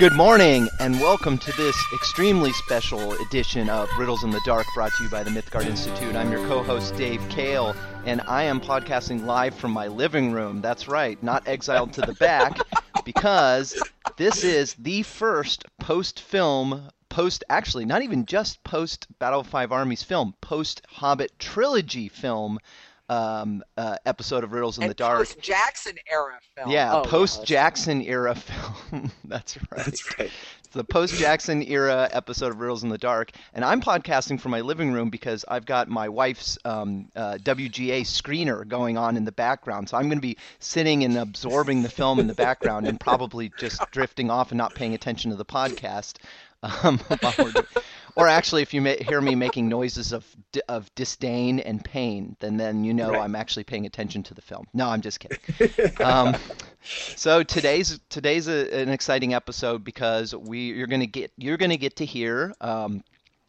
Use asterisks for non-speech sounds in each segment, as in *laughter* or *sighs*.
Good morning, and welcome to this extremely special edition of Riddles in the Dark brought to you by the Mythgard Institute. I'm your co host, Dave Kale, and I am podcasting live from my living room. That's right, not exiled to the back, *laughs* because this is the first post film, post actually, not even just post Battle of Five Armies film, post Hobbit trilogy film um, uh, episode of Riddles in and the Dark. Post Jackson era film. Yeah, Oh, post Jackson era film. *laughs* That's right. That's right. It's the post Jackson era episode of Riddles in the Dark, and I'm podcasting from my living room because I've got my wife's um, uh, WGA screener going on in the background. So I'm going to be sitting and absorbing the film in the background and probably just drifting off and not paying attention to the podcast. *laughs* Um, while we're do- or actually, if you ma- hear me making noises of of disdain and pain, then then you know Right. I'm actually paying attention to the film. No, I'm just kidding. Um, so today's today's a, an exciting episode because we you're gonna get you're gonna get to hear um,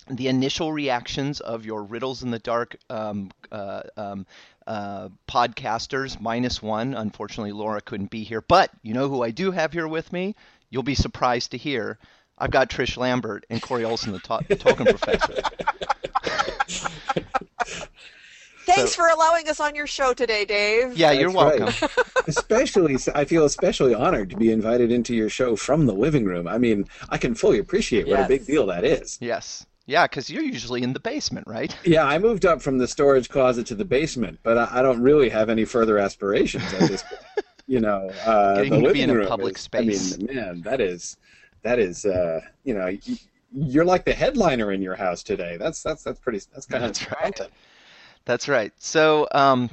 the initial reactions of your riddles in the dark um, uh, um, uh, podcasters minus one. Unfortunately, Laura couldn't be here, but you know who I do have here with me. You'll be surprised to hear. I've got Trish Lambert and Corey Olsen, the to- Tolkien professor. *laughs* Thanks So- for allowing us on your show today, Dave. Yeah, you're That's right. welcome. *laughs* especially, I feel especially honored to be invited into your show from the living room. I mean, I can fully appreciate what Yes. a big deal that is. Yes. Yeah, because you're usually in the basement, right? *laughs* Yeah, I moved up from the storage closet to the basement, but I, I don't really have any further aspirations at this point. You know, uh, Getting the to be living in a room public is- space. I mean, man, that is, that is, uh, you know, you're like the headliner in your house today. That's that's that's pretty. That's kind That's of right. That's right. So, um,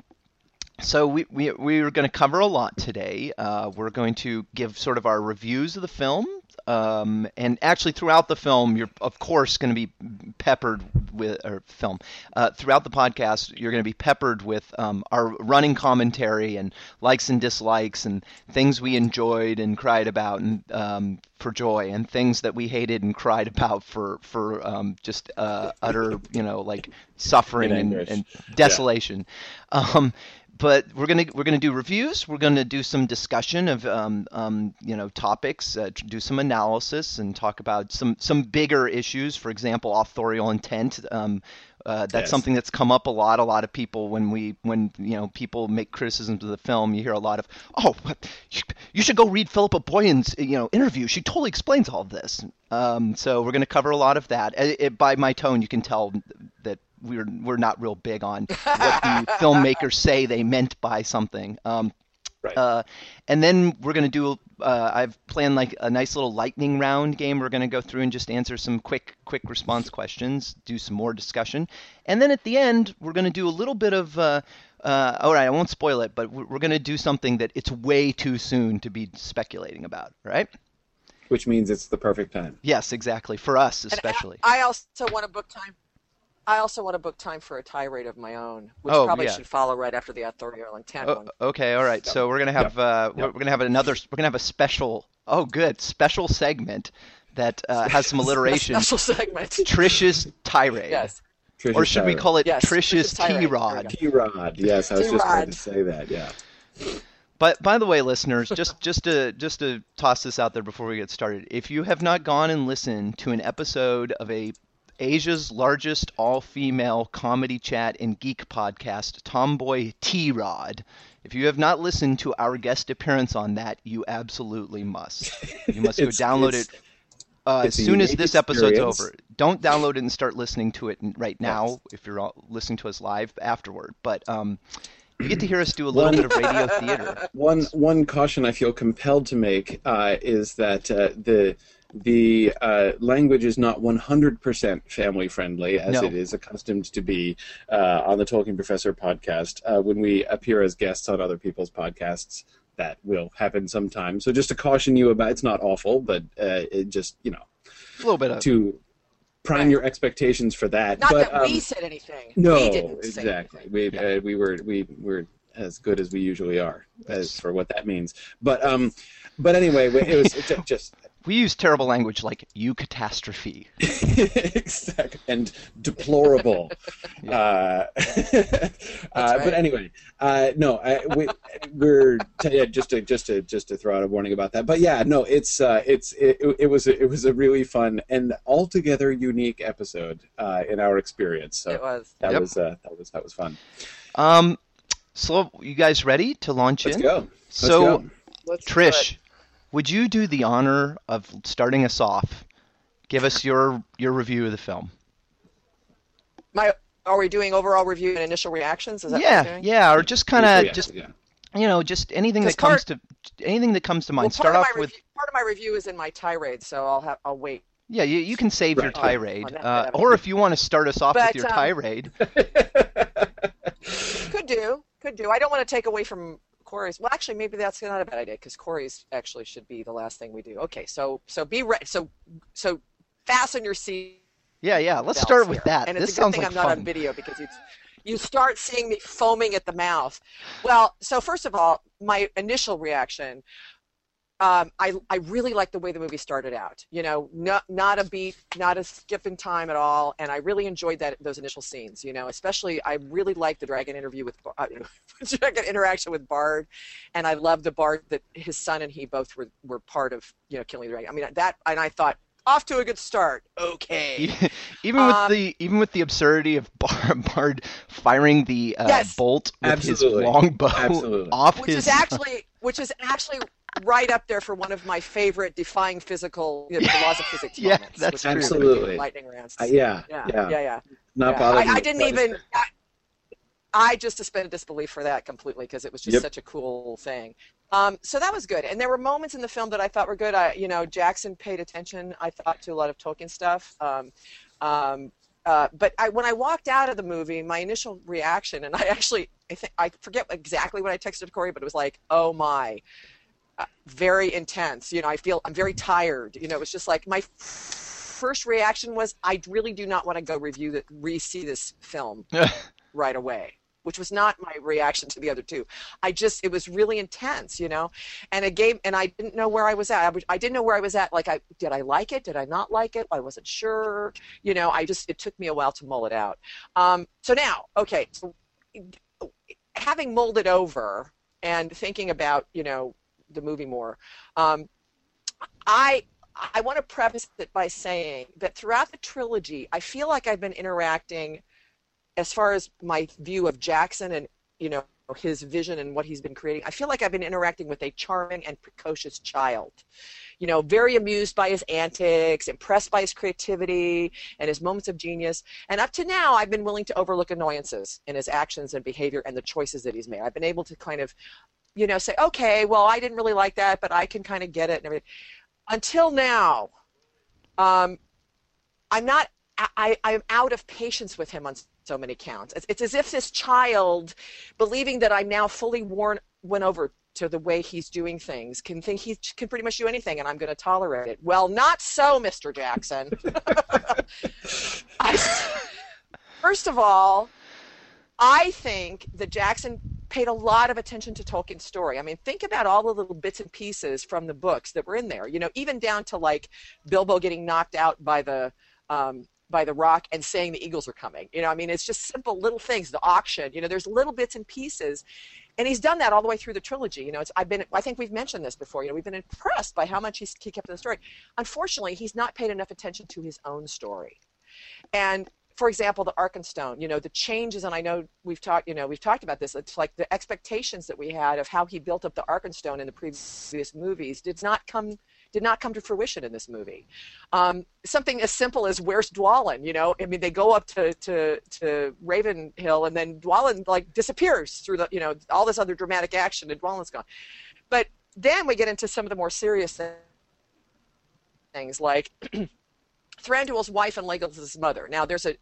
so we we we are going to cover a lot today. Uh, we're going to give sort of our reviews of the film, um, and actually throughout the film, you're of course going to be peppered with or film uh, throughout the podcast. You're going to be peppered with um, our running commentary and likes and dislikes and things we enjoyed and cried about and um, for joy and things that we hated and cried about for for um, just uh, utter you know like suffering and, and desolation. Um, but we're gonna we're gonna do reviews. We're gonna do some discussion of um, um, you know topics, uh, do some analysis, and talk about some some bigger issues. For example, authorial intent. Um, uh, that's Yes. something that's come up a lot. A lot of people when we when you know people make criticisms of the film, you hear a lot of oh, what, you- should go read Philippa Boyens' you know interview. She totally explains all of this. Um, so we're going to cover a lot of that. Uh, it, by my tone, you can tell that we're we're not real big on what the *laughs* filmmakers say they meant by something. Um, Right. uh, and then we're going to do. Uh, I've planned like a nice little lightning round game. We're going to go through and just answer some quick quick response questions, do some more discussion, and then at the end we're going to do a little bit of. Uh, uh, all right, I won't spoil it, but we're, we're going to do something that it's way too soon to be speculating about. Right? which means it's the perfect time. Yes, exactly. For us, And especially. I also want to book time. I also want to book time for a tirade of my own, which Oh, probably yeah. should follow right after the authorial intent Oh, one. okay, all right. So we're gonna have uh, we're, we're gonna have another. We're gonna have a special. Oh, good special segment that uh, *laughs* has some alliteration. Special segment. *laughs* Trish's tirade. yes. Or should we call it Yes, Trish's Trish's tirade. There we T-Rod? T-Rod? Yes, I was just T-Rod. going to say that. Yeah. But by the way, listeners, just just to just to toss this out there before we get started, if you have not gone and listened to an episode of a Asia's largest all-female comedy chat and geek podcast, Tomboy T-Rod, if you have not listened to our guest appearance on that, you absolutely must. You must go *laughs* download it uh, as soon as this episode's experience. over. Don't download it and start listening to it right now if you're listening to us live afterward. But um, you get to hear us do a little bit of radio theater. *laughs* One one caution I feel compelled to make uh, is that uh, the the uh, language is not 100% family friendly as No. it is accustomed to be uh, on the Tolkien Professor podcast. Uh, when we appear as guests on other people's podcasts, that will happen sometime. So just to caution you about, it's not awful, but uh, it just you know A little bit of to prime your expectations for that. Not but, that um, we said anything. no, we didn't say exactly. anything. We Yeah. uh, we were we were as good as we usually are Yes. as for what that means. But um, but anyway, it was *laughs* just we use terrible language like "you catastrophe." *laughs* exactly, and deplorable. *laughs* uh, *laughs* uh, right. But anyway, uh, no, I, we, we're t- yeah, just to just to just to throw out a warning about that. But yeah, no, it's uh, it's it, it was a, it was a really fun and altogether unique episode uh, in our experience. So It was. that Yep. was uh, that was that was fun. Um, so you guys ready to launch Let's in? go. Let's So, go. Let's do Trish, it. Would you do the honor of starting us off? Give us your your review of the film. My, are we doing overall review and initial reactions? Is that Yeah, we're yeah, or just kind Yeah, of just yeah. you know just anything that comes to anything that comes to mind. Well, Start off of with review, part of my review is in my tirade, so I'll have I'll wait. yeah, you, you can save your tirade, On that uh, or if you want to start us off with your um, tirade. *laughs* Could do, could do. I don't want to take away from Corey's. Well, actually, maybe that's not a bad idea because Corey's actually should be the last thing we do. Okay, so so be ready. So so fasten your seat. Yeah, yeah. Let's start with here. that. And this it's a good thing like I'm not fun. on video because you you start seeing me foaming at the mouth. Well, so first of all, my initial reaction. Um, I I really like the way the movie started out. You know, not not a beat, not a skip in time at all, and I really enjoyed that those initial scenes. You know, especially I really liked the dragon interview with uh, *laughs* dragon interaction with Bard, and I love the Bard that his son and he both were were part of you know killing the dragon. I mean that, and I thought off to a good start. Okay. *laughs* even with Um, the even with the absurdity of Bar- *laughs* Bard firing the uh, Yes. bolt with Absolutely. his longbow Absolutely. off which his is actually which is actually right up there for one of my favorite defying physical you know, laws of physics *laughs* Yeah, moments. that's true. Absolutely. lightning rounds. Uh, yeah, yeah, yeah, yeah, yeah. Not yeah. bothering I, I didn't even. I, I just suspended disbelief for that completely because it was just Yep. such a cool thing. Um, so that was good, and there were moments in the film that I thought were good. I, you know, Jackson paid attention. I thought to a lot of Tolkien stuff. Um, um, uh, but I, when I walked out of the movie, my initial reaction, and I actually, I think I forget exactly what I texted Corey, but it was like, "Oh my." Very intense. You know, I feel I'm very tired. You know, it was just like my first reaction was I really do not want to go review the re-see this film *laughs* right away, which was not my reaction to the other two. I just it was really intense, you know, and it gave and I didn't know where I was at. I, I didn't know where I was at. Like I did I like it? Did I not like it? I wasn't sure. You know, I just it took me a while to mull it out. Um, so now, okay, so having mulled it over and thinking about you know the movie more, um, I I want to preface it by saying that throughout the trilogy, I feel like I've been interacting, as far as my view of Jackson and you know his vision and what he's been creating. I feel like I've been interacting with a charming and precocious child. You know, very amused by his antics, impressed by his creativity and his moments of genius. And up to now, I've been willing to overlook annoyances in his actions and behavior and the choices that he's made. I've been able to kind of, you know, say, okay, well, I didn't really like that, but I can kind of get it and everything until now, um, I'm not. I, I'm out of patience with him on so many counts. It's, it's as if this child, believing that I'm now fully worn went over to the way he's doing things, can think he can pretty much do anything, and I'm going to tolerate it. Well, not so, Mr. Jackson. *laughs* I, first of all, I think that Jackson paid a lot of attention to Tolkien's story. I mean, think about all the little bits and pieces from the books that were in there. You know, even down to like Bilbo getting knocked out by the um, by the rock and saying the eagles are coming. You know, I mean, it's just simple little things. The auction. You know, there's little bits and pieces, and he's done that all the way through the trilogy. You know, it's I've been I think we've mentioned this before. You know, we've been impressed by how much he's, he kept in the story. Unfortunately, he's not paid enough attention to his own story, and for example, the Arkenstone, you know, the changes, and I know we've talked, you know, we've talked about this. It's like the expectations that we had of how he built up the Arkenstone in the previous movies did not come did not come to fruition in this movie. Um, something as simple as where's Dwalin? You know, I mean, they go up to to to Ravenhill, and then Dwalin like disappears through the, you know, all this other dramatic action, and Dwalin's gone. But then we get into some of the more serious things, like *clears throat* Thranduil's wife and Legolas' mother. Now, there's a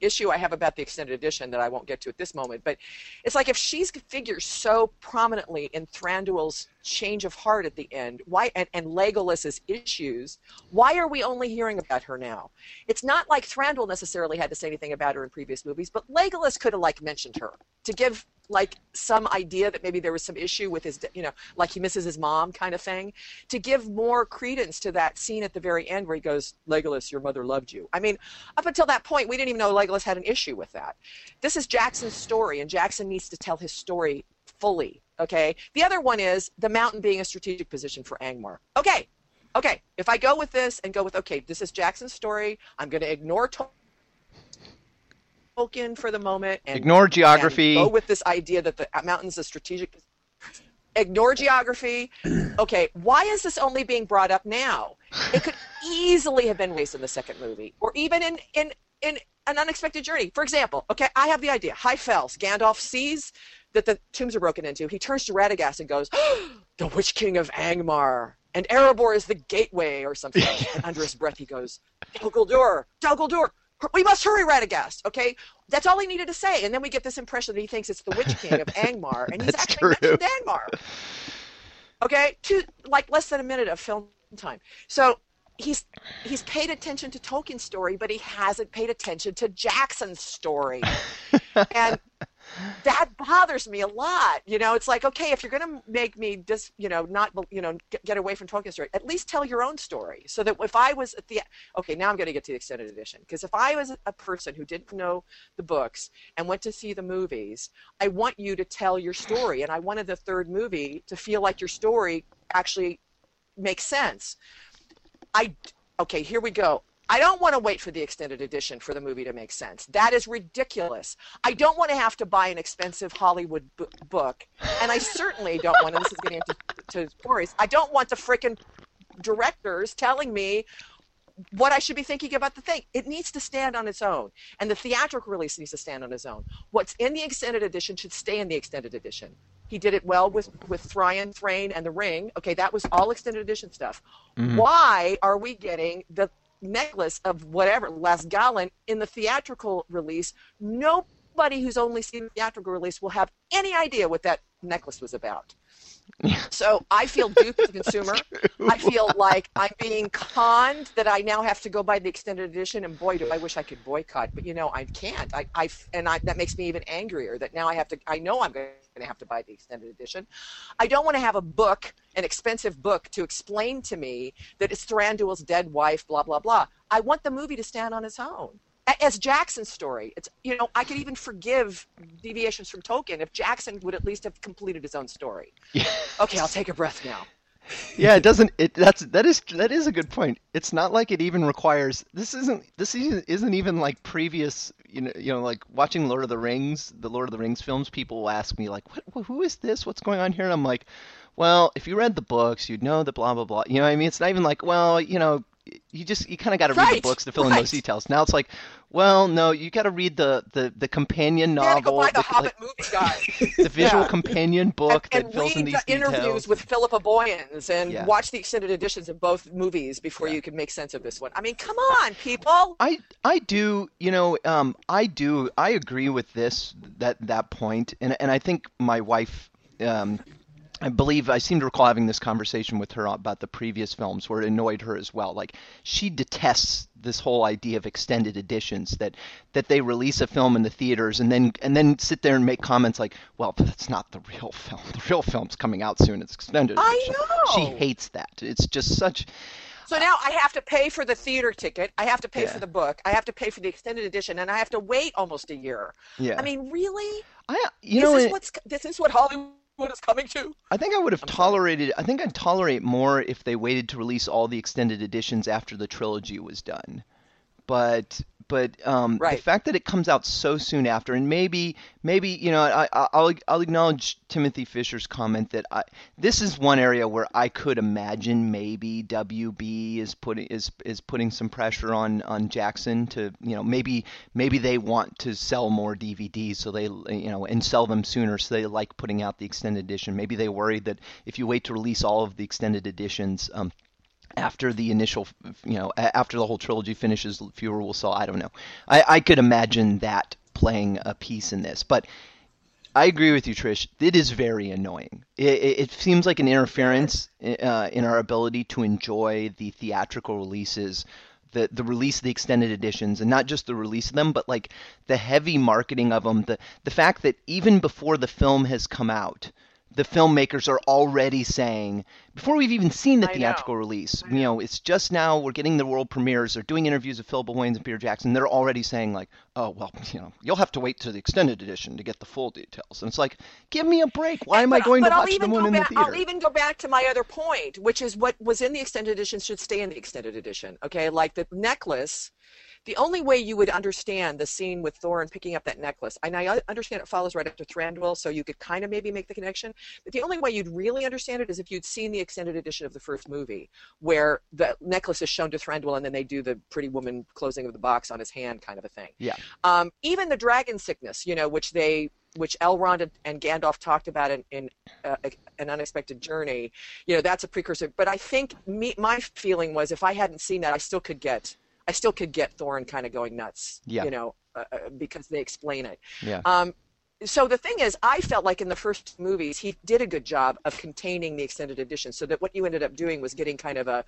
issue I have about the extended edition that I won't get to at this moment, but it's like if she's figures so prominently in Thranduil's change of heart at the end. Why and, and legolas's issues. Why are we only hearing about her now? It's not like thranduil necessarily had to say anything about her in previous movies but legolas could have like mentioned her to give like some idea that maybe there was some issue with his you know like he misses his mom kind of thing to give more credence to that scene at the very end where he goes legolas your mother loved you. I mean up until that point we didn't even know legolas had an issue with that. This is jackson's story and jackson needs to tell his story fully Okay. The other one is the mountain being a strategic position for Angmar. Okay. Okay. If I go with this and go with, okay, this is Jackson's story, I'm going to ignore Tolkien for the moment and ignore geography. And go with this idea that the uh, mountain's a strategic. Ignore geography. *clears throat* Okay. Why is this only being brought up now? It could easily have been raised in the second movie, or even in in in an unexpected journey. For example, okay, I have the idea. High Fells. Gandalf sees that the tombs are broken into, he turns to Radagast and goes, *gasps* "The Witch King of Angmar." And Erebor is the gateway or something. and under his breath, he goes, Dol Guldur, Dol Guldur, we must hurry, Radagast. Okay, that's all he needed to say, and then we get this impression that he thinks it's the Witch King of *laughs* Angmar, and he's actually true. mentioned Angmar. Okay, two like less than a minute of film time. So he's he's paid attention to Tolkien's story, but he hasn't paid attention to Jackson's story, *laughs* and that bothers me a lot. You know, it's like, okay, if you're going to make me just, you know, not, you know, get, away from Tolkien's story, at least tell your own story. So that if I was at the, okay, now I'm going to get to the extended edition. Because if I was a person who didn't know the books and went to see the movies, I want you to tell your story. And I wanted the third movie to feel like your story actually makes sense. I, okay, here we go. I don't want to wait for the extended edition for the movie to make sense. That is ridiculous. I don't want to have to buy an expensive Hollywood b- book, and I certainly don't want. And this is getting into to stories. I don't want the freaking directors telling me what I should be thinking about the thing. It needs to stand on its own, and the theatrical release needs to stand on its own. What's in the extended edition should stay in the extended edition. He did it well with with Thrain, Thrain, and the Ring. Okay, that was all extended edition stuff. Mm-hmm. Why are we getting the necklace of whatever Lasgalen in the theatrical release, nobody who's only seen the theatrical release will have any idea what that necklace was about. *laughs* so I feel duped as a consumer. I feel like I'm being conned that I now have to go buy the extended edition, and boy, do I wish I could boycott, but you know I can't. I, I and I, that makes me even angrier that now I have to. I know I'm going to have to buy the extended edition. I don't want to have a book, an expensive book, to explain to me that it's Thranduil's dead wife, blah blah blah. I want the movie to stand on its own as Jackson's story. It's you know I could even forgive deviations from Tolkien if Jackson would at least have completed his own story. Yeah. Okay, I'll take a breath now. yeah, it doesn't. It that's that is that is a good point. It's not like it even requires. This isn't. This isn't even like previous. You know. You know, like watching Lord of the Rings, the Lord of the Rings films. People will ask me like, "What? Who is this? What's going on here?" And I'm like, "Well, if you read the books, you'd know that blah blah blah." You know, what I mean, it's not even like, well, you know, you just you kind of got to read the books to fill right. in those details. Now it's like, well, no, you got to read the, the the companion novel, go buy the, the Hobbit like, *laughs* the visual yeah. companion book and, that and fills in these the details. interviews with Philippa Boyens and yeah. watch the extended editions of both movies before yeah. you can make sense of this one. I mean, come on, people. I I do, you know, um, I do, I agree with this that that point, and and I think my wife. Um, I believe I seem to recall having this conversation with her about the previous films where it annoyed her as well. Like she detests this whole idea of extended editions that that they release a film in the theaters and then and then sit there and make comments like, "Well, that's not the real *laughs* film. The real film's coming out soon. It's extended." I know. She hates that. It's just such so now I have to pay for the theater ticket. I have to pay yeah. for the book. I have to pay for the extended edition, and I have to wait almost a year. Yeah. I mean, really? I you know this is what's this is what Hollywood *laughs* what is coming to? I think I would have I'm tolerated. Sorry. I think I'd tolerate more if they waited to release all the extended editions after the trilogy was done. But but um, right. the fact that it comes out so soon after, and maybe maybe you know, I, I'll I'll acknowledge Timothy Fisher's comment that I, this is one area where I could imagine maybe WB is putting is is putting some pressure on on Jackson to you know maybe maybe they want to sell more DVDs so they you know and sell them sooner so they like putting out the extended edition. Maybe they worry that if you wait to release all of the extended editions. Um, after the initial, you know, after the whole trilogy finishes, fewer will sell. I don't know. I, I could imagine that playing a piece in this, but I agree with you, Trish. It is very annoying. It, it, it seems like an interference uh, in our ability to enjoy the theatrical releases, the the release of the extended editions, and not just the release of them, but like the heavy marketing of them. The the fact that even before the film has come out, the filmmakers are already saying before we've even seen the theatrical release. You know, it's just now we're getting the world premieres. They're doing interviews with Phil Williams and Peter Jackson. They're already saying like, oh well, *laughs* you know, you'll have to wait to the extended edition to get the full details. And it's like, give me a break. Why am I going to I'll watch the one in the theater? I'll even go back to my other point, which is what was in the extended edition should stay in the extended edition. Okay, like the necklace. The only way you would understand the scene with Thorin picking up that necklace, and I understand it follows right after Thranduil, so you could kind of maybe make the connection. But the only way you'd really understand it is if you'd seen the extended edition of the first movie, where the necklace is shown to Thranduil, and then they do the pretty woman closing of the box on his hand kind of a thing. Yeah. Um, even the dragon sickness, you know, which they which Elrond and- and Gandalf talked about in, in uh, an unexpected journey, you know, that's a precursor. But I think me, my feeling was if I hadn't seen that, I still could get, I still could get Thorin kind of going nuts, Yeah. you know, uh, uh, because they explain it. Yeah. Um, so the thing is, I felt like in the first movies he did a good job of containing the extended edition, so that what you ended up doing was getting kind of a,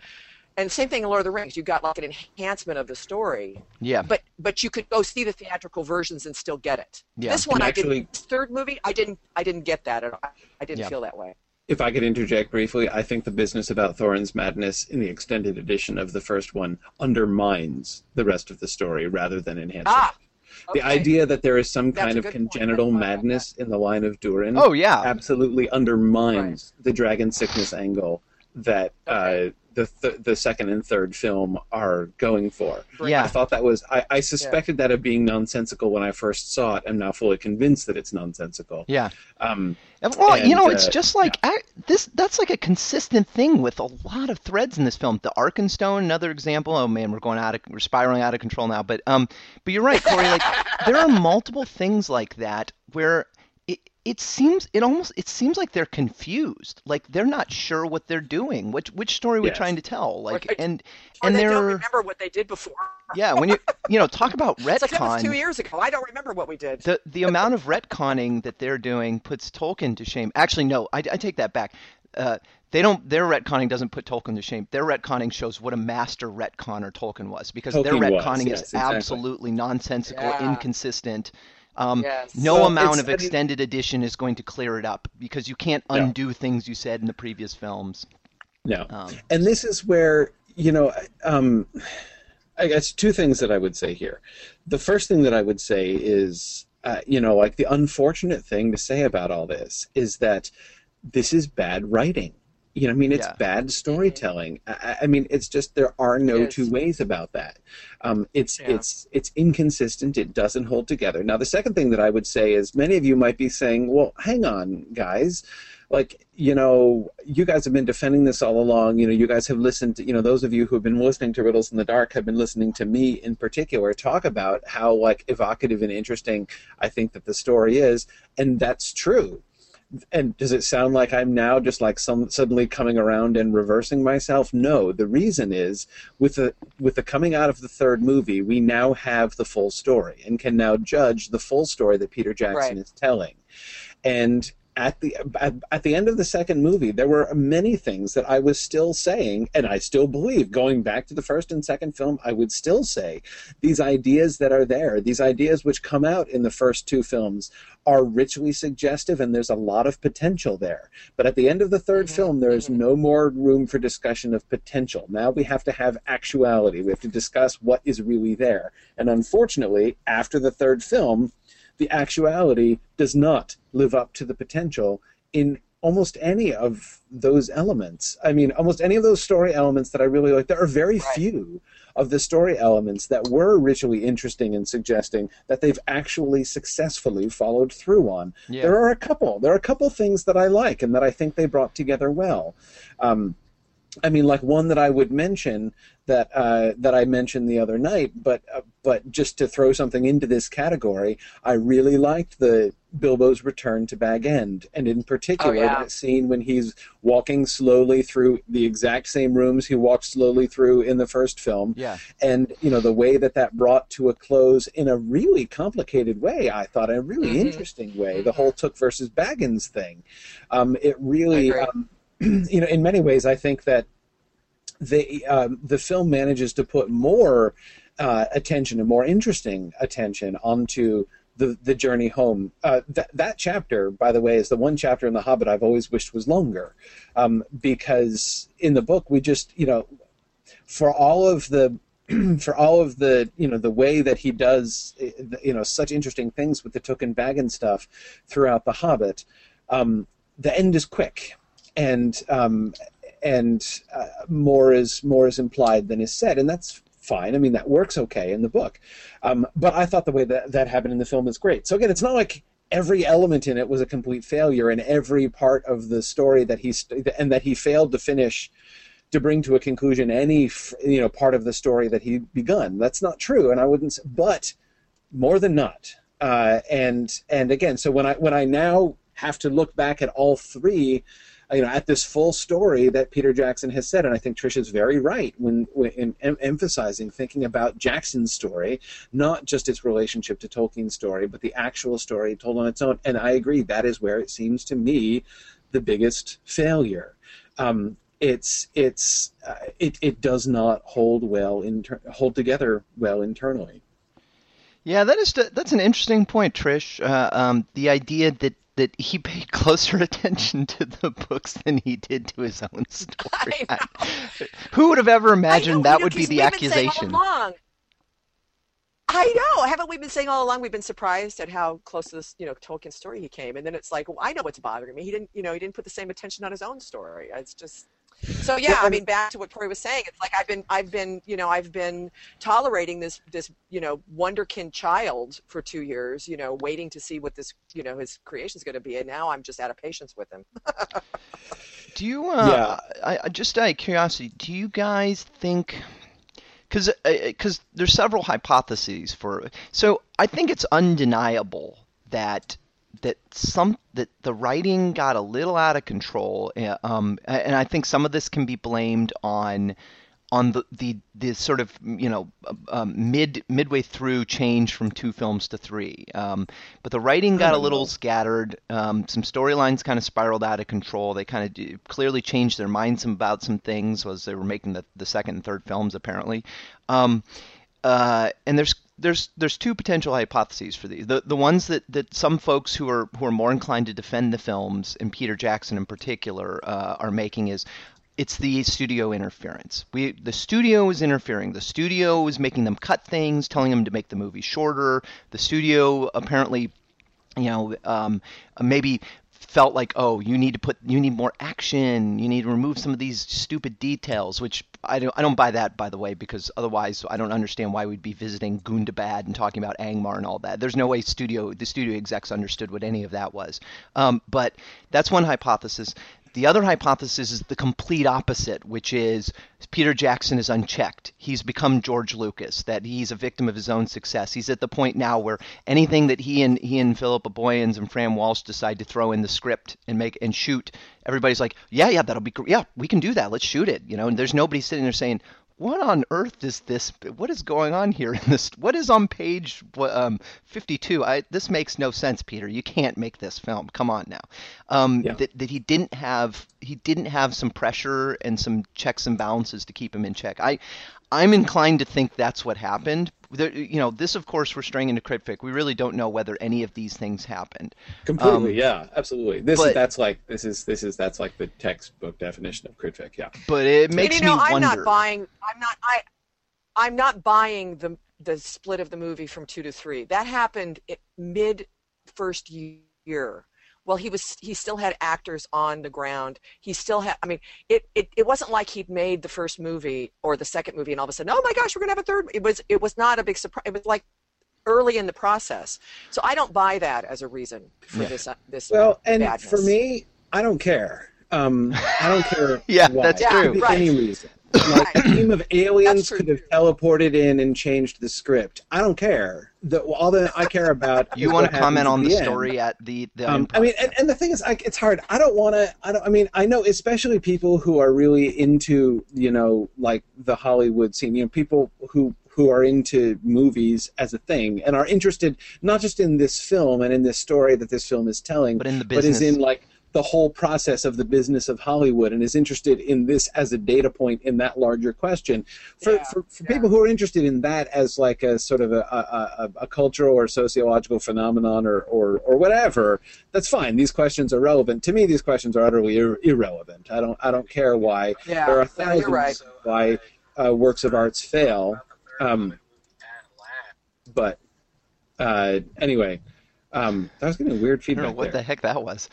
and same thing in Lord of the Rings, you got like an enhancement of the story, yeah. but but you could go see the theatrical versions and still get it. Yeah. This one And I actually- didn't. Third movie, I didn't. I didn't get that at all. I didn't Yeah. feel that way. If I could interject briefly, I think the business about Thorin's madness in the extended edition of the first one undermines the rest of the story rather than enhances Ah, it. The okay. idea that there is some That's kind of good point. congenital That's why I like madness in the line of Durin oh yeah. absolutely undermines the dragon sickness angle that Okay. uh, the th- the second and third film are going for. Yeah. I thought that was I, I suspected that of being nonsensical when I first saw it. I'm now fully convinced that it's nonsensical. Yeah. Um, And, Well, you And, know, it's uh, just like I, this. That's like a consistent thing with a lot of threads in this film. The Arkenstone, another example. Oh man, we're going out of, we're spiraling out of control now. But um, but you're right, Corey. Like there are multiple things like that where it it seems it almost it seems like they're confused. Like they're not sure what they're doing. Which which story we're Yes. trying to tell. Like Right. and Or and they they're don't remember what they did before. *laughs* yeah. When you you know talk about *laughs* It's like that was two years ago. I don't remember what we did. The the amount of retconning that they're doing puts Tolkien to shame. Actually, no, I, I take that back. Uh, they don't. Their retconning doesn't put Tolkien to shame. Their retconning shows what a master retconner Tolkien was, because their Tolkien was, retconning yes, is exactly. absolutely nonsensical, Yeah. inconsistent. Um, Yes. No Well, amount of extended edition is going to clear it up because you can't No. undo things you said in the previous films. no. Um, and this is where you know um, i guess two things that i would say here the first thing that i would say is uh, you know like the unfortunate thing to say about all this is that this is bad writing you know i mean it's Yeah. bad storytelling. I, I mean it's just there are no two ways about that. Um, it's Yeah. it's it's inconsistent. It doesn't hold together. Now the second thing that i would say is many of you might be saying well hang on guys. Like you know you guys have been defending this all along. You know you guys have listened to, you know those of you who have been listening to riddles in the dark have been listening to me in particular talk about how like evocative and interesting i think that the story is. And that's true and does it sound like i'm now just like some suddenly coming around and reversing myself? No. The reason is with the with the coming out of the third movie we now have the full story and can now judge the full story that peter jackson Right. is telling. And at the at, at the end of the second movie there were many things that i was still saying and i still believe going back to the first and second film i would still say these ideas that are there these ideas which come out in the first two films are richly suggestive and there's a lot of potential there. But at the end of the 3rd Mhm, film there is mhm. no more room for discussion of potential. Now we have to have actuality. We have to discuss what is really there. And unfortunately after the third film the actuality does not live up to the potential in almost any of those elements. I mean, almost any of those story elements that I really like. There are very Right. few of the story elements that were originally interesting and suggesting that they've actually successfully followed through on. Yeah. There are a couple. There are a couple things that I like and that I think they brought together well. Um, I mean, like one that I would mention that uh, that I mentioned the other night, but uh, but just to throw something into this category, I really liked the Bilbo's return to Bag End, and in particular Oh, yeah. that scene when he's walking slowly through the exact same rooms he walked slowly through in the first film, Yeah. and you know the way that that brought to a close in a really complicated way. I thought a really Mhm. interesting way. The whole Took versus Baggins thing. Um, it really, um, *clears throat* you know, in many ways, I think that the um, the film manages to put more uh, attention and more interesting attention onto the the journey home. Uh, that that chapter, by the way, is the one chapter in The Hobbit I've always wished was longer, um, because in the book we just you know, for all of the *clears throat* for all of the you know the way that he does eh, you know such interesting things with the token bag and stuff throughout The Hobbit, um, the end is quick, and um, and uh, more is more is implied than is said, and that's fine. I mean, that works okay in the book. Um, but I thought the way that that happened in the film is great. So again, it's not like every element in it was a complete failure, and every part of the story that he st- and that he failed to finish to bring to a conclusion any you know part of the story that he begun. That's not true, and I wouldn't. s- But more than not, uh, and and again, so when I when I now have to look back at all three you know, at this full story that Peter Jackson has said, and I think Trish is very right when, when in, em- emphasizing thinking about Jackson's story, not just its relationship to Tolkien's story, but the actual story told on its own. And I agree, that is where it seems to me the biggest failure. Um, it's it's uh, it, it does not hold well inter- hold together well internally. Yeah, that is that's an interesting point, Trish. Uh, um, the idea that that he paid *laughs* closer attention to the books than he did to his own *laughs* story. I *laughs* Who would have ever know, imagined you that know, would be the we've been saying all accusation? along- I know. Haven't we been saying all along? We've been surprised at how close to this, you know, Tolkien story he came, and then it's like, well, I know what's bothering me. He didn't, you know, he didn't put the same attention on his own story. It's just. So yeah, I mean, back to what Corey was saying. It's like I've been, I've been, you know, I've been tolerating this, this, you know, wonderkin child for two years, you know, waiting to see what this, you know, his creation is going to be, and now I'm just out of patience with him. *laughs* Do you? Uh, I, I just out of curiosity, do you guys think? Because because there's several hypotheses for. So I think it's undeniable that that some that the writing got a little out of control. uh, Um, and I think some of this can be blamed on on the the, the sort of you know um, mid midway through change from two films to three. Um, but the writing got a little scattered. Um, some storylines kind of spiraled out of control. They kind of d- clearly changed their minds about some things as they were making the, the second and third films apparently. Uh, and there's there's there's two potential hypotheses for these. The the ones that, that some folks who are who are more inclined to defend the films, and Peter Jackson in particular, uh, are making is it's the studio interference. We the studio is interfering. The studio is making them cut things, telling them to make the movie shorter. The studio apparently, you know, um, maybe felt like, oh, you need to put, you need more action. You need to remove some of these stupid details, which I don't, I don't buy that, by the way, because otherwise I don't understand why we'd be visiting Gundabad and talking about Angmar and all that. There's no way studio, the studio execs understood what any of that was. Um, but that's one hypothesis. The other hypothesis is the complete opposite, which is Peter Jackson is unchecked. He's become George Lucas, that he's a victim of his own success. He's at the point now where anything that he and he and Philippa Boyens and Fran Walsh decide to throw in the script and make and shoot, everybody's like, yeah, yeah, that'll be great. Yeah, we can do that. Let's shoot it. You know, and there's nobody sitting there saying, what on earth is this? What is going on here in this? What is on page um, 52? I, this makes no sense, Peter. You can't make this film. Come on now. Um, Yeah. that, that he didn't have he didn't have some pressure and some checks and balances to keep him in check. I I'm inclined to think that's what happened. There, you know, this of course we're straying into critfic. We really don't know whether any of these things happened. Completely, Um, yeah, absolutely. This but- is that's like this is this is that's like the textbook definition of critfic. Yeah. But it And, makes you know, me I'm wonder. not buying. I'm not. I. I'm not buying the the split of the movie from two to three. That happened mid first year. Well, he was. He still had actors on the ground. He still had. I mean, it, it. It wasn't like he'd made the first movie or the second movie, and all of a sudden, oh my gosh, we're gonna have a third. It was. It was not a big surprise. It was like early in the process. So I don't buy that as a reason for Yeah. this. Uh, this. Well, and badness. for me, I don't care. Um, I don't care. *laughs* Yeah, why. that's true. For right. Any reason. Like a team of aliens could have teleported in and changed the script. I don't care. The, all that I care about. *laughs* You want to comment on at the story at the the Um, I mean, and, and the thing is, like, it's hard. I don't want to. I don't. I mean, I know, especially people who are really into, you know, like the Hollywood scene. You know, people who who are into movies as a thing and are interested not just in this film and in this story that this film is telling, But in the business. but is in like the whole process of the business of Hollywood and is interested in this as a data point in that larger question. For Yeah, for, for yeah. people who are interested in that as like a sort of a, a, a, cultural or sociological phenomenon or, or, or whatever, that's fine. These questions are relevant. To me, these questions are utterly ir- irrelevant. I don't I don't care why Yeah, there are thousands right. why uh, works of arts fail. Um, but uh, anyway, um, I was getting weird feedback. I don't know what the heck that was.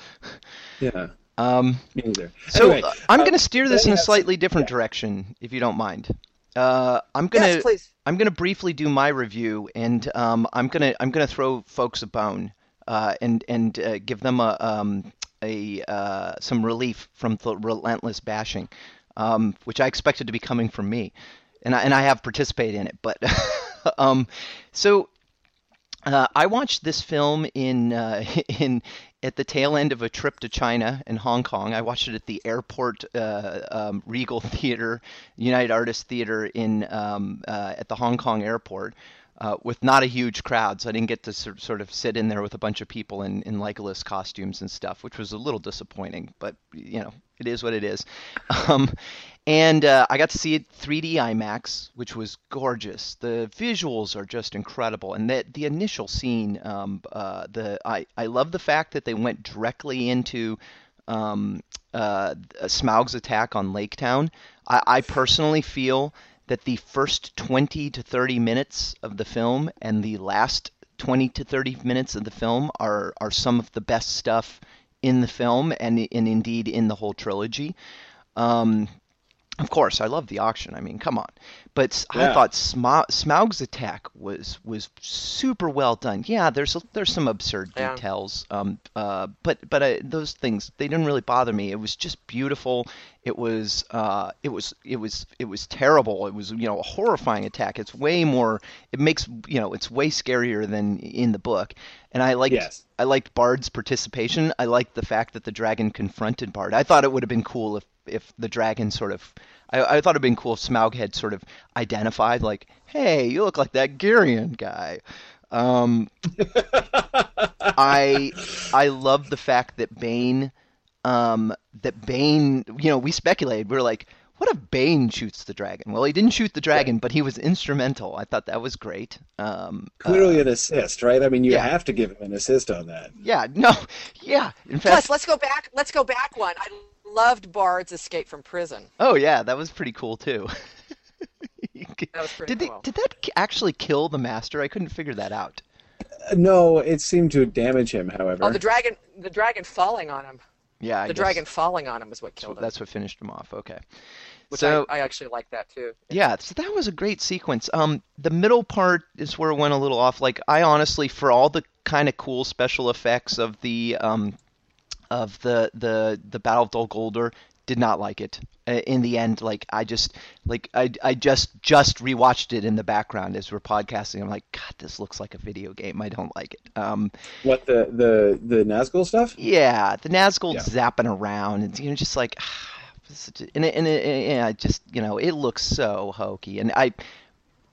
Yeah, Um, me neither. so Anyway, uh, I'm uh, going to steer this in a slightly different yeah. direction, if you don't mind. Uh, I'm gonna Yes, please. I'm gonna briefly do my review, and um, I'm gonna I'm gonna throw folks a bone, uh, and and uh, give them a um, a uh, some relief from the relentless bashing, um, which I expected to be coming from me, and I, and I have participated in it. But *laughs* um, so uh, I watched this film in uh, *laughs* in at the tail end of a trip to China and Hong Kong. I watched it at the airport uh, um, Regal *laughs* Theater, United Artists Theater in um, uh, at the Hong Kong airport. Uh, with not a huge crowd, so I didn't get to sort of sit in there with a bunch of people in, in Legolas costumes and stuff, which was a little disappointing. But you know, it is what it is. *laughs* Um, and uh, I got to see it 3D IMAX, which was gorgeous. The visuals are just incredible, and the the initial scene, um, uh, the I I love the fact that they went directly into um, uh, Smaug's attack on Lake Town. I, I personally feel that the first 20 to 30 minutes of the film and the last 20 to 30 minutes of the film are are some of the best stuff in the film and and indeed in the whole trilogy. Um, of course, I love the auction. I mean, come on. But I thought Sma- Smaug's attack was was super well done. Yeah, there's there's some absurd Yeah. details, um, uh, but but uh, those things they didn't really bother me. It was just beautiful. It was uh, it was it was it was terrible. It was you know a horrifying attack. It's way more. It makes you know it's way scarier than in the book. And I liked Yes. I liked Bard's participation. I liked the fact that the dragon confronted Bard. I thought it would have been cool if if the dragon sort of I, I thought it'd been cool if Smaug had sort of identified like, hey, you look like that Girion guy. Um, I I love the fact that Bane um, that Bane you know we speculated we were like what if Bane shoots the dragon? Well, he didn't shoot the dragon, but he was instrumental. I thought that was great. Um, uh, Clearly an assist, right? I mean, you yeah. have to give him an assist on that. yeah, no, *laughs* yeah. In Plus, let's go back. Let's go back one. I loved Bard's escape from prison. oh yeah, that was pretty cool too. *laughs* That was pretty did they, did that actually kill the master? I couldn't figure that out. Uh, No, it seemed to damage him, however. Oh, the dragon! The dragon falling on him. Yeah, I the guess dragon falling on him is what killed him. That's what finished him off. Okay. which so I, I actually like that too. yeah, so that was a great sequence. Um, the middle part is where it went a little off. Like I honestly, for all the kind of cool special effects of the um, of the the the Battle of Dol Guldur, did not like it. Uh, In the end, like I just like I I just just rewatched it in the background as we're podcasting. I'm like, God, this looks like a video game. I don't like it. Um, What the the the Nazgul stuff? yeah, the Nazgul Yeah. zapping around, and you know, just like, *sighs* and it, and, it, and I just, you know, it looks so hokey, and I.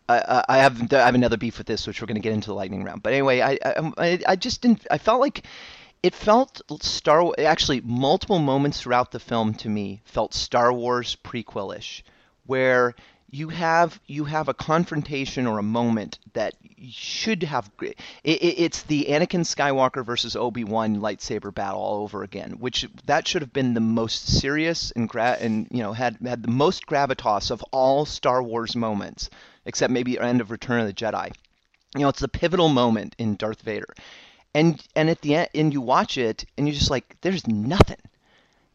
I, I have I have another beef with this, which we're going to get into the lightning round. But anyway, I I I just didn't. I felt like it felt Star. Actually, multiple moments throughout the film to me felt Star Wars prequel-ish, where you have you have a confrontation or a moment that should have it, it's the Anakin Skywalker versus Obi Wan lightsaber battle all over again, which that should have been the most serious and gra- and you know had had the most gravitas of all Star Wars moments, except maybe end of Return of the Jedi. You know, it's the pivotal moment in Darth Vader, and and at the end, and you watch it, and you're just like, there's nothing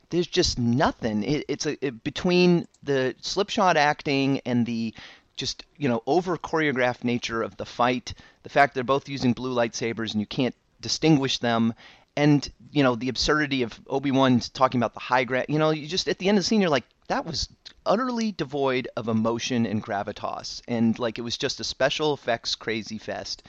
there's just nothing. It, it's a it, between the slipshod acting and the just you know over choreographed nature of the fight, the fact they're both using blue lightsabers and you can't distinguish them, and you know the absurdity of Obi Wan talking about the high ground. You know, you just at the end of the scene you're like, that was utterly devoid of emotion and gravitas, and like it was just a special effects crazy fest.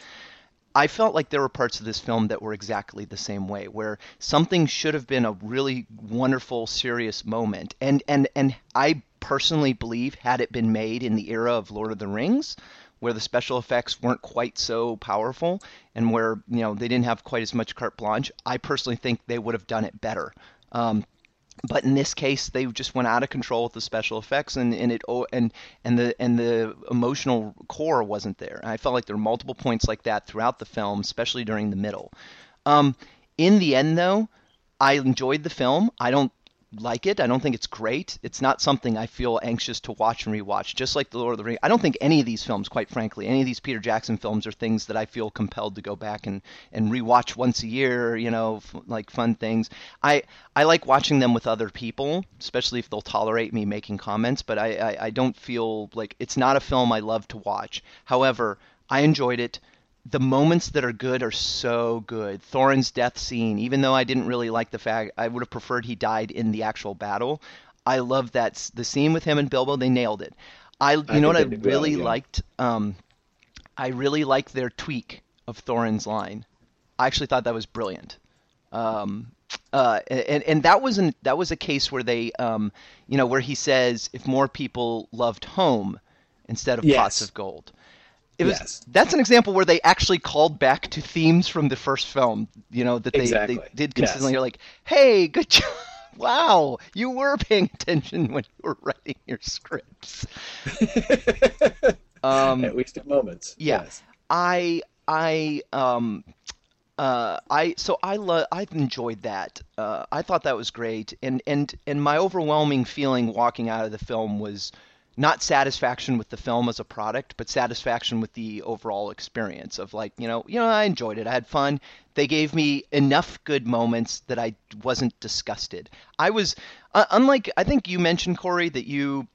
I felt like there were parts of this film that were exactly the same way, where something should have been a really wonderful, serious moment, and and and I personally believe had it been made in the era of Lord of the Rings, where the special effects weren't quite so powerful and where you know they didn't have quite as much carte blanche, I personally think they would have done it better. Um, but in this case, they just went out of control with the special effects, and, and it and and the and the emotional core wasn't there. I felt like there were multiple points like that throughout the film, especially during the middle. Um, in the end, though, I enjoyed the film. I don't like it. I don't think it's great. It's not something I feel anxious to watch and rewatch. Just like The Lord of the Rings, I don't think any of these films, quite frankly, any of these Peter Jackson films are things that I feel compelled to go back and and rewatch once a year. You know, f- like fun things. I I like watching them with other people, especially if they'll tolerate me making comments. But I I, I don't feel like it's not a film I love to watch. However, I enjoyed it the moments that are good are so good. Thorin's death scene, even though I didn't really like the fact, I would have preferred he died in the actual battle. I love that the scene with him and Bilbo. They nailed it. I, you I know what I did well, really yeah. liked. Um, I really liked their tweak of Thorin's line. I actually thought that was brilliant. Um, uh, and and that was an, that was a case where they, um, you know, where he says if more people loved home instead of pots of gold. It was Yes. that's an example where they actually called back to themes from the first film. You know that they, Exactly. they did Yes. consistently. You're like, hey, good *laughs* job. Wow, you were paying attention when you were writing your scripts. *laughs* Um, At least at moments. yeah. Yes. I I um uh I so I love I've enjoyed that. Uh, I thought that was great, and and and my overwhelming feeling walking out of the film was not satisfaction with the film as a product, but satisfaction with the overall experience of like you know you know I enjoyed it. I had fun. They gave me enough good moments that I wasn't disgusted. I was uh, unlike I think you mentioned Corey that you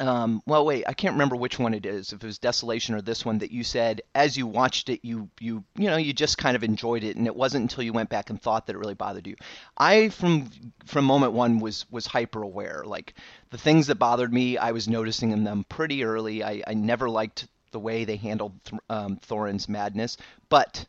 um, well, wait, I can't remember which one it is. If it was Desolation or this one that you said as you watched it, you you you know you just kind of enjoyed it, and it wasn't until you went back and thought that it really bothered you. I from from moment one was was hyper aware. Like the things that bothered me, I was noticing in them pretty early. I, I never liked the way they handled um, Thorin's madness, but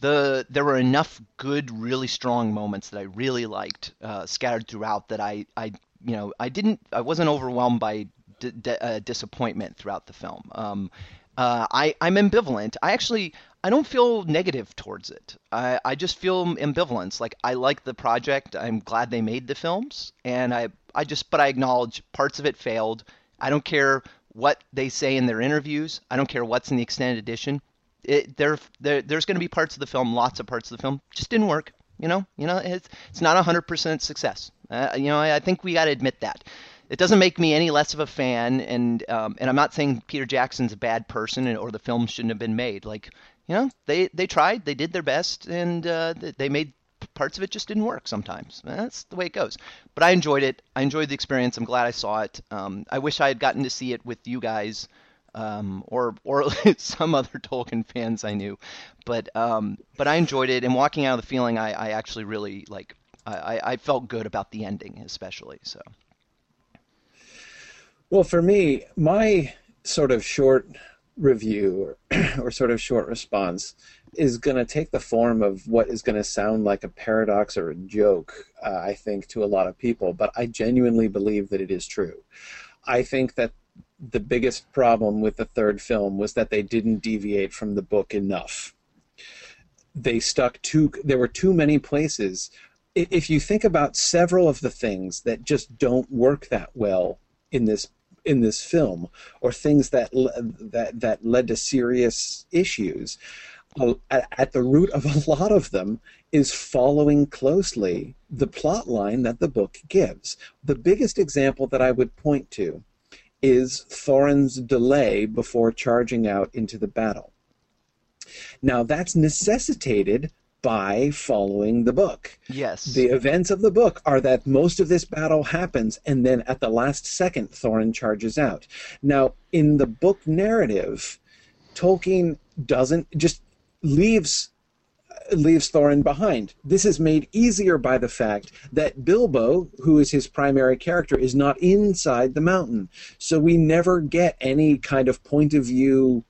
the there were enough good, really strong moments that I really liked uh, scattered throughout that I I you know I didn't I wasn't overwhelmed by d- d- uh, disappointment throughout the film. Um, uh, I I'm ambivalent. I actually I don't feel negative towards it. I I just feel ambivalence. Like I like the project. I'm glad they made the films, and I I just but I acknowledge parts of it failed. I don't care what they say in their interviews. I don't care what's in the extended edition it, there, there there's going to be parts of the film, lots of parts of the film, just didn't work. You know, you know, it's it's not a hundred percent success. Uh, you know, I, I think we got to admit that. It doesn't make me any less of a fan, and um, and I'm not saying Peter Jackson's a bad person and, or the film shouldn't have been made. Like, you know, they they tried, they did their best, and uh, they- made parts of it just didn't work sometimes. That's the way it goes. But I enjoyed it. I enjoyed the experience. I'm glad I saw it. Um, I wish I had gotten to see it with you guys um, or or *laughs* some other Tolkien fans I knew. But um, but I enjoyed it, and walking out of the feeling, I, I actually really like. I- I felt good about the ending, especially. So Well, for me, my sort of short review or, *clears throat* or sort of short response is going to take the form of what is going to sound like a paradox or a joke, uh, I think, to a lot of people, but I genuinely believe that it is true. I think that the biggest problem with the third film was that they didn't deviate from the book enough. They stuck too, there were too many places. If you think about several of the things that just don't work that well in this in this film or things that that that led to serious issues at the root of a *laughs* lot of them is following closely the plot line that the book gives. The biggest example that i would point to is thorin's delay before charging out into the battle. Now that's necessitated by following the book yes, the events of the book are that most of this battle happens, and then at the last second, Thorin charges out. Now, in the book narrative, Tolkien doesn't just leaves leaves Thorin behind. This is made easier by the fact that Bilbo, who is his primary character, is not inside the mountain. So we never get any kind of point of view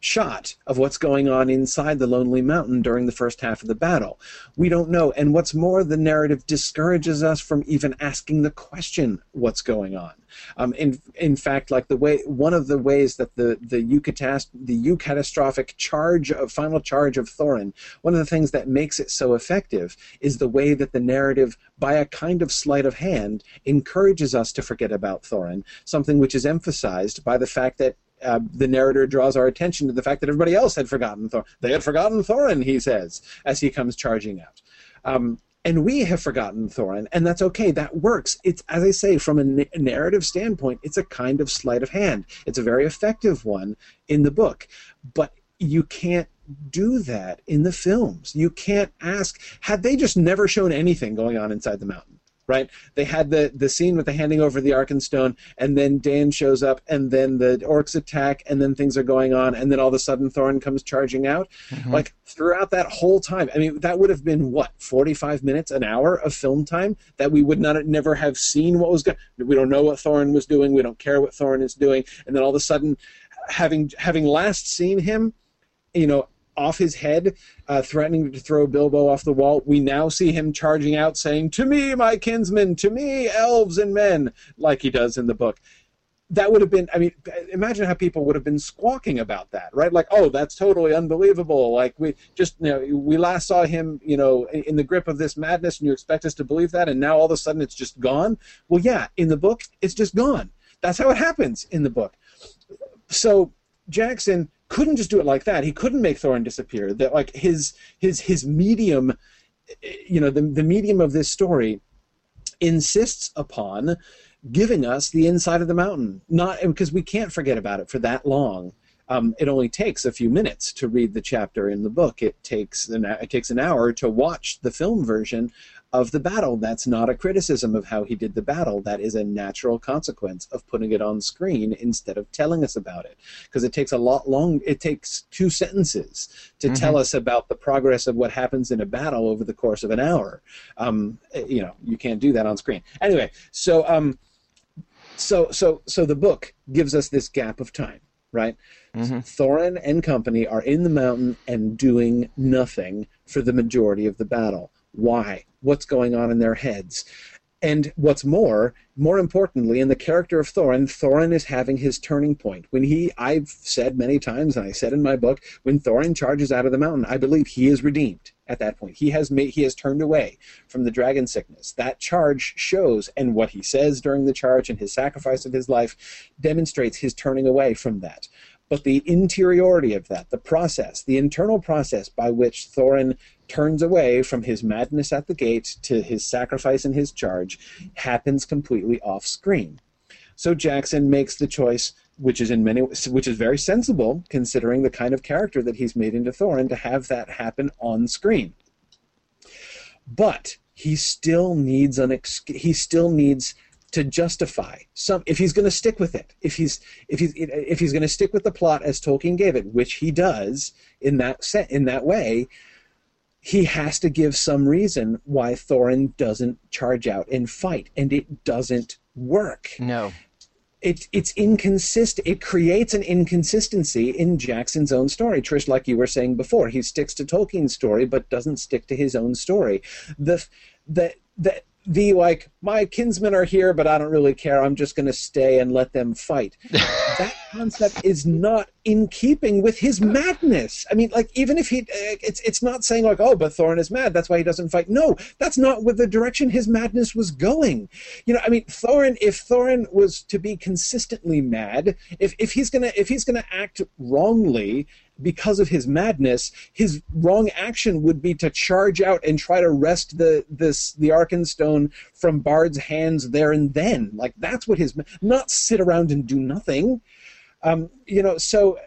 shot of what's going on inside the Lonely Mountain during the first half of the battle. We don't know. And what's more, the narrative discourages us from even asking the question, what's going on? Um, in, in fact, like the way, one of the ways that the, the, eucatast- the eucatastrophic charge of, final charge of Thorin, one of the things that makes it so effective is the way that the narrative, by a kind of sleight of hand, encourages us to forget about Thorin, something which is emphasized by the fact that uh, the narrator draws our attention to the fact that everybody else had forgotten Thorin. They had forgotten Thorin, he says, as he comes charging out. Um, and we have forgotten Thorin, and that's okay. That works. It's as I say, from a na- narrative standpoint, it's a kind of sleight of hand. It's a very effective one in the book, but you can't do that in the films. You can't ask. Had they just never shown anything going on inside the mountain? Right? They had the the scene with the handing over the Arkenstone, and Stone, and then Dain shows up, and then the orcs attack, and then things are going on, and then all of a sudden Thorin comes charging out. Mm-hmm. Like throughout that whole time, I mean, that would have been what forty five minutes, an hour of film time that we would not never have seen what was going. We don't know what Thorin was doing. We don't care what Thorin is doing, and then all of a sudden, having having last seen him, you know, off his head, uh, threatening to throw Bilbo off the wall. We now see him charging out, saying, To me, my kinsmen, to me, elves and men, like he does in the book. That would have been, I mean, imagine how people would have been squawking about that, right? Like, oh, that's totally unbelievable. Like, we just, you know, we last saw him, you know, in the grip of this madness, and you expect us to believe that, and now all of a sudden it's just gone? Well, yeah, in the book, it's just gone. That's how it happens in the book. So, Jackson couldn't just do it like that. He couldn't make Thorin disappear. That like his his his medium, you know, the the medium of this story insists upon giving us the inside of the mountain. Not because we can't forget about it for that long. Um, it only takes a few minutes to read the chapter in the book. It takes an it takes an hour to watch the film version of the battle. That's not a criticism of how he did the battle. That is a natural consequence of putting it on screen instead of telling us about it. Because it takes a lot long. It takes two sentences to mm-hmm. tell us about the progress of what happens in a battle over the course of an hour. Um, you know, you can't do that on screen. Anyway, so um, so so so the book gives us this gap of time right? Mm-hmm. Thorin and company are in the mountain and doing nothing for the majority of the battle. Why? What's going on in their heads? And what's more, more importantly, in the character of Thorin, Thorin is having his turning point. When he, I've said many times, and I said in my book, when Thorin charges out of the mountain, I believe he is redeemed at that point. He has made, he has turned away from the dragon sickness. That charge shows, and what he says during the charge and his sacrifice of his life demonstrates his turning away from that. But the interiority of that, the process, the internal process by which Thorin turns away from his madness at the gate to his sacrifice and his charge happens completely off screen. So Jackson makes the choice, which is in many, which is very sensible considering the kind of character that he's made into Thorin, to have that happen on screen. But he still needs an ex- he still needs to justify some if he's going to stick with it if he's if he's if he's going to stick with the plot as Tolkien gave it which he does in that set in that way he has to give some reason why Thorin doesn't charge out and fight, and it doesn't work. No. It, it's inconsistent. It creates an inconsistency in Jackson's own story. Trish, like you were saying before, he sticks to Tolkien's story but doesn't stick to his own story. The the the the like my kinsmen are here but i don't really care. I'm just going to stay and let them fight. *laughs* That concept is not in keeping with his madness. I mean like even if he uh, it's it's not saying like oh but thorin is mad. That's why he doesn't fight. No that's not with the direction his madness was going. You know i mean thorin if thorin was to be consistently mad if if he's going to if he's going to act wrongly because of his madness, his wrong action would be to charge out and try to wrest the this the Arkenstone from Bard's hands there and then. Like that's what his not sit around and do nothing. Um, you know, so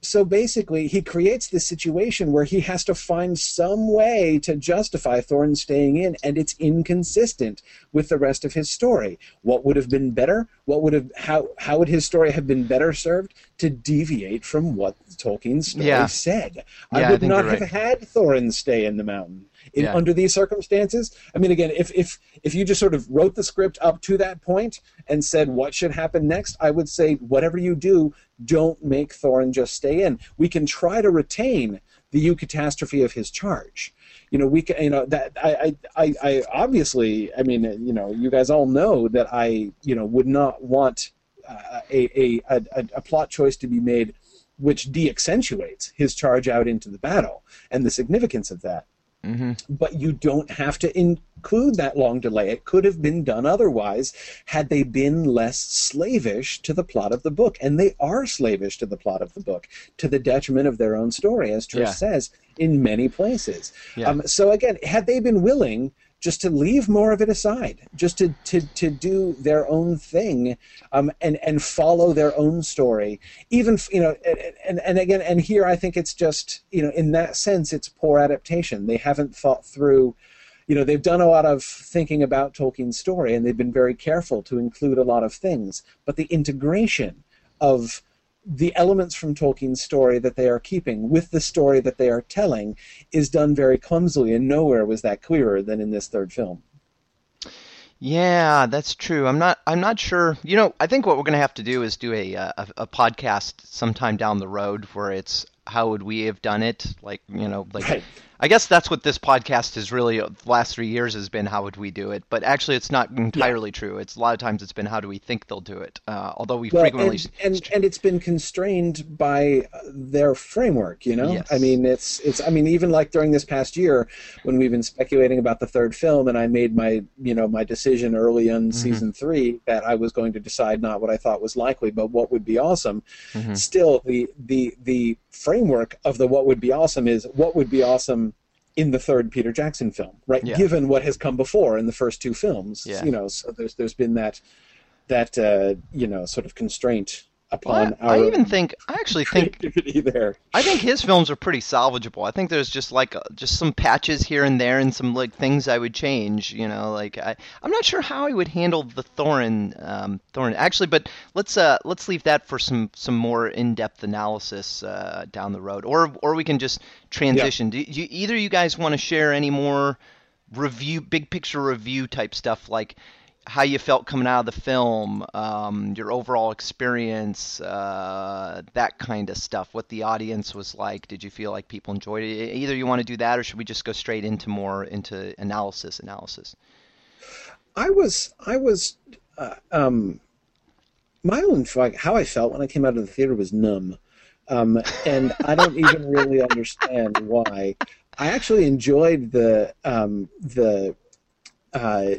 so basically, he creates this situation where he has to find some way to justify Thorin staying in, and it's inconsistent with the rest of his story. What would have been better? What would have how how would his story have been better served to deviate from what Tolkien's story Yeah. said? I I would think not have right. had Thorin stay in the mountain. In, Yeah. Under these circumstances, I mean, again, if, if if you just sort of wrote the script up to that point and said what should happen next, I would say whatever you do, don't make Thorin just stay in. We can try to retain the eucatastrophe of his charge. You know, we can, you know that I, I, I, obviously, I mean, you know, you guys all know that I, you know, would not want uh, a, a, a, a plot choice to be made which de-accentuates his charge out into the battle and the significance of that hmm but you don't have to include that long delay. It could have been done otherwise had they been less slavish to the plot of the book. And they are slavish to the plot of the book, to the detriment of their own story, as Trish Yeah. says, in many places. Yeah. Um, so again, had they been willing just to leave more of it aside, just to, to, to do their own thing um, and, and follow their own story, even, you know, and, and, again, and here I think it's just, you know, in that sense, it's poor adaptation. They haven't thought through, you know, they've done a lot of thinking about Tolkien's story and they've been very careful to include a lot of things, but the integration of the elements from Tolkien's story that they are keeping with the story that they are telling is done very clumsily, and nowhere was that clearer than in this third film. Yeah, that's true. I'm not. I'm not sure. You know, I think what we're going to have to do is do a, uh, a a podcast sometime down the road where it's how would we have done it? Like, you know, like Right. I guess that's what this podcast is really uh, the last three years has been. How would we do it? But actually, it's not entirely true. It's a lot of times it's been how do we think they'll do it? Uh, although we Well, frequently. and, and and it's been constrained by uh, their framework. You know, Yes. I mean, it's it's. I mean, even like during this past year, when we've been speculating about the third film, and I made my you know my decision early Mm-hmm. in season three that I was going to decide not what I thought was likely, but what would be awesome. Mhm. Still, the the the framework of the what would be awesome is what would be awesome in the third Peter Jackson film, right? Yeah. Given what has come before in the first two films, Yeah. you know, so there's there's been that that uh, you know sort of constraint Well, upon I, I our even think I actually think there. I think his films are pretty salvageable. I think there's just like uh, just some patches here and there and some like things I would change. You know, like I I'm not sure how I would handle the Thorin um, Thorin actually, but let's uh let's leave that for some some more in-depth analysis uh, down the road, or or we can just transition. Do you, either you guys want to share any more review, big picture review type stuff like? How you felt coming out of the film, um, your overall experience, uh, that kind of stuff. What the audience was like. Did you feel like people enjoyed it? Either you want to do that, or should we just go straight into more into analysis? Analysis. I was I was uh, um, my own how I felt when I came out of the theater was numb, um, and I don't even really understand why. I actually enjoyed the um, the uh,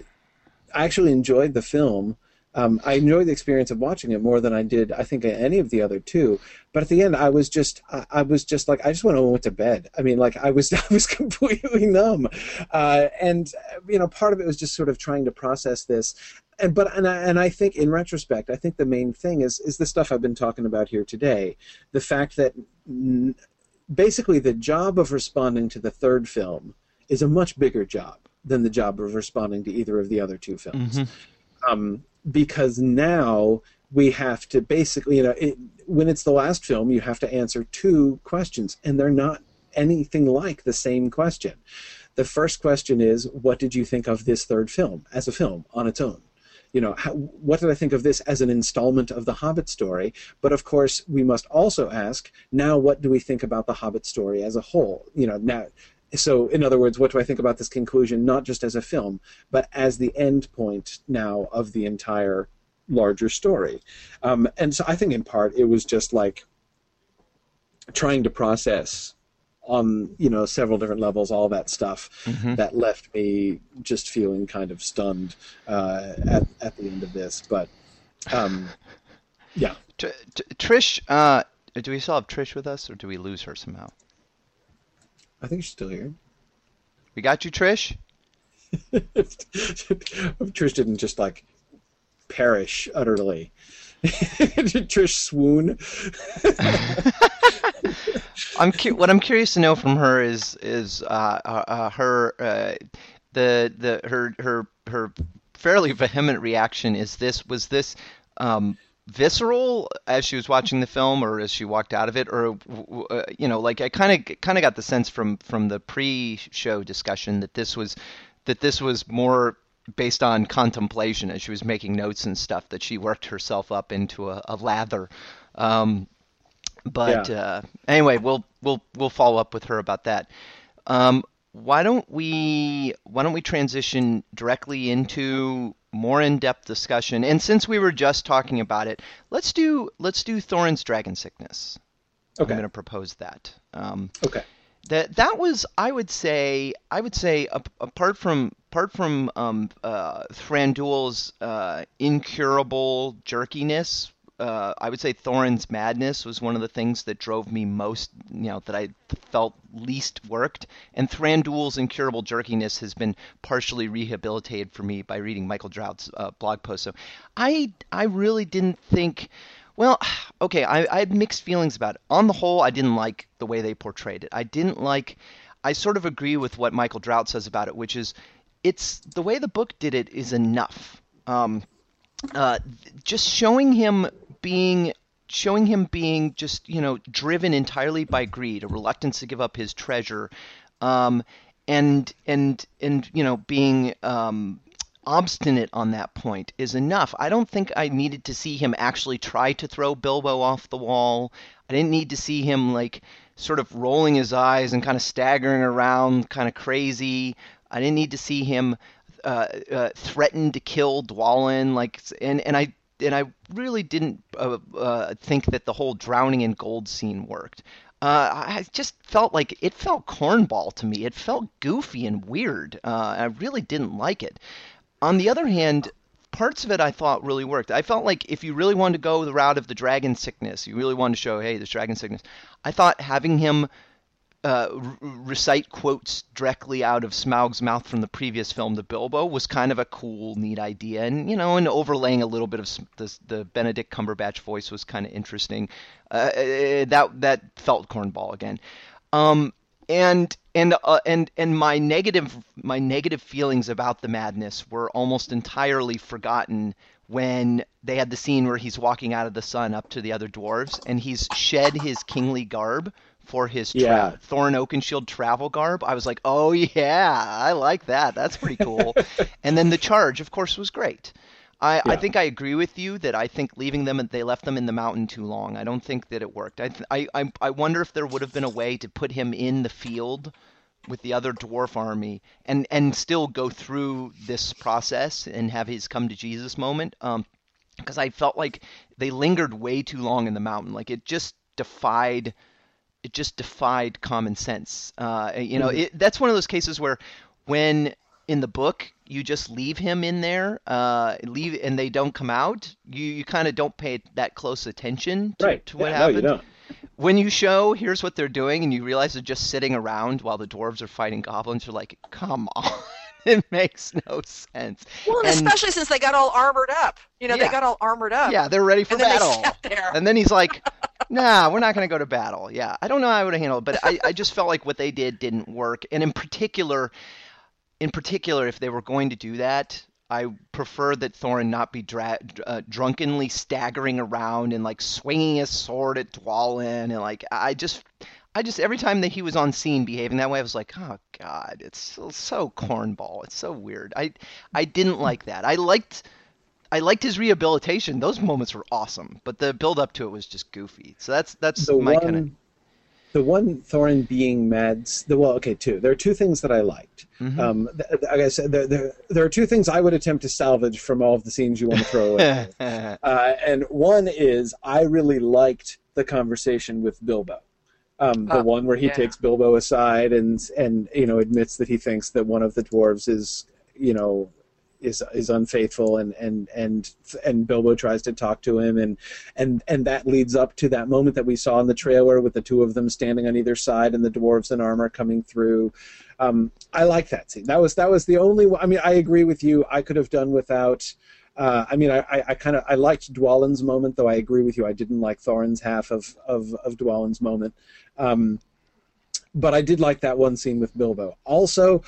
I actually enjoyed the film. Um, I enjoyed the experience of watching it more than I did, I think, any of the other two. But at the end, I was just, I, I was just like, I just went home and went to bed. I mean, like, I was, *laughs* I was completely numb, uh, and you know, part of it was just sort of trying to process this. And but and I, and I think in retrospect, I think the main thing is is the stuff I've been talking about here today, the fact that mm, basically the job of responding to the third film is a much bigger job than the job of responding to either of the other two films. Mhm. Um, because now we have to basically, you know, it, when it's the last film, you have to answer two questions, and they're not anything like the same question. The first question is, what did you think of this third film as a film on its own? You know, how, what did I think of this as an installment of the Hobbit story? But of course, we must also ask, now what do we think about the Hobbit story as a whole? You know, now so in other words what do i think about this conclusion not just as a film but as the end point now of the entire larger story um, and so i think in part it was just like trying to process on you know several different levels all that stuff Mhm. that left me just feeling kind of stunned uh, at, at the end of this but um, yeah Tr- Tr- Trish, uh, do we still have Trish with us, or do we lose her somehow? I think she's still here We got you, Trish. *laughs* Trish didn't just like perish utterly. *laughs* Did Trish swoon. *laughs* I'm cu- what I'm curious to know from her is is uh, uh, uh, her uh, the the her her her fairly vehement reaction. Is this was this um, visceral as she was watching the film, or as she walked out of it, or uh, you know, like I kind of kind of got the sense from from the pre-show discussion that this was that this was more based on contemplation as she was making notes and stuff that she worked herself up into a, a lather. Um, but Yeah. uh, anyway, we'll we'll we'll follow up with her about that. Um, why don't we why don't we transition directly into more in-depth discussion? And since we were just talking about it, let's do let's do Thorin's dragon sickness. Okay. I'm going to propose that. Um, Okay. that that was I would say I would say ap- apart from apart from um, uh, Thranduil's uh, incurable jerkiness, uh, I would say Thorin's madness was one of the things that drove me most. You know that I felt least worked, and Thranduil's incurable jerkiness has been partially rehabilitated for me by reading Michael Drout's uh, blog post. So I I really didn't think. Well, *sighs* okay, I, I had mixed feelings about it. On the whole, I didn't like the way they portrayed it. I didn't like. I sort of agree with what Michael Drout says about it, which is, it's the way the book did it is enough. Um, uh, just showing him being showing him being just you know driven entirely by greed, a reluctance to give up his treasure, um, and and and you know being um, obstinate on that point is enough. I don't think I needed to see him actually try to throw Bilbo off the wall. I didn't need to see him like sort of rolling his eyes and kind of staggering around, kind of crazy. I didn't need to see him uh, uh, threaten to kill Dwalin, like, and and I and I really didn't uh, uh, think that the whole drowning in gold scene worked. Uh, I just felt like it felt cornball to me. It felt goofy and weird. Uh, I really didn't like it. On the other hand, parts of it I thought really worked. I felt like if you really wanted to go the route of the dragon sickness, you really wanted to show, hey, there's dragon sickness. I thought having him uh, recite quotes directly out of Smaug's mouth from the previous film to Bilbo was kind of a cool, neat idea, and you know, and overlaying a little bit of the, the Benedict Cumberbatch voice was kind of interesting. Uh, uh, that that felt cornball again, um, and and uh, and and my negative my negative feelings about the madness were almost entirely forgotten when they had the scene where he's walking out of the sun up to the other dwarves, and he's shed his kingly garb for his tra- Yeah. Thorin Oakenshield travel garb. I was like, oh yeah, I like that. That's pretty cool. *laughs* and then the charge, of course, was great. I, I think I agree with you that I think leaving them they left them in the mountain too long. I don't think that it worked. I th- I I, I wonder if there would have been a way to put him in the field with the other dwarf army and and still go through this process and have his come to Jesus moment. Um, because I felt like they lingered way too long in the mountain. Like it just defied it just defied common sense. Uh, you know, it, that's one of those cases where when in the book you just leave him in there, uh, leave and they don't come out, you, you kind of don't pay that close attention to, Right. to what Yeah, happened. No, you don't. When you show here's what they're doing and you realize they're just sitting around while the dwarves are fighting goblins, you're like, come *laughs* on. it makes no sense. Well, and, And- especially since they got all armored up. You know, Yeah. they got all armored up. Yeah, they're ready for and then battle. they sat there. And then he's like, *laughs* "Nah, we're not going to go to battle." Yeah, I don't know how I would have handled it, but I, I just felt like what they did didn't work. And in particular, in particular, if they were going to do that, I prefer that Thorin not be dra- uh, drunkenly staggering around and like swinging his sword at Dwalin, and like I just. I just every time that he was on scene behaving that way, I was like, "Oh God, it's so, so cornball. It's so weird." I I didn't like that. I liked I liked his rehabilitation. Those moments were awesome, but the build up to it was just goofy. So that's that's the my one, kind of the one Thorin being mad. The well, okay, two. There are two things that I liked. Mm-hmm. Um, th- th- like I said, there, there, there are two things I would attempt to salvage from all of the scenes you want to throw away. *laughs* uh, and one is I really liked the conversation with Bilbo. Um, the Oh, one where he yeah. takes Bilbo aside and and you know admits that he thinks that one of the dwarves is you know is is unfaithful and and and and Bilbo tries to talk to him and and and that leads up to that moment that we saw in the trailer with the two of them standing on either side and the dwarves in armor coming through. Um, I like that scene. That was that was the only. I mean, I agree with you. I could have done without Uh, I mean, I, I, I kind of I liked Dwalin's moment, though I agree with you. I didn't like Thorin's half of of, of Dwalin's moment, um, but I did like that one scene with Bilbo. Also,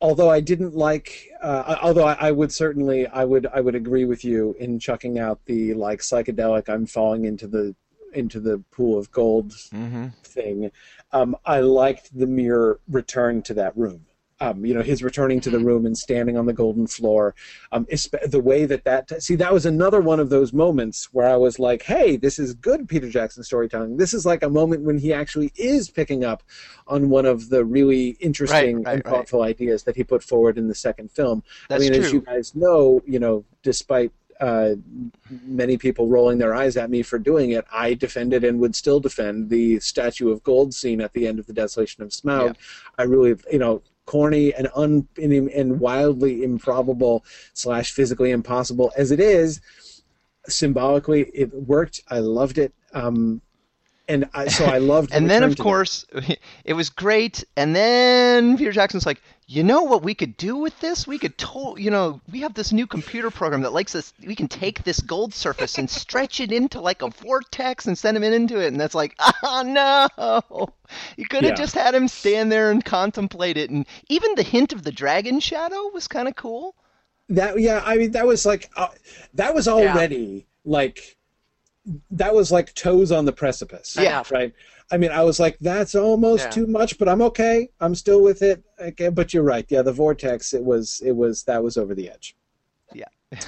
although I didn't like, uh, although I, I, would certainly, I would, I would agree with you in chucking out the like psychedelic. I'm falling into the into the pool of gold mm-hmm. thing. Um, I liked the mere return to that room um, you know, his returning to the mm-hmm. room and standing on the golden floor. Um, the way that that see that was another one of those moments where I was like, "Hey, this is good Peter Jackson storytelling. This is like a moment when he actually is picking up on one of the really interesting right, right, and thoughtful right. ideas that he put forward in the second film." That's I mean, true. as you guys know, you know, despite uh, many people rolling their eyes at me for doing it, I defended and would still defend the statue of gold scene at the end of the Desolation of Smaug. Yeah. I really, you know, corny and un and, and wildly improbable slash physically impossible as it is, symbolically it worked. I loved it. Um, and I, so I loved. It. *laughs* And then, of course, *laughs* it was great. And then Peter Jackson's like, you know what we could do with this? We could, to- you know, we have this new computer program that likes us. We can take this gold surface and *laughs* stretch it into like a vortex and send him into it. And that's like, oh *laughs* no! You could have yeah. just had him stand there and contemplate it. And even the hint of the dragon shadow was kind of cool. That yeah, I mean that was like uh, that was already yeah. like that was like toes on the precipice. Yeah, right. I mean, I was like, that's almost yeah. too much, but I'm okay. I'm still with it. Okay, but you're right. Yeah, the vortex. It was. It was. That was over the edge. Yeah. *laughs*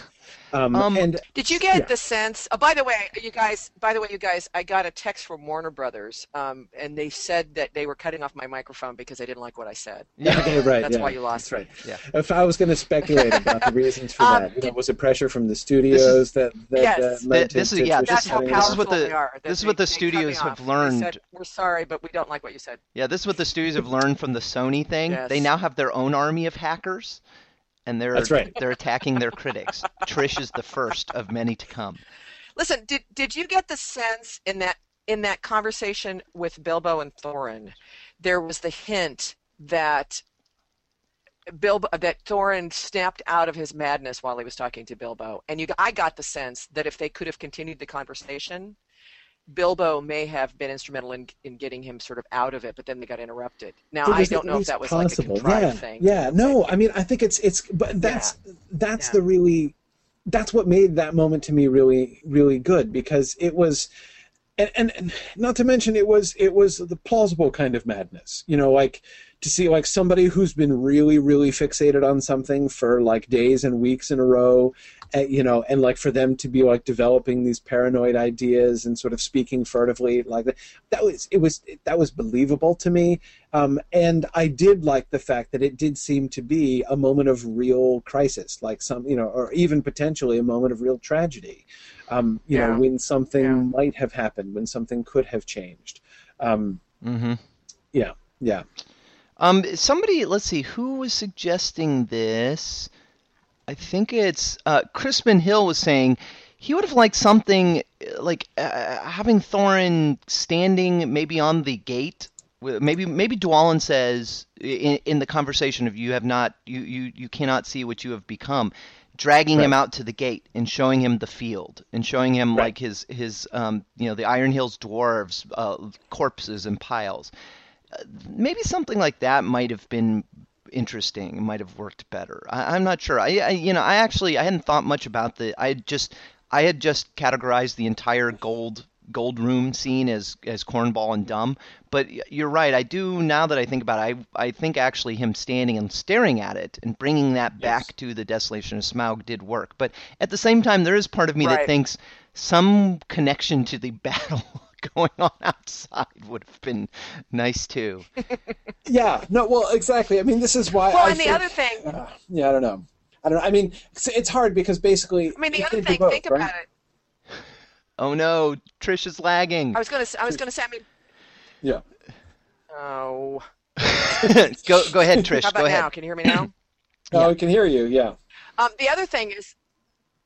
Um, um, and did you get yeah. the sense? Oh, by the way, you guys. By the way, you guys. I got a text from Warner Brothers, um, and they said that they were cutting off my microphone because they didn't like what I said. *laughs* Yeah, okay, right. That's yeah. why you lost. That's right. Yeah. If I was going to speculate about the reasons for *laughs* um, that, you know, was it pressure from the studios that that, yes. that led this to, is yeah. This, this, is what the this is what the studios have learned. Said, we're sorry, but we don't like what you said. Yeah, this is what the studios have learned from the Sony thing. Yes. They now have their own army of hackers and they're That's right. they're attacking their critics. Trish is the first of many to come. Listen, did did you get the sense in that in that conversation with Bilbo and Thorin, there was the hint that Bilbo that Thorin snapped out of his madness while he was talking to Bilbo, and you I got the sense that if they could have continued the conversation, Bilbo may have been instrumental in, in getting him sort of out of it, but then they got interrupted. Now I don't know if that was possible. like a contrived yeah. thing. Yeah, no, I mean I think it's it's but that's yeah. that's yeah. the really that's what made that moment to me really really good because it was and, and, and not to mention it was it was the plausible kind of madness. You know, like to see like somebody who's been really really fixated on something for like days and weeks in a row uh, you know and like for them to be like developing these paranoid ideas and sort of speaking furtively like that that was it was that was believable to me um, and i did like the fact that it did seem to be a moment of real crisis like some you know or even potentially a moment of real tragedy um, you yeah. know when something yeah. might have happened when something could have changed um, mm-hmm. yeah yeah um, somebody, let's see, who was suggesting this? I think it's uh, Crispin Hill was saying he would have liked something uh, like uh, having Thorin standing maybe on the gate. Maybe maybe Dwalin says in, in the conversation of you have not you, you, you cannot see what you have become, dragging right. him out to the gate and showing him the field and showing him right. like his his um you know the Iron Hills dwarves uh, corpses and piles maybe something like that might have been interesting. It might have worked better. I, am not sure. I, I, you know, I actually I hadn't thought much about the. I had just I had just categorized the entire gold gold room scene as as cornball and dumb. But you're right. I do now that I think about it. I I think actually him standing and staring at it and bringing that yes. back to the desolation of Smaug did work. But at the same time, there is part of me right. that thinks some connection to the *laughs* battle *laughs* going on outside would have been nice too. *laughs* yeah, no, well, exactly. I mean, this is why. Well, I and think, the other thing. Uh, yeah, I don't know. I don't know. I mean, it's, it's hard because basically. I mean, the other thing. Both, think right? about it. Oh no, Trish is lagging. I was gonna. I was gonna say. I mean. Yeah. Oh. *laughs* go go ahead, Trish. How about go now? ahead. Can you hear me now? oh, yeah. I can hear you. Yeah. Um, the other thing is,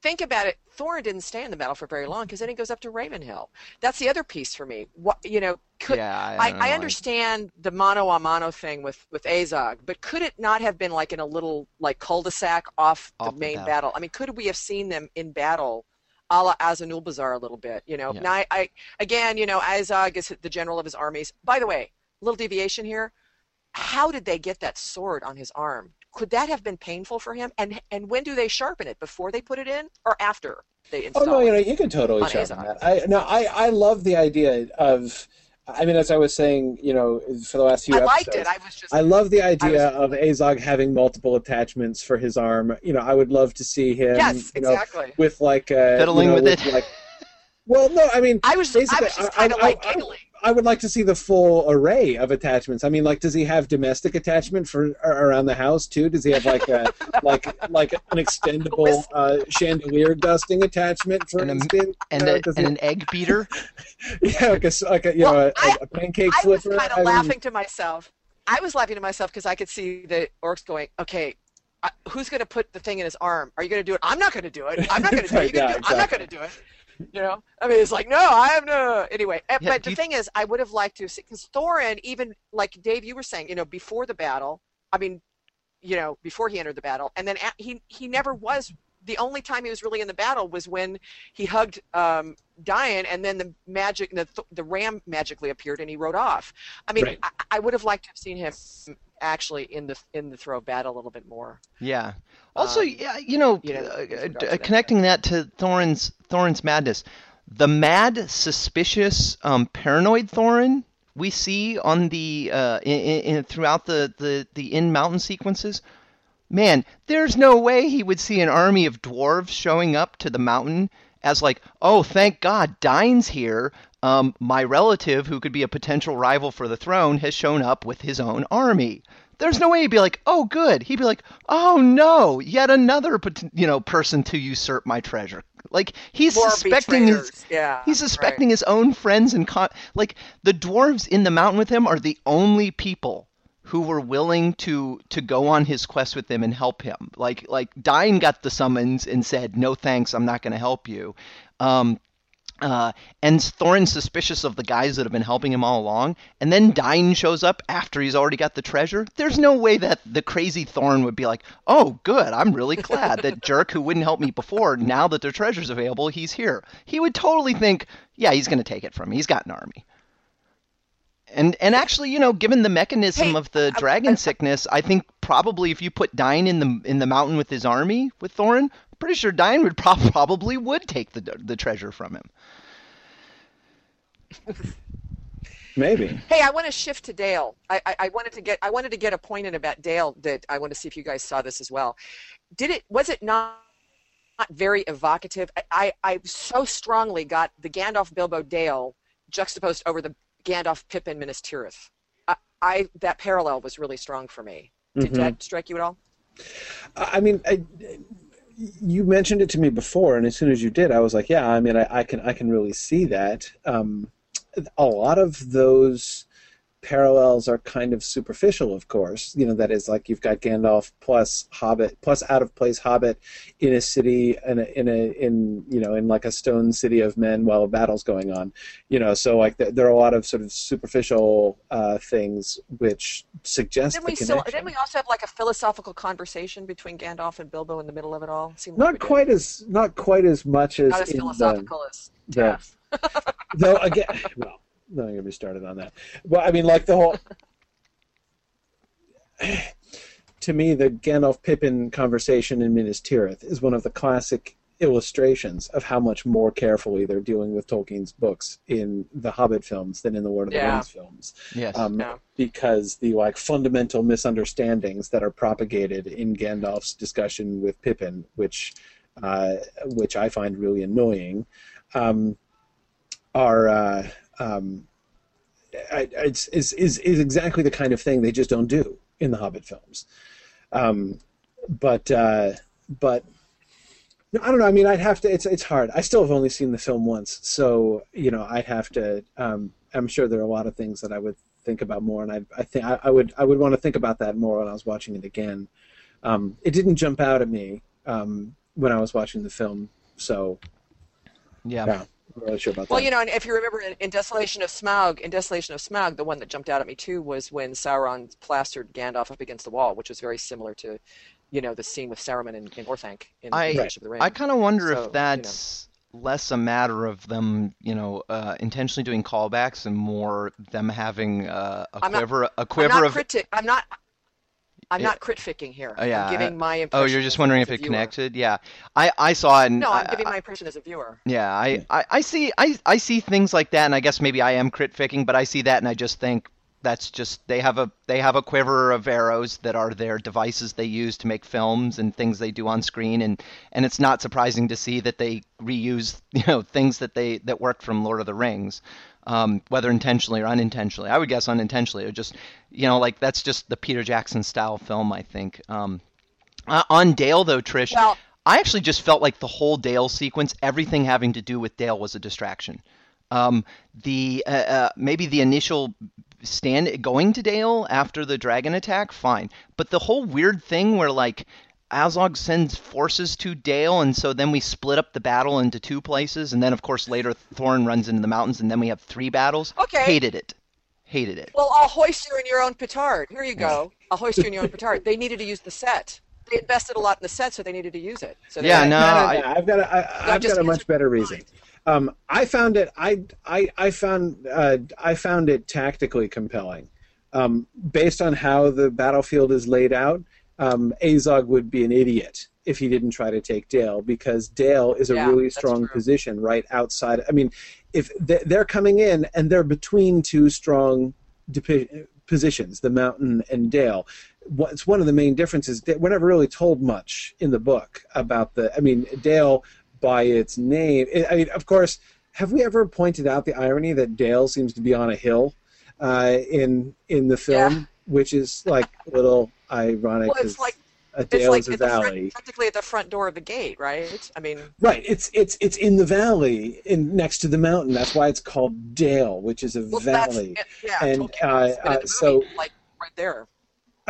think about it. Thorin didn't stay in the battle for very long because then he goes up to Ravenhill. That's the other piece for me. What, you know, could yeah, I, I, I understand the mano a mano thing with with Azog, but could it not have been like in a little like cul-de-sac off the Off the main battle. battle? I mean, could we have seen them in battle, a la Azanulbizar a little bit? You know, Yeah. now I, I again, you know, Azog is the general of his armies. By the way, little deviation here. How did they get that sword on his arm? Could that have been painful for him? And and when do they sharpen it? Before they put it in, or after they install? Oh no, you know you can totally On sharpen Azog. that. I no, I I love the idea of. I mean, as I was saying, you know, for the last few I episodes, liked it. I was just I love the idea I of Azog having multiple attachments for his arm. You know, I would love to see him. yes, you know, exactly. with like uh, Fiddling you know, with it. Like, well, no, I mean, I was I was just I- kind of I- like I- giggling. I would like to see the full array of attachments. I mean, like, does he have domestic attachment for around the house too? Does he have like a *laughs* like like an extendable uh, chandelier dusting attachment, for And a- instance? and, You a, and he- an egg beater. *laughs* yeah, like a s- like a you Well, know a, I- a pancake I was flipper. kind I of mean, laughing to myself. I was laughing to myself because I could see the orcs going, okay, I, who's going to put the thing in his arm? Are you going to do it? I'm not going to do it. I'm not going to do it. *laughs* You Yeah, can do it. I'm not going to do it. You know, I mean, it's like, no, I have no. Anyway, Yeah, but the you- thing is, I would have liked to see because Thorin, even like Dave, you were saying, you know, before the battle, I mean, you know, before he entered the battle, and then a- he he never was. The only time he was really in the battle was when he hugged um, Dain, and then the magic, the the ram magically appeared, and he rode off. I mean, Right. I, I would have liked to have seen him actually in the in the throw battle a little bit more. Yeah. Also, Um, yeah, you know, you know, uh, uh, to that. connecting that to Thorin's Thorin's madness, the mad, suspicious, um, paranoid Thorin we see on the uh, in, in, throughout the the the in mountain sequences. Man, there's no way he would see an army of dwarves showing up to the mountain as like, oh, thank God, Dain's here. Um, my relative, who could be a potential rival for the throne, has shown up with his own army. There's no way he'd be like, oh, good. He'd be like, oh no, yet another, you know, person to usurp my treasure. Like he's More suspecting his, yeah, he's right. suspecting his own friends and con- like the dwarves in the mountain with him are the only people who were willing to to go on his quest with him and help him. Like like Dain got the summons and said, "No thanks, I'm not going to help you." Um, uh, and Thorin's suspicious of the guys that have been helping him all along, and then Dain shows up after he's already got the treasure. There's no way that the crazy Thorin would be like, "Oh, good, I'm really glad that jerk who wouldn't help me before, now that the treasure's available, he's here." He would totally think, "Yeah, he's going to take it from me. He's got an army." And and actually, you know, given the mechanism Hey, of the I- dragon I- sickness, I think probably if you put Dain in the in the mountain with his army with Thorin, pretty sure Dain would prob- probably would take the the treasure from him. maybe. Hey, I want to shift to Dale. I, I, I wanted to get I wanted to get a point in about Dale that I want to see if you guys saw this as well. Did it was it not not very evocative? I, I, I so strongly got the Gandalf Bilbo Dale juxtaposed over the Gandalf Pippin Minas Tirith. I, I that parallel was really strong for me. Did Mhm. that strike you at all? I mean, I, you mentioned it to me before, and as soon as you did, I was like, yeah. I mean, I, I can I can really see that. Um, a lot of those parallels are kind of superficial, of course. You know, that is like you've got Gandalf plus Hobbit plus out of place Hobbit in a city in a, in a in you know in like a stone city of men while a battle's going on. You know, so like th- there are a lot of sort of superficial uh, things which suggest Didn't the we still, connection. didn't we also have like a philosophical conversation between Gandalf and Bilbo in the middle of it all? Seemed like not did. quite as not quite as much as, not as in the- philosophical as the- Jeff. *laughs* though again *laughs* well not gonna be started on that well i mean like the whole *sighs* to me the gandalf pippin conversation in minas tirith is one of the classic illustrations of how much more carefully they're dealing with tolkien's books in the hobbit films than in the lord of the rings films Yes. um, Yeah. because the like fundamental misunderstandings that are propagated in Gandalf's discussion with Pippin, which uh, which I find really annoying, um, are uh, um, I, it's, is, is is exactly the kind of thing they just don't do in the Hobbit films. Um, but uh, but I don't know. I mean, I'd have to. It's it's hard. I still have only seen the film once, so you know, I'd have to. Um, I'm sure there are a lot of things that I would think about more, and I, I think I, I would I would want to think about that more when I was watching it again. Um, it didn't jump out at me um, when I was watching the film, so yeah. yeah. I'm not really sure about Well, that. you know, and if you remember in, in Desolation of Smaug, in Desolation of Smaug, the one that jumped out at me too was when Sauron plastered Gandalf up against the wall, which was very similar to, you know, the scene with Saruman in, in Orthanc in I- Fellowship of the Ring. I kind of wonder So, you know. if that's less a matter of them, you know, uh, intentionally doing callbacks and more them having uh, a I'm not- quiver, a I'm quiver not of. critic. I'm not. Oh, I'm Yeah. not crit-ficking here. Oh, yeah, I'm giving my Oh, you're just wondering if it viewer. connected. Yeah, I I saw it. And No, I'm I- giving my impression as a viewer. Yeah, I, I, I see I, I see things like that, and I guess maybe I am crit ficking, but I see that and I just think that's just they have a they have a quiver of arrows that are their devices they use to make films and things they do on screen, and and it's not surprising to see that they reuse *laughs* you know things that they that worked from Lord of the Rings, um, whether intentionally or unintentionally. I would guess unintentionally. It just you know like that's just the Peter Jackson style film, I think. Um, uh, on Dale though, Trish. Well- I actually just felt like the whole Dale sequence, everything having to do with Dale was a distraction. Um, the uh, uh, maybe the initial stand going to Dale after the dragon attack, fine, but the whole weird thing where like Azog sends forces to Dale, and so then we split up the battle into two places, and then of course later Thorin runs into the mountains, and then we have three battles. Okay. hated it, hated it. Well, I'll hoist you in your own petard. Here you go. I'll hoist you in your own petard. They needed to use the set. They invested a lot in the set, so they needed to use it. So Yeah, had- no, no, I- no, I've got a, I, I've got a much better reason. Um, I found it. I I I found uh, I found it tactically compelling, um, based on how the battlefield is laid out. Um, Azog would be an idiot if he didn't try to take Dale because Dale is a Yeah, really strong true. position right outside. I mean, if they- they're coming in and they're between two strong depi- positions, the mountain and Dale. What's one of the main differences? that We're never really told much in the book about the. I mean, Dale by its name. I mean, of course, have we ever pointed out the irony that Dale seems to be on a hill uh, in in the film, Yeah. which is like a little ironic Well, it's like a it's like is a the front- valley. practically at the front door of the gate, right? I mean, Right, it's it's it's in the valley, in next to the mountain. That's why it's called Dale, which is a well, valley. that's yeah. And, uh, puts it in uh, movie, so- like right there.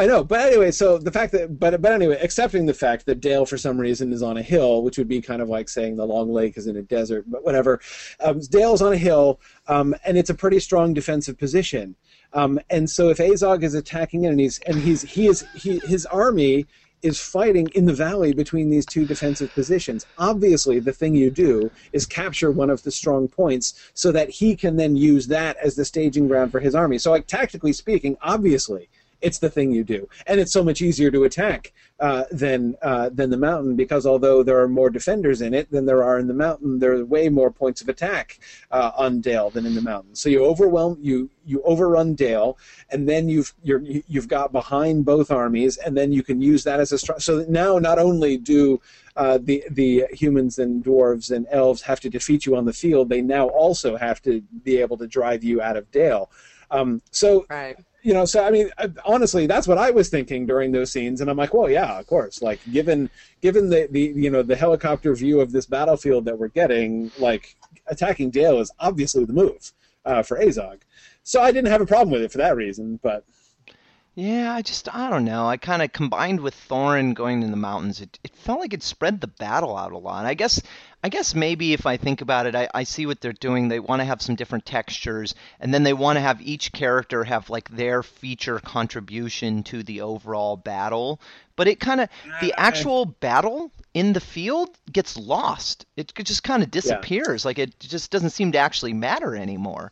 I know, but anyway, so the fact that, but but anyway, accepting the fact that Dale for some reason is on a hill, which would be kind of like saying the Long Lake is in a desert, but whatever. Um, Dale's on a hill, um, and it's a pretty strong defensive position. Um, and so if Azog is attacking it, and he's and he's he is he his army is fighting in the valley between these two defensive positions. Obviously, the thing you do is capture one of the strong points so that he can then use that as the staging ground for his army. So, like tactically speaking, obviously, it's the thing you do, and it's so much easier to attack uh, than uh, than the mountain because although there are more defenders in it than there are in the mountain, there are way more points of attack uh, on Dale than in the mountain. So you overwhelm you you overrun Dale, and then you've you're, you- you've got behind both armies, and then you can use that as a str- so now not only do uh, the the humans and dwarves and elves have to defeat you on the field, they now also have to be able to drive you out of Dale. Um, so Right. You know, so I mean, honestly, that's what I was thinking during those scenes, and I'm like, well, yeah, of course. Like, given given the, the you know the helicopter view of this battlefield that we're getting, like attacking Dale is obviously the move uh, for Azog. So I didn't have a problem with it for that reason, but Yeah, I just I don't know. I kind of combined with Thorin going in the mountains. It it felt like it spread the battle out a lot. I guess I guess maybe if I think about it, I, I see what they're doing. They want to have some different textures, and then they want to have each character have like their feature contribution to the overall battle. But it kind of the actual battle in the field gets lost. It just kind of disappears. Like it just doesn't seem to actually matter anymore.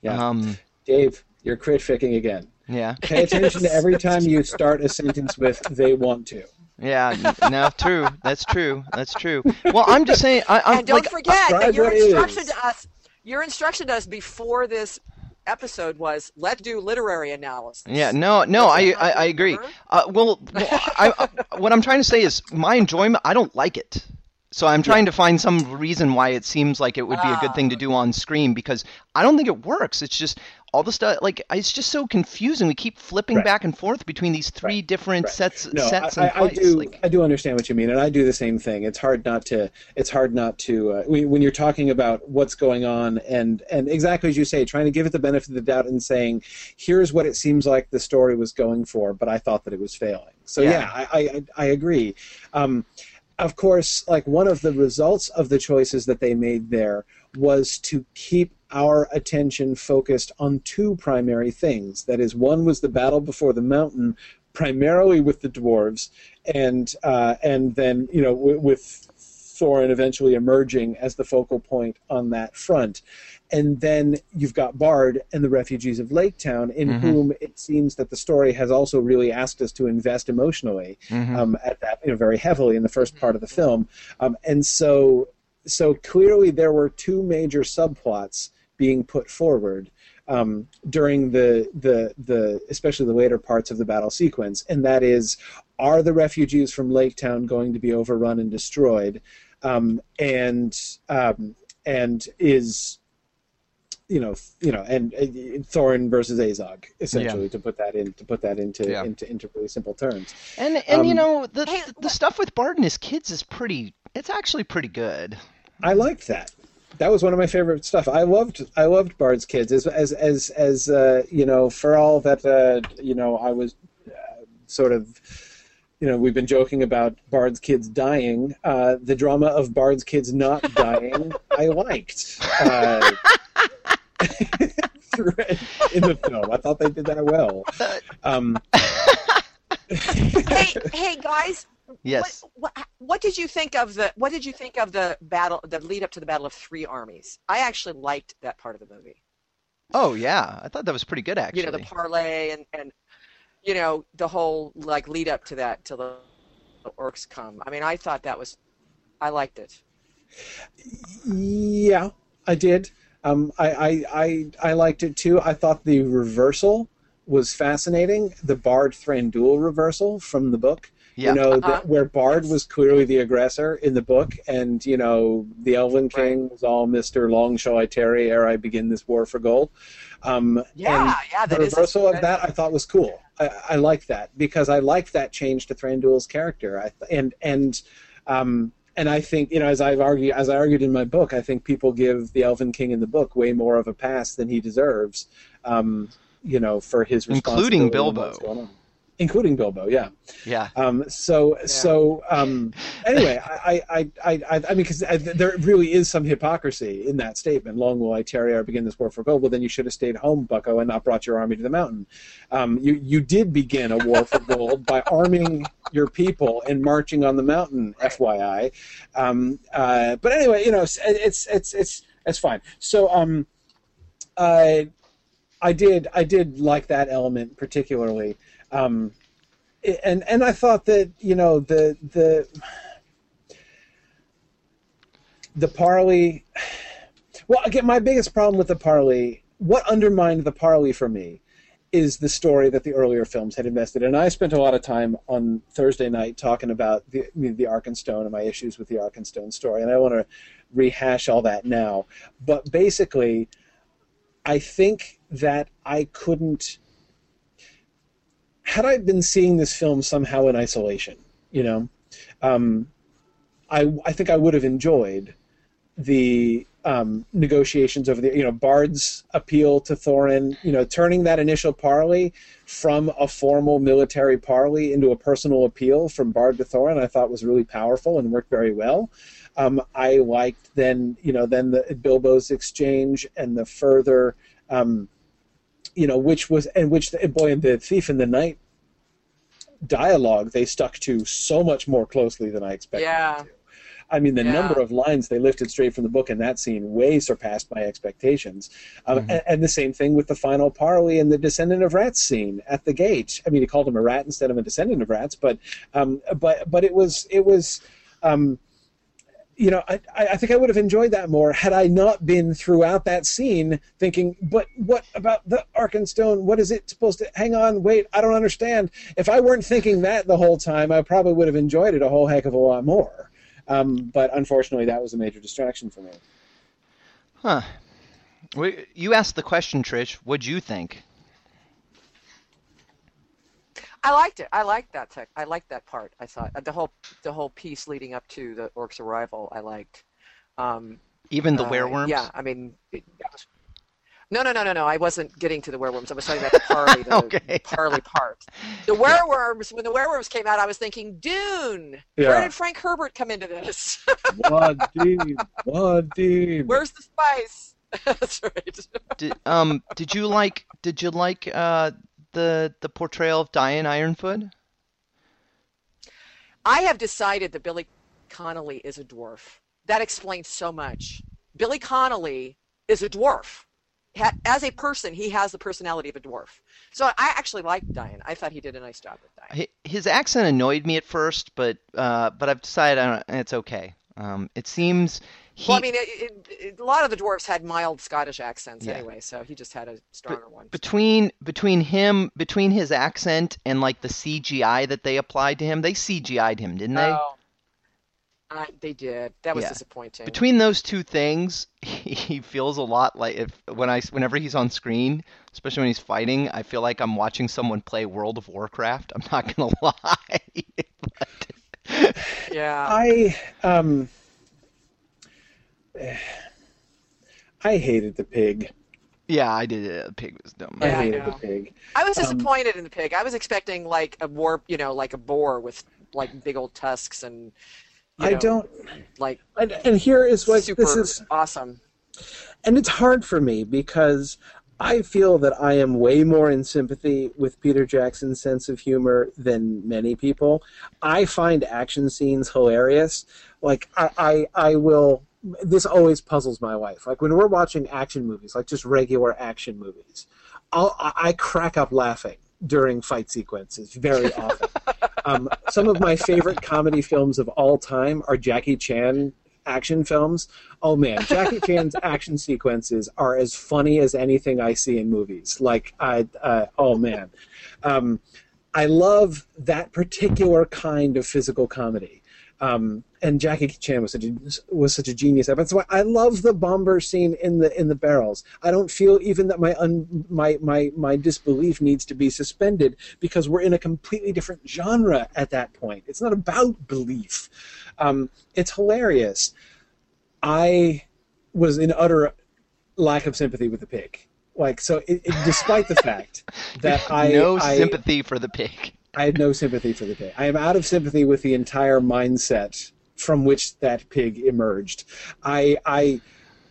yeah, Um, Dave, you're critficking again. Yeah. Pay attention to every time you start a sentence with "they want to." Yeah, n- no, true. That's true. That's true. Well, I'm just saying. I, I'm and don't like, forget describe that your instruction is. to us, your instruction to us before this episode was let's do literary analysis. Yeah, no, no, I, I, I agree. Uh, well, well I, I, what I'm trying to say is my enjoyment. I don't like it, so I'm trying to find some reason why it seems like it would be a good thing to do on screen because I don't think it works. It's just all the stuff. Like it's just so confusing. We keep flipping Right. back and forth between these three Right, different right. sets, No, sets I, and I, I do. Like, I do understand what you mean, and I do the same thing. It's hard not to. It's hard not to. Uh, when when you're talking about what's going on, and and exactly as you say, trying to give it the benefit of the doubt and saying, here's what it seems like the story was going for, but I thought that it was failing. So Yeah. yeah, I, I I agree. Um, of course, like one of the results of the choices that they made there was to keep our attention focused on two primary things. That is, one was the battle before the mountain, primarily with the dwarves, and uh, and then you know w- with Thorin eventually emerging as the focal point on that front. And then you've got Bard and the refugees of Lake Town, in Mhm. whom it seems that the story has also really asked us to invest emotionally Mhm. um, at that you know very heavily in the first part of the film. Um, and so so clearly there were two major subplots being put forward um, during the, the the especially the later parts of the battle sequence, and that is, are the refugees from Lake Town going to be overrun and destroyed, um, and um, and is you know you know and uh, Thorin versus Azog essentially to put that in to put that into Yeah. into into really simple terms. And and you Um, know the Hey, the stuff with Bard and his kids is pretty. It's actually pretty good. I liked that. That was one of my favorite stuff. I loved I loved Bard's kids as as as as uh, you know for all that uh, you know I was uh, sort of you know we've been joking about Bard's kids dying. Uh, the drama of Bard's kids not *laughs* dying I liked. Uh, *laughs* in the film, I thought they did that well. Um, hey, *laughs* hey guys. Yes. What, what, what did you think of the What did you think of the battle, the lead up to the Battle of Three Armies? I actually liked that part of the movie. Oh yeah, I thought that was pretty good actually. You know, the parlay and and you know the whole like lead up to that till the, the orcs come. I mean, I thought that was, I liked it. Yeah, I did. Um, I, I, I, I liked it too. I thought the reversal was fascinating. The Bard Thranduil reversal from the book. yeah. You know, Uh-huh. that where Bard Yes. was clearly the aggressor in the book, and you know, the Elven King was all Mister Long shall I tarry ere I begin this war for gold. Um, Yeah, and yeah, the that is a- reversal of that- that I thought was cool. I, I liked that because I like that change to Thranduil's character. I, and and um, and I think you know, as I've argued, as I argued in my book, I think people give the Elven King in the book way more of a pass than he deserves. Um, you know, for his Including Bilbo. What's going on. including Bilbo. Yeah. Yeah. Um, so so um, anyway, I I I I, I mean because there really is some hypocrisy in that statement. Long will I tarry or begin this war for gold. Well, then you should have stayed home, Bucko, and not brought your army to the mountain. Um, you you did begin a war for gold by arming your people and marching on the mountain. FYI. Um, uh, but anyway, you know it's it's it's it's, it's fine. So um, I. I did. I did like that element particularly, um, and and I thought that you know the the the parley. Well, again, my biggest problem with the parley, what undermined the parley for me, is the story that the earlier films had invested in. And I spent a lot of time on Thursday night talking about the the Arkenstone and my issues with the Arkenstone story, and I want to rehash all that now. But basically, I think that I couldn't. Had I been seeing this film somehow in isolation, you know, um, I I think I would have enjoyed the um, negotiations over the you know Bard's appeal to Thorin, you know, turning that initial parley from a formal military parley into a personal appeal from Bard to Thorin, I thought was really powerful and worked very well. Um, I liked then you know then the Bilbo's exchange and the further. Um, you know, which was and which the boy and the thief in the night dialogue they stuck to so much more closely than I expected. Yeah. them to. I mean, the Yeah. number of lines they lifted straight from the book in that scene way surpassed my expectations. Um, Mhm. and, and the same thing with the final parley and the descendant of rats scene at the gate. I mean, he called him a rat instead of a descendant of rats, but um, but but it was it was. Um, you know, I, I think I would have enjoyed that more had I not been throughout that scene thinking, but what about the Arkenstone? What is it supposed to? Hang on, wait, I don't understand. If I weren't thinking that the whole time, I probably would have enjoyed it a whole heck of a lot more. Um, but unfortunately, that was a major distraction for me. Huh. You asked the question, Trish. What'd you think? I liked it. I liked that tech. I liked that part. I thought uh, the whole the whole piece leading up to the orcs' arrival. I liked. Um, Even the uh, werewolves? Yeah, I mean, it, that was, No, no, no, no, no. I wasn't getting to the werewolves. I was talking about the parley, *laughs* the Okay. parley part. The werewolves. When the werewolves came out, I was thinking Dune. Where did Frank Herbert come into this? *laughs* Wadim, Wadim. Where's the spice? *laughs* That's right. Did, um, did you like did you like uh, the the portrayal of Dain Ironfoot? I have decided that Billy Connolly is a dwarf. That explains so much. Billy Connolly is a dwarf. As a person, he has the personality of a dwarf. So I actually liked Dain. I thought he did a nice job with Dain. His accent annoyed me at first, but uh, but I've decided I don't, it's okay. Um, it seems he well, I mean, it, it, it, a lot of the dwarves had mild Scottish accents Yeah. anyway, so he just had a stronger one. between between him between his accent and like the CGI that they applied to him, they CGI'd him, didn't they? Oh. Uh, they did. That was Yeah. disappointing. Between those two things, *laughs* he feels a lot like if when I whenever he's on screen, especially when he's fighting, I feel like I'm watching someone play World of Warcraft. I'm not gonna *laughs* lie. *laughs* But- yeah. I um I hated the pig. yeah, I did it. The pig was dumb. I Yeah, I hated the pig. I was Um, disappointed in the pig. I was expecting like a war, you know, like a boar with like big old tusks and you I know, don't like and, and here is what super this is awesome. and it's hard for me because I feel that I am way more in sympathy with Peter Jackson's sense of humor than many people. I find action scenes hilarious. Like I, I, I will. This always puzzles my wife. Like when we're watching action movies, like just regular action movies, I'll, I I crack up laughing during fight sequences very often. *laughs* um, some of my favorite comedy films of all time are Jackie Chan action films. Oh man, Jackie Chan's *laughs* action sequences are as funny as anything I see in movies. Like I, uh, oh man, um, I love that particular kind of physical comedy. Um, and Jackie Chan was such a was such a genius. That's why I love the bomber scene in the in the barrels. I don't feel even that my un, my my my disbelief needs to be suspended because we're in a completely different genre at that point. It's not about belief. Um, it's hilarious. I was in utter lack of sympathy with the pig. Like so, it, it, despite the fact *laughs* that I no I, sympathy for the pig. I had no sympathy for the pig. I am out of sympathy with the entire mindset from which that pig emerged. I I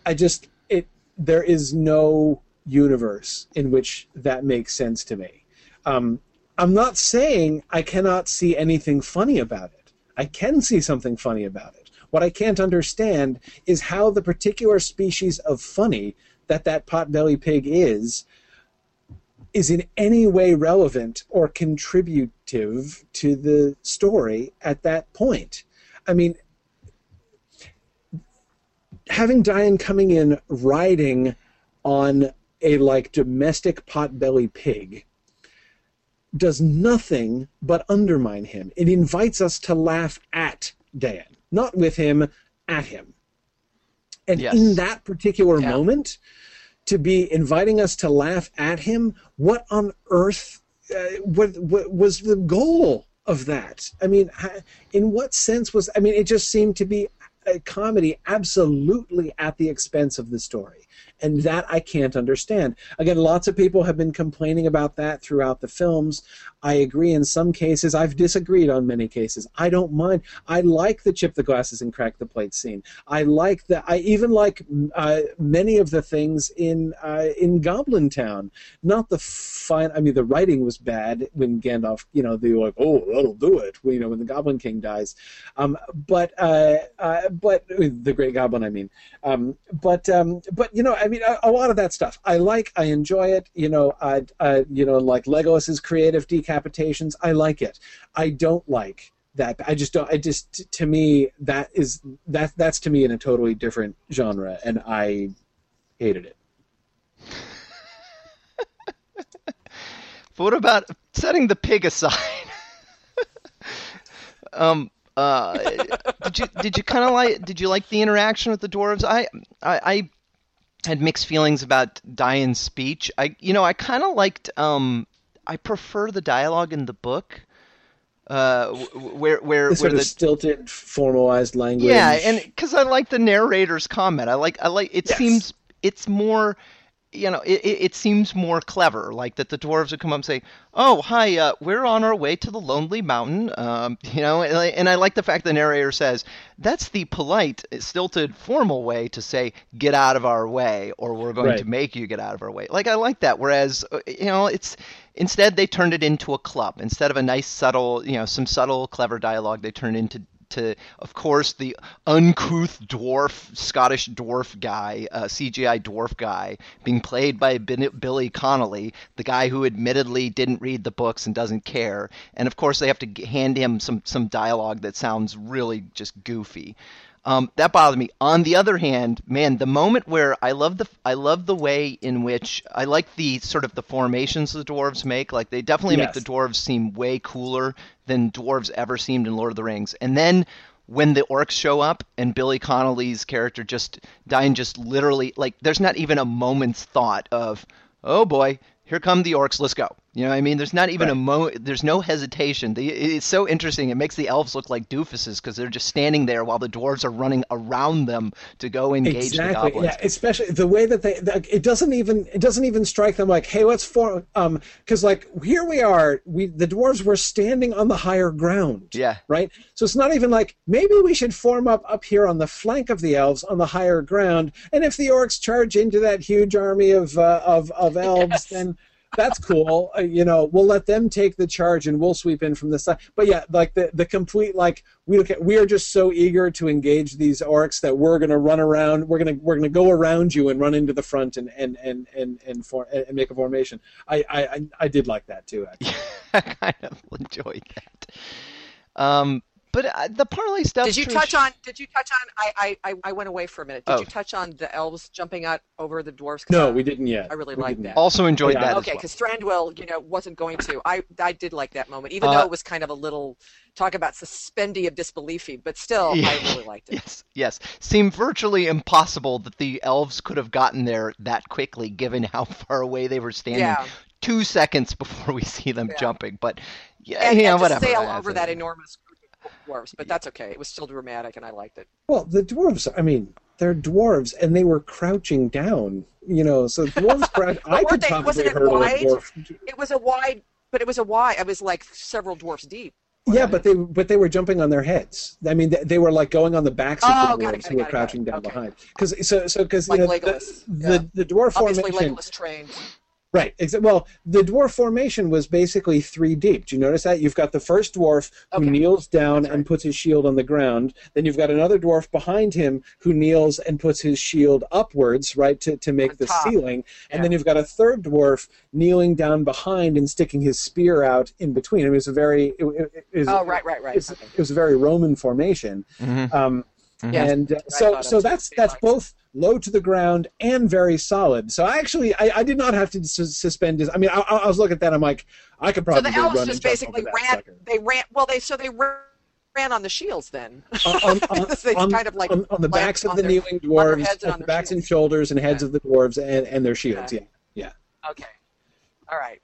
I just it there is no universe in which that makes sense to me. Um, I'm not saying I cannot see anything funny about it. I can see something funny about it. What I can't understand is how the particular species of funny that that potbelly pig is is in any way relevant or contributive to the story at that point. I mean, having Dain coming in riding on a like domestic potbelly pig does nothing but undermine him. It invites us to laugh at Dain, not with him, at him. And Yes. in that particular Yeah. moment, to be inviting us to laugh at him, what on earth uh, what, what was the goal of that? I mean, in what sense was? I mean, it just seemed to be a comedy absolutely at the expense of the story. And that I can't understand. Again, lots of people have been complaining about that throughout the films. I agree in some cases. I've disagreed on many cases. I don't mind. I like the chip the glasses and crack the plate scene. I like the. I even like uh, many of the things in uh, in Goblin Town. Not the fine. I mean, the writing was bad when Gandalf. You know, they were like, "Oh, that'll do it." You know, when the Goblin King dies. Um, but uh, uh, but the Great Goblin, I mean. Um, but um, but you know, I mean, a, a lot of that stuff I like. I enjoy it. You know, I you know, like Legolas's creative decapitations. I like it. I don't like that. I just don't. I just to me that is that that's to me in a totally different genre, and I hated it. *laughs* But what about setting the pig aside? *laughs* um, uh, did you did you kind of like did you like the interaction with the dwarves? I I, I had mixed feelings about Dain's speech. I you know I kind of liked um I prefer the dialogue in the book. Uh, where where The sort where of stilted, formalized language. yeah, and because I like the narrator's comment, I like I like it Yes. seems it's more you know, it, it, seems more clever, like that the dwarves would come up and say, "Oh, hi, uh, we're on our way to the Lonely Mountain," um, *laughs* you know, and I, and I like the fact the narrator says that's the polite, stilted, formal way to say "get out of our way" or "we're going Right. to make you get out of our way." Like I like that. Whereas, uh, you know, it's instead they turned it into a club instead of a nice, subtle, you know, some subtle, clever dialogue. They turned into to, of course, the uncouth dwarf, Scottish dwarf guy, uh, CGI dwarf guy, being played by Bin- Billy Connolly, the guy who admittedly didn't read the books and doesn't care. And of course, they have to hand him some some dialogue that sounds really just goofy. Um, that bothered me. On the other hand, man, the moment where I love the I love the way in which I like the sort of the formations the dwarves make. Like they definitely make the dwarves seem way cooler than dwarves ever seemed in Lord of the Rings. And then when the orcs show up and Billy Connolly's character just Dain just literally like there's not even a moment's thought of oh boy here come the orcs let's go you know what I mean? There's not even a mo there's no hesitation. The, it's so interesting. It makes the elves look like doofuses because they're just standing there while the dwarves are running around them to go engage the exactly. Goblins. yeah especially the way that they like, it doesn't even it doesn't even strike them like hey let's form um because like here we are. We the dwarves were standing on the higher ground Yeah. right? So it's not even like maybe we should form up up here on the flank of the elves on the higher ground. And if the orcs charge into that huge army of uh, of of elves Yes. then that's cool. Uh, you know, we'll let them take the charge and we'll sweep in from the side. But yeah, like the the complete like we look at, we are just so eager to engage these orcs that we're gonna run around. We're gonna we're gonna go around you and run into the front and and and and and, for, and make a formation. I, I I did like that too. Actually. *laughs* I kind of enjoyed that um but uh, the parlay stuff Did you Trish- touch on? Did you touch on? I I, I, I went away for a minute. Did Oh. you touch on the elves jumping out over the dwarves? 'Cause No, I- we didn't yet. I really We like didn't that. also enjoyed Yeah. that Okay, as well because Thranduil, you know, wasn't going to. I I did like that moment, even Uh, though it was kind of a little talk about suspendy of disbeliefy, but still, Yeah. I really liked it. *laughs* Yes, yes. Seemed virtually impossible that the elves could have gotten there that quickly, given how *laughs* far away they were standing. Yeah. Two seconds before we see them Yeah. jumping, but yeah, And, yeah, and to whatever. sail over that enormous group of dwarves, but that's okay. It was still dramatic, and I liked it. Well, the dwarves. I mean, they're dwarves, and they were crouching down. You know, so *laughs* dwarves crouch. I could they- probably wasn't it hurdle a dwarf. It was a wide, but it was a wide. It was like several dwarfs deep. Yeah, but they but they were jumping on their heads. I mean, they, they were like going on the backs of Oh, the dwarves who were crouching down. Okay. behind. Because so so because Like you know the, yeah. the the dwarf Obviously, formation. Legolas trained. Right. Exa- well, the dwarf formation was basically three deep. Do you notice that? You've got the first dwarf who Okay. kneels down That's and puts his shield on the ground. Then you've got another dwarf behind him who kneels and puts his shield upwards, right, to, to make On the top. ceiling. And then you've got a third dwarf kneeling down behind and sticking his spear out in between. It was a very. It, it, it was, Oh, right, right, right. It's, Okay. it was a very Roman formation. Mhm. Um, Yes, and uh, so so that's that's liked both low to the ground and very solid. So I actually I, I did not have to sus- suspend this. I mean I, I was looking at that. I'm like I could probably. So probably the elves run just basically ran. sucker. They ran. Well, they so they ran, ran on the shields then. on, on, *laughs* on, They on- kind of like on, on the backs of the their- kneeling dwarves, heads and on on the their backs and shoulders and heads Yeah. of the dwarves and, and their shields. Yeah. Yeah, yeah. Okay. All right.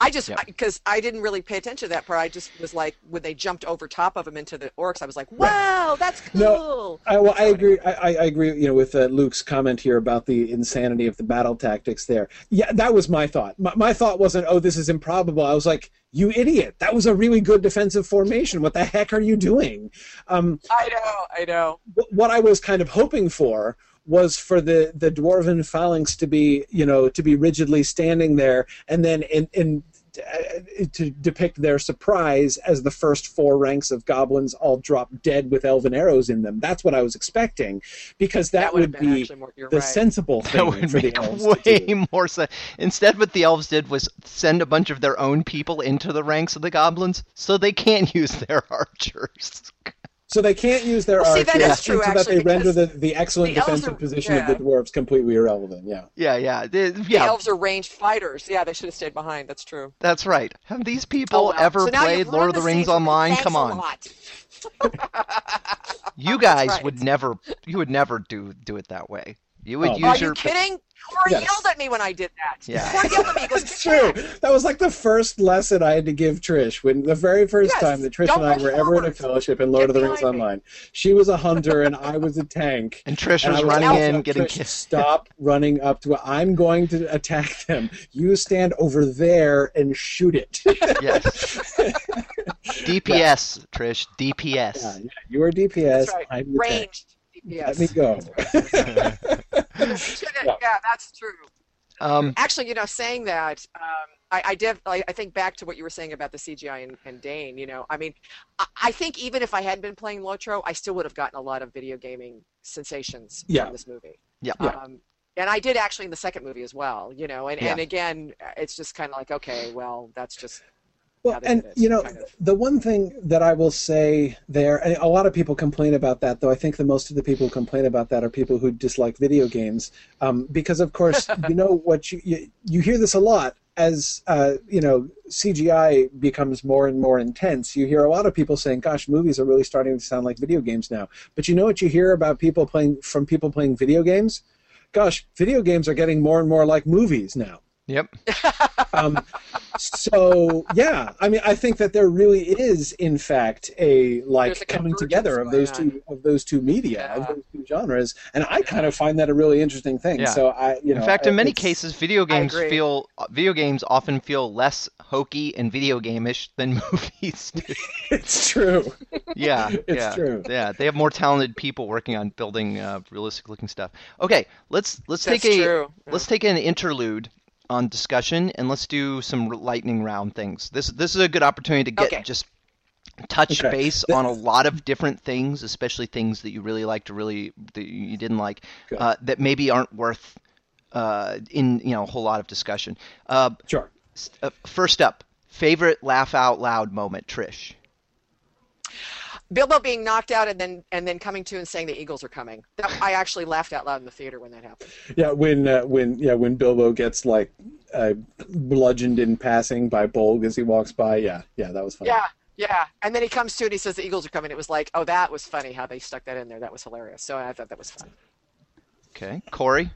I just Yep. because I, didn't really pay attention to that part. I just was like when they jumped over top of him into the orcs. I was like, "Wow, that's cool." No, I, well, I agree. I, I I agree. You know, with uh, Luke's comment here about the insanity of the battle tactics. There, yeah, that was my thought. My, my thought wasn't, "Oh, this is improbable." I was like, "You idiot! That was a really good defensive formation. What the heck are you doing?" Um, I know. I know. what I was kind of hoping for was for the the dwarven phalanx to be, you know, to be rigidly standing there, and then in in uh, to depict their surprise as the first four ranks of goblins all drop dead with elven arrows in them. That's what I was expecting, because that, would would be more. The right. sensible thing That would for make the elves way more sense. Instead, what the elves did was send a bunch of their own people into the ranks of the goblins, so they can't *laughs* use their archers. So they can't use their Well, see, archers, that is true, and so that actually, they render the, the excellent the defensive are- position yeah. of the dwarves completely irrelevant. Yeah. Yeah, yeah, the- The elves are ranged fighters. Yeah, they should have stayed behind. That's true. That's right. Have these people Oh, well. ever So played Lord of ruined the Rings scene online? Thanks Come a on, lot. *laughs* you guys right. would never, you would never do do it that way. You would Oh. use Are your you kidding? Corey Yes. yelled at me when I did that. Yeah. Corey yelled at me. He goes, *laughs* It's true. That was like the first lesson I had to give Trish when the very first Yes, time that Trish don't and I go were ever in a fellowship in Lord Get of the Rings me. Online. She was a hunter and I was a tank. *laughs* and Trish And was I running telling in, getting "Trish, kissed. Stop *laughs* running up to it. I'm going to attack them. You stand over there and shoot it. Yes. DPS, Trish. DPS. Yeah, yeah, you are DPS. That's right. I'm the tank. Ranged DPS. Let me go. *laughs* yeah. that's true. Um, Actually, you know, saying that, um, I, I. I, I think back to what you were saying about the CGI and, and Dain. You know, I mean, I, I think even if I hadn't been playing Lotro, I still would have gotten a lot of video gaming sensations Yeah. from this movie. Yeah. Yeah. Um, and I did actually in the second movie as well. You know, and, and again, it's just kind of like, okay, well, that's just Well, and you know, kind of. the one thing that I will say there, and a lot of people complain about that, though I think the most of the people who complain about that are people who dislike video games, um, because of course, *laughs* you know what you, you you hear this a lot as uh, you know CGI becomes more and more intense. You hear a lot of people saying, "Gosh, movies are really starting to sound like video games now." But you know what you hear about people playing from people playing video games? Gosh, video games are getting more and more like movies now. Yep. *laughs* Um, so yeah, I mean, I think that there really is, in fact, a like a coming together of those going two of those two media, of those two genres, and I kind of find that a really interesting thing. Yeah. So I, you know, in fact, in many cases, video games feel video games often feel less hokey and video game-ish than *laughs* movies do. *laughs* it's true. Yeah, It's yeah, true. Yeah, they have more talented people working on building uh, realistic-looking stuff. Okay, let's let's That's take a true. let's take an interlude on discussion and let's do some lightning round things. This this is a good opportunity to get Okay. just touch Okay. base Th- on a lot of different things, especially things that you really liked or really that you didn't like, Good. uh, that maybe aren't worth uh, in you know a whole lot of discussion. Uh, Sure. s- uh, first up, favorite laugh out loud moment, Trish. Bilbo being knocked out and then and then coming to and saying the Eagles are coming. That, I actually laughed out loud in the theater when that happened. Yeah, when uh, when yeah when Bilbo gets like uh, bludgeoned in passing by Bolg as he walks by. Yeah, yeah, that was funny. Yeah, yeah. And then he comes to and he says the Eagles are coming. It was like, oh, that was funny how they stuck that in there. That was hilarious. So I thought that was fun. Okay, Corey.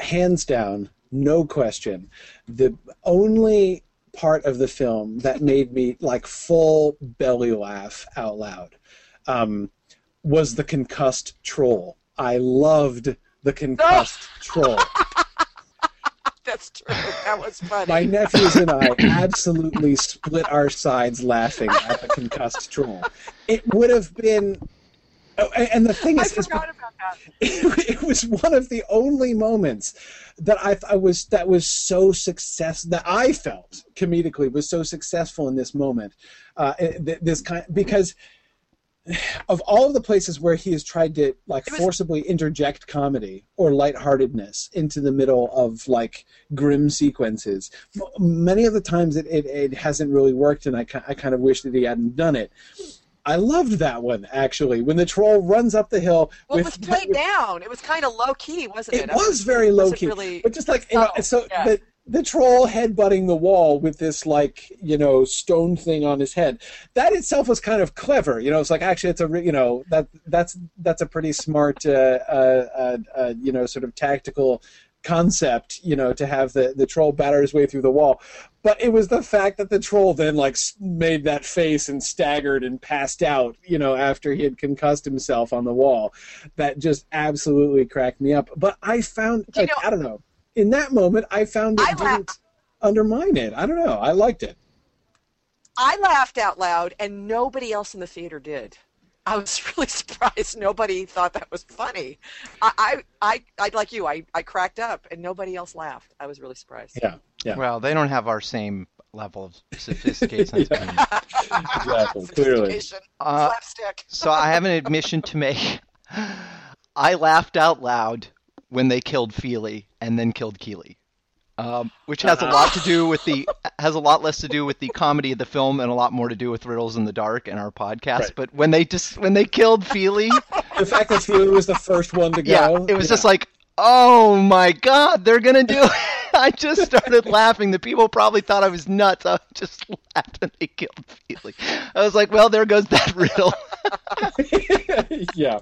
hands down, no question, the only part of the film that made me like full belly laugh out loud um, was the concussed troll. I loved the concussed *laughs* troll. That's true. That was funny. My nephews and I absolutely split our sides laughing at the concussed troll. It would have been. Oh, and the thing I is, is about that. *laughs* it, it was one of the only moments that I, I was that was so success that I felt comedically was so successful in this moment. Uh, this kind because of all of the places where he has tried to like was- forcibly interject comedy or lightheartedness into the middle of like grim sequences, many of the times it, it, it hasn't really worked, and I, I kind of wish that he hadn't done it. I loved that one actually when the troll runs up the hill Well, it was played down. It was kind of low key, wasn't it? it was very low key, Really... but just like you know, so yeah. the the troll headbutting the wall with this like you know stone thing on his head. That itself was kind of clever. You know, it's like actually it's a you know that that's that's a pretty smart uh, uh, uh, uh, you know sort of tactical concept. You know, to have the the troll batter his way through the wall. But it was the fact that the troll then like made that face and staggered and passed out, you know, after he had concussed himself on the wall, that just absolutely cracked me up. But I found, like, know- I don't know, in that moment, I found it I didn't undermine it. I don't know. I liked it. I laughed out loud, and nobody else in the theater did. *laughs* I was really *laughs* surprised. Nobody thought that was funny. I, I, I, I like you. I, I cracked up, and nobody else laughed. I was really surprised. Yeah, yeah, Well, they don't have our same level of sophistication. *laughs* Yeah. exactly. Clearly. Uh, slapstick. so I have an admission to make. I laughed out loud when they killed Fili and then killed Kili, um, which has a lot to do with the *laughs* has a lot less to do with the comedy of the film and a lot more to do with Riddles in the Dark and our podcast. Right. But when they just when they killed Fili, *laughs* The fact that Fili was the first one to go. yeah, it was just like, oh my god, they're gonna do. it. *laughs* I just started laughing. The people probably thought I was nuts. I just laughed when they killed Fili. I was like, well, there goes that riddle. *laughs* yeah,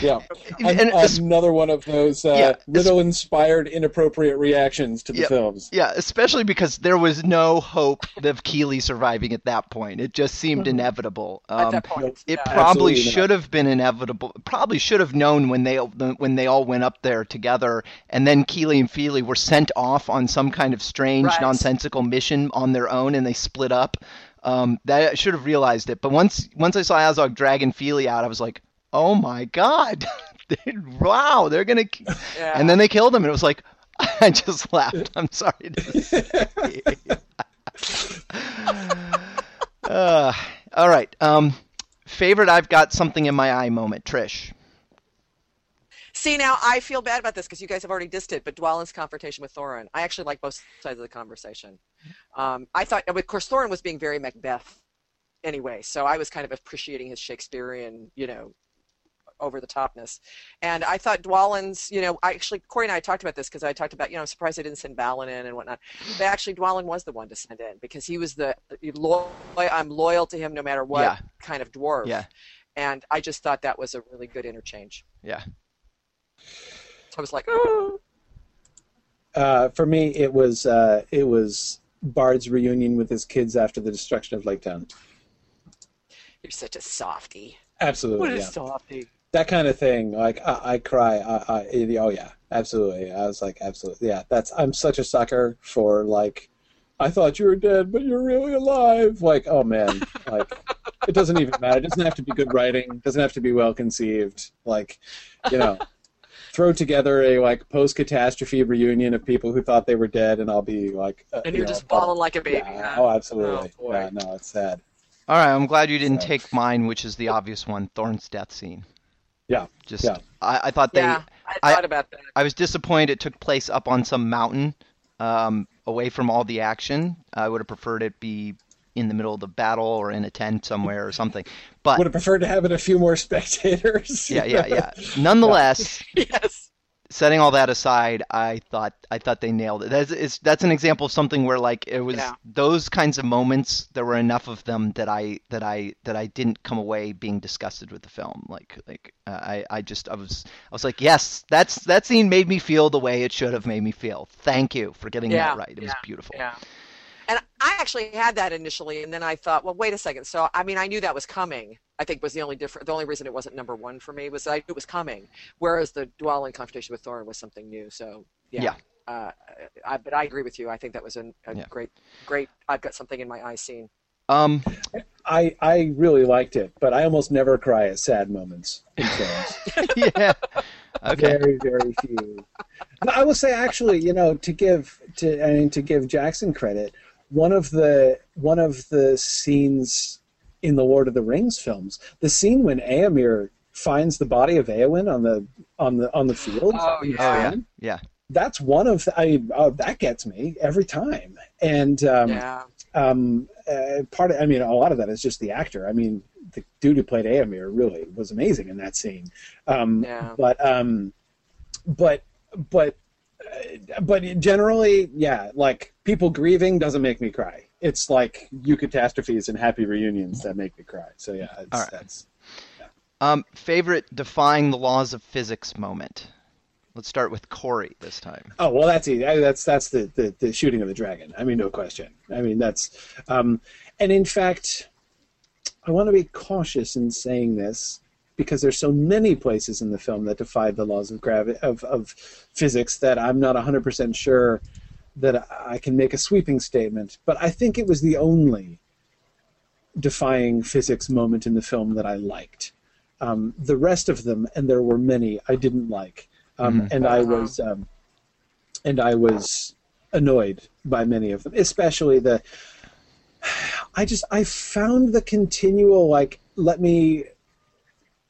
yeah. And An- it's- another one of those uh, Yeah, riddle-inspired inappropriate reactions to the Yep. films. Yeah, especially because there was no hope of Kili surviving at that point. It just seemed inevitable. At Um, that point, it yeah. probably Absolutely not. should have been inevitable. Probably should have known when they when they all went up there together, and then Kili and Fili were sent off on some kind of strange, Right. nonsensical mission on their own, and they split up. Um, that I should have realized it. But once once I saw Azog dragging Fili out, I was like, oh my god, *laughs* wow, they're gonna. Yeah. And then they killed him, and it was like, *laughs* I just laughed. I'm sorry to *laughs* say. uh, all right. Um, favorite I've got something in my eye moment, Trish. See, now I feel bad about this because you guys have already dissed it, but Dwalin's confrontation with Thorin, I actually like both sides of the conversation. Um, I thought, of course, Thorin was being very Macbeth anyway, so I was kind of appreciating his Shakespearean, you know, over the topness. And I thought Dwalin's, you know, I actually, Corey and I talked about this because I talked about, you know, I'm surprised they didn't send Balin in and whatnot. But actually, Dwalin was the one to send in because he was the, loyal, I'm loyal to him no matter what Yeah. kind of dwarf. Yeah. And I just thought that was a really good interchange. Yeah. So I was like, oh. Uh, for me, it was uh, it was Bard's reunion with his kids after the destruction of Lake Town. You're such a softy. Absolutely, What a yeah. softy. that kind of thing. Like I, I cry. I, I, eh, oh yeah, absolutely. I was like, absolutely, yeah. That's I'm such a sucker for like. I thought you were dead, but you're really alive. Like, oh man, *laughs* like it doesn't even matter. It doesn't have to be good writing. It doesn't have to be well conceived. Like, you know, throw together a like post catastrophe reunion of people who thought they were dead, and I'll be like, uh, And you you're know, just bawling like a baby. Yeah, huh? oh, absolutely. Oh, boy. yeah, no, it's sad. All right. I'm glad you didn't So- take mine, which is the obvious one, Thorin's death scene. Yeah, Just, yeah. I, I thought they. Yeah, I I- thought about that. I was disappointed it took place up on some mountain, um, away from all the action. I would have preferred it be in the middle of the battle or in a tent somewhere or something. But Would have preferred to have it a few more *laughs* spectators. yeah, yeah, yeah. Nonetheless, *laughs* Yes. setting all that aside, I thought I thought they nailed it. That's that's an example of something where like it was Yeah. those kinds of moments. There were enough of them that I that I that I didn't come away being disgusted with the film. Like like uh, I I just I was I was like yes, that's that scene made me feel the way it should have made me feel. Thank you for getting Yeah, that right. It was beautiful. Yeah. And I actually had that initially, and then I thought, well, wait a second. So, I mean, I knew that was coming. I think was the only different. The only reason it wasn't number one for me was that I knew it was coming. Whereas the Dwalin confrontation with Thorin was something new. So, yeah. Yeah. Uh, I, but I agree with you. I think that was a, a Yeah. great, great. I've got something in my eye scene. Um. I I really liked it, but I almost never cry at sad moments *laughs* in films. yeah. Okay. Very very few. But I will say actually, you know, to give to I mean to give Jackson credit, one of the one of the scenes in the Lord of the Rings films, the scene when Eomer finds the body of Eowyn on the on the on the field. Oh, yeah. Oh yeah. Yeah. That's one of the, I mean, oh, that gets me every time. And um, yeah. um, uh, part of, I mean, a lot of that is just the actor. I mean, the dude who played Eomer really was amazing in that scene. Um, Yeah. But, um, but, but, but generally, yeah, like people grieving doesn't make me cry. It's like eucatastrophes and happy reunions that make me cry. So yeah, it's, All right. that's Um. Favorite defying the laws of physics moment. Let's start with Corey this time. Oh well, that's easy. I- That's that's the, the, the shooting of the dragon. I mean, no question. I mean, that's, um, and in fact, I want to be cautious in saying this because there's so many places in the film that defy the laws of gravity of, of physics that I'm not 100% sure that I can make a sweeping statement. But I think it was the only defying physics moment in the film that I liked. Um, the rest of them, and there were many, I didn't like, um, and I was um, and I was annoyed by many of them, especially the. I just I found the continual like let me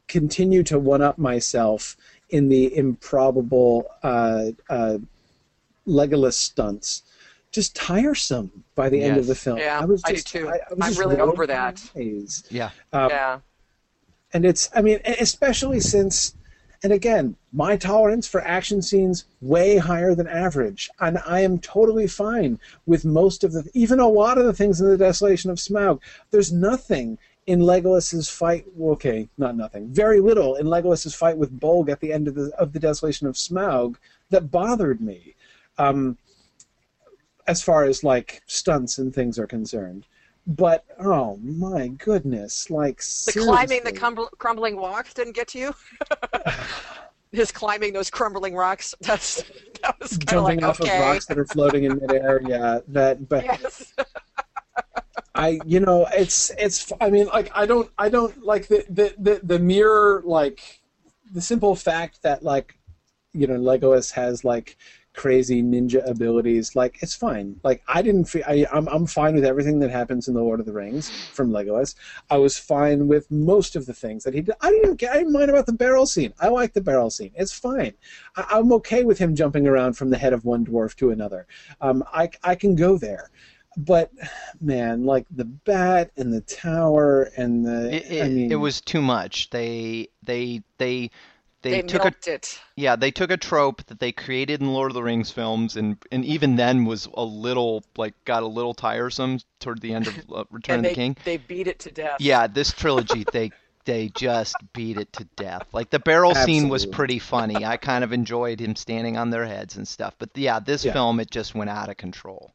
continue to one up myself in the improbable uh, uh, Legolas stunts just tiresome by the end of the film. Yeah, I was I do just, too. I, I was I'm just really over that. eyes. Yeah. Um, yeah. and it's i mean especially since And again, my tolerance for action scenes way higher than average, and I am totally fine with most of the, even a lot of the things in the Desolation of Smaug. There's nothing in Legolas's fight. Okay, not nothing. Very little in Legolas's fight with Bolg at the end of the of the Desolation of Smaug that bothered me, um, as far as like stunts and things are concerned. But oh my goodness, like the climbing the crumbling walk didn't get to you. *laughs* His climbing those crumbling rocks. *laughs* That's that was jumping like, off okay. of rocks that are floating in midair. Yeah, that. But *laughs* Yes. I, you know, it's it's. I mean, like I don't, I don't like the the the, the mere like the simple fact that like you know Legolas has like crazy ninja abilities. Like it's fine. Like I didn't. Fe- I I'm I'm fine with everything that happens in the Lord of the Rings from Legolas. I was fine with most of the things that he did. I didn't. I didn't mind about the barrel scene. I like the barrel scene. It's fine. I, I'm okay with him jumping around from the head of one dwarf to another. Um, I I can go there but man, like the bat and the tower and the It, it, I mean, it was too much. They they they they, They took a it. yeah they took a trope that they created in Lord of the Rings films and and even then was a little like got a little tiresome toward the end of uh, *laughs* Return and of they, the King. they beat it to death. Yeah, this trilogy they they just beat it to death. Like the barrel scene was pretty funny. I kind of enjoyed him standing on their heads and stuff. But yeah, this Yeah. film it just went out of control.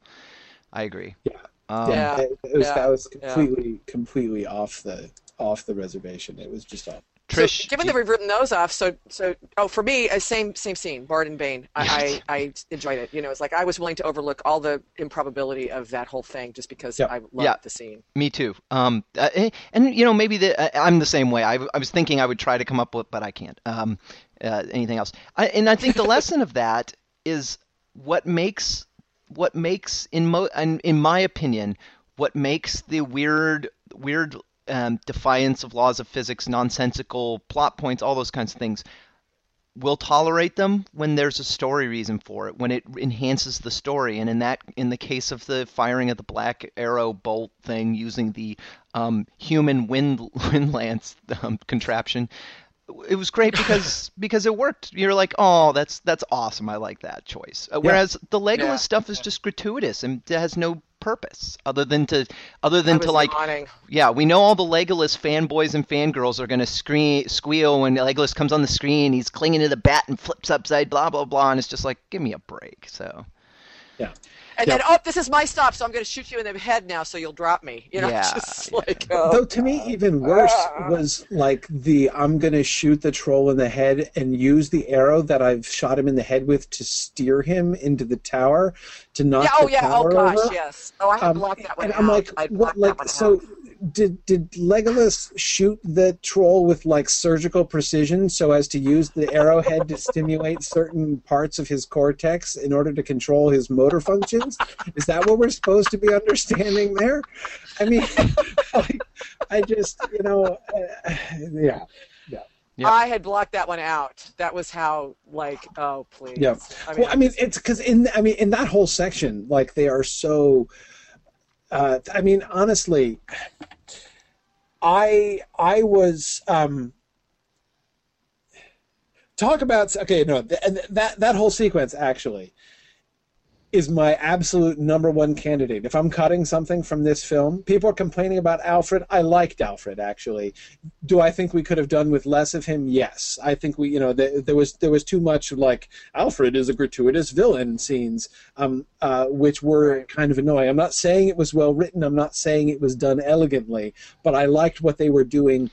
I agree. Yeah. Um, Yeah. it, it was yeah, that was yeah. completely completely off the off the reservation. It was just off. Trish, so, given that we've written those off, so so oh for me, uh, same same scene, Bard and Bain. I, I I enjoyed it. You know, it's like I was willing to overlook all the improbability of that whole thing just because Yeah. I loved Yeah. the scene. Me too. Um, uh, eh, and you know, maybe the, uh, I'm the same way. I, I was thinking I would try to come up with, but I can't. Um, uh, anything else? I, and I think the lesson of that is what makes what makes in mo in, in my opinion what makes the weird weird um, defiance of laws of physics, nonsensical plot points, all those kinds of things. We'll tolerate them when there's a story reason for it, when it enhances the story. And in that, in the case of the firing of the black arrow bolt thing using the um, human wind *laughs* wind lance um, contraption, it was great because *laughs* because it worked. You're like, oh, that's that's awesome. I like that choice. Uh, Whereas the Legolas Yeah. stuff is just gratuitous and it has no purpose other than to other than to like yawning. yeah, we know all the Legolas fanboys and fangirls are gonna scream, squeal when Legolas comes on the screen. He's clinging to the bat and flips upside, blah blah blah, and it's just like, give me a break. So Yeah. And Yeah. then, oh, this is my stop, so I'm going to shoot you in the head now, so you'll drop me. You know, Yeah, *laughs* just like, oh, Though to me, even worse Ah. was like the I'm gonna shoot the troll in the head and use the arrow that I've shot him in the head with to steer him into the tower to knock yeah, oh the yeah, oh tower gosh, over. yes. Oh, I had Um, blocked that one and out. I'm like, I what? Like, so out. Did did Legolas shoot the troll with like surgical precision so as to use the arrowhead to stimulate certain parts of his cortex in order to control his motor functions? Is that what we're supposed to be understanding there? I mean, *laughs* like, I just, you know, uh, yeah, Yeah. I had blocked that one out. That was how, like, oh please. yeah. I mean, well, I mean, it's because in I mean in that whole section, like they are so. Uh, I mean, honestly, I I was um, talk about okay no th- that that whole sequence actually is my absolute number one candidate. If I'm cutting something from this film, people are complaining about Alfrid. I liked Alfrid actually. Do I think we could have done with less of him? Yes. I think we, you know, th- there was there was too much like Alfrid is a gratuitous villain scenes, um, uh, which were Right. kind of annoying. I'm not saying it was well written. I'm not saying it was done elegantly, but I liked what they were doing.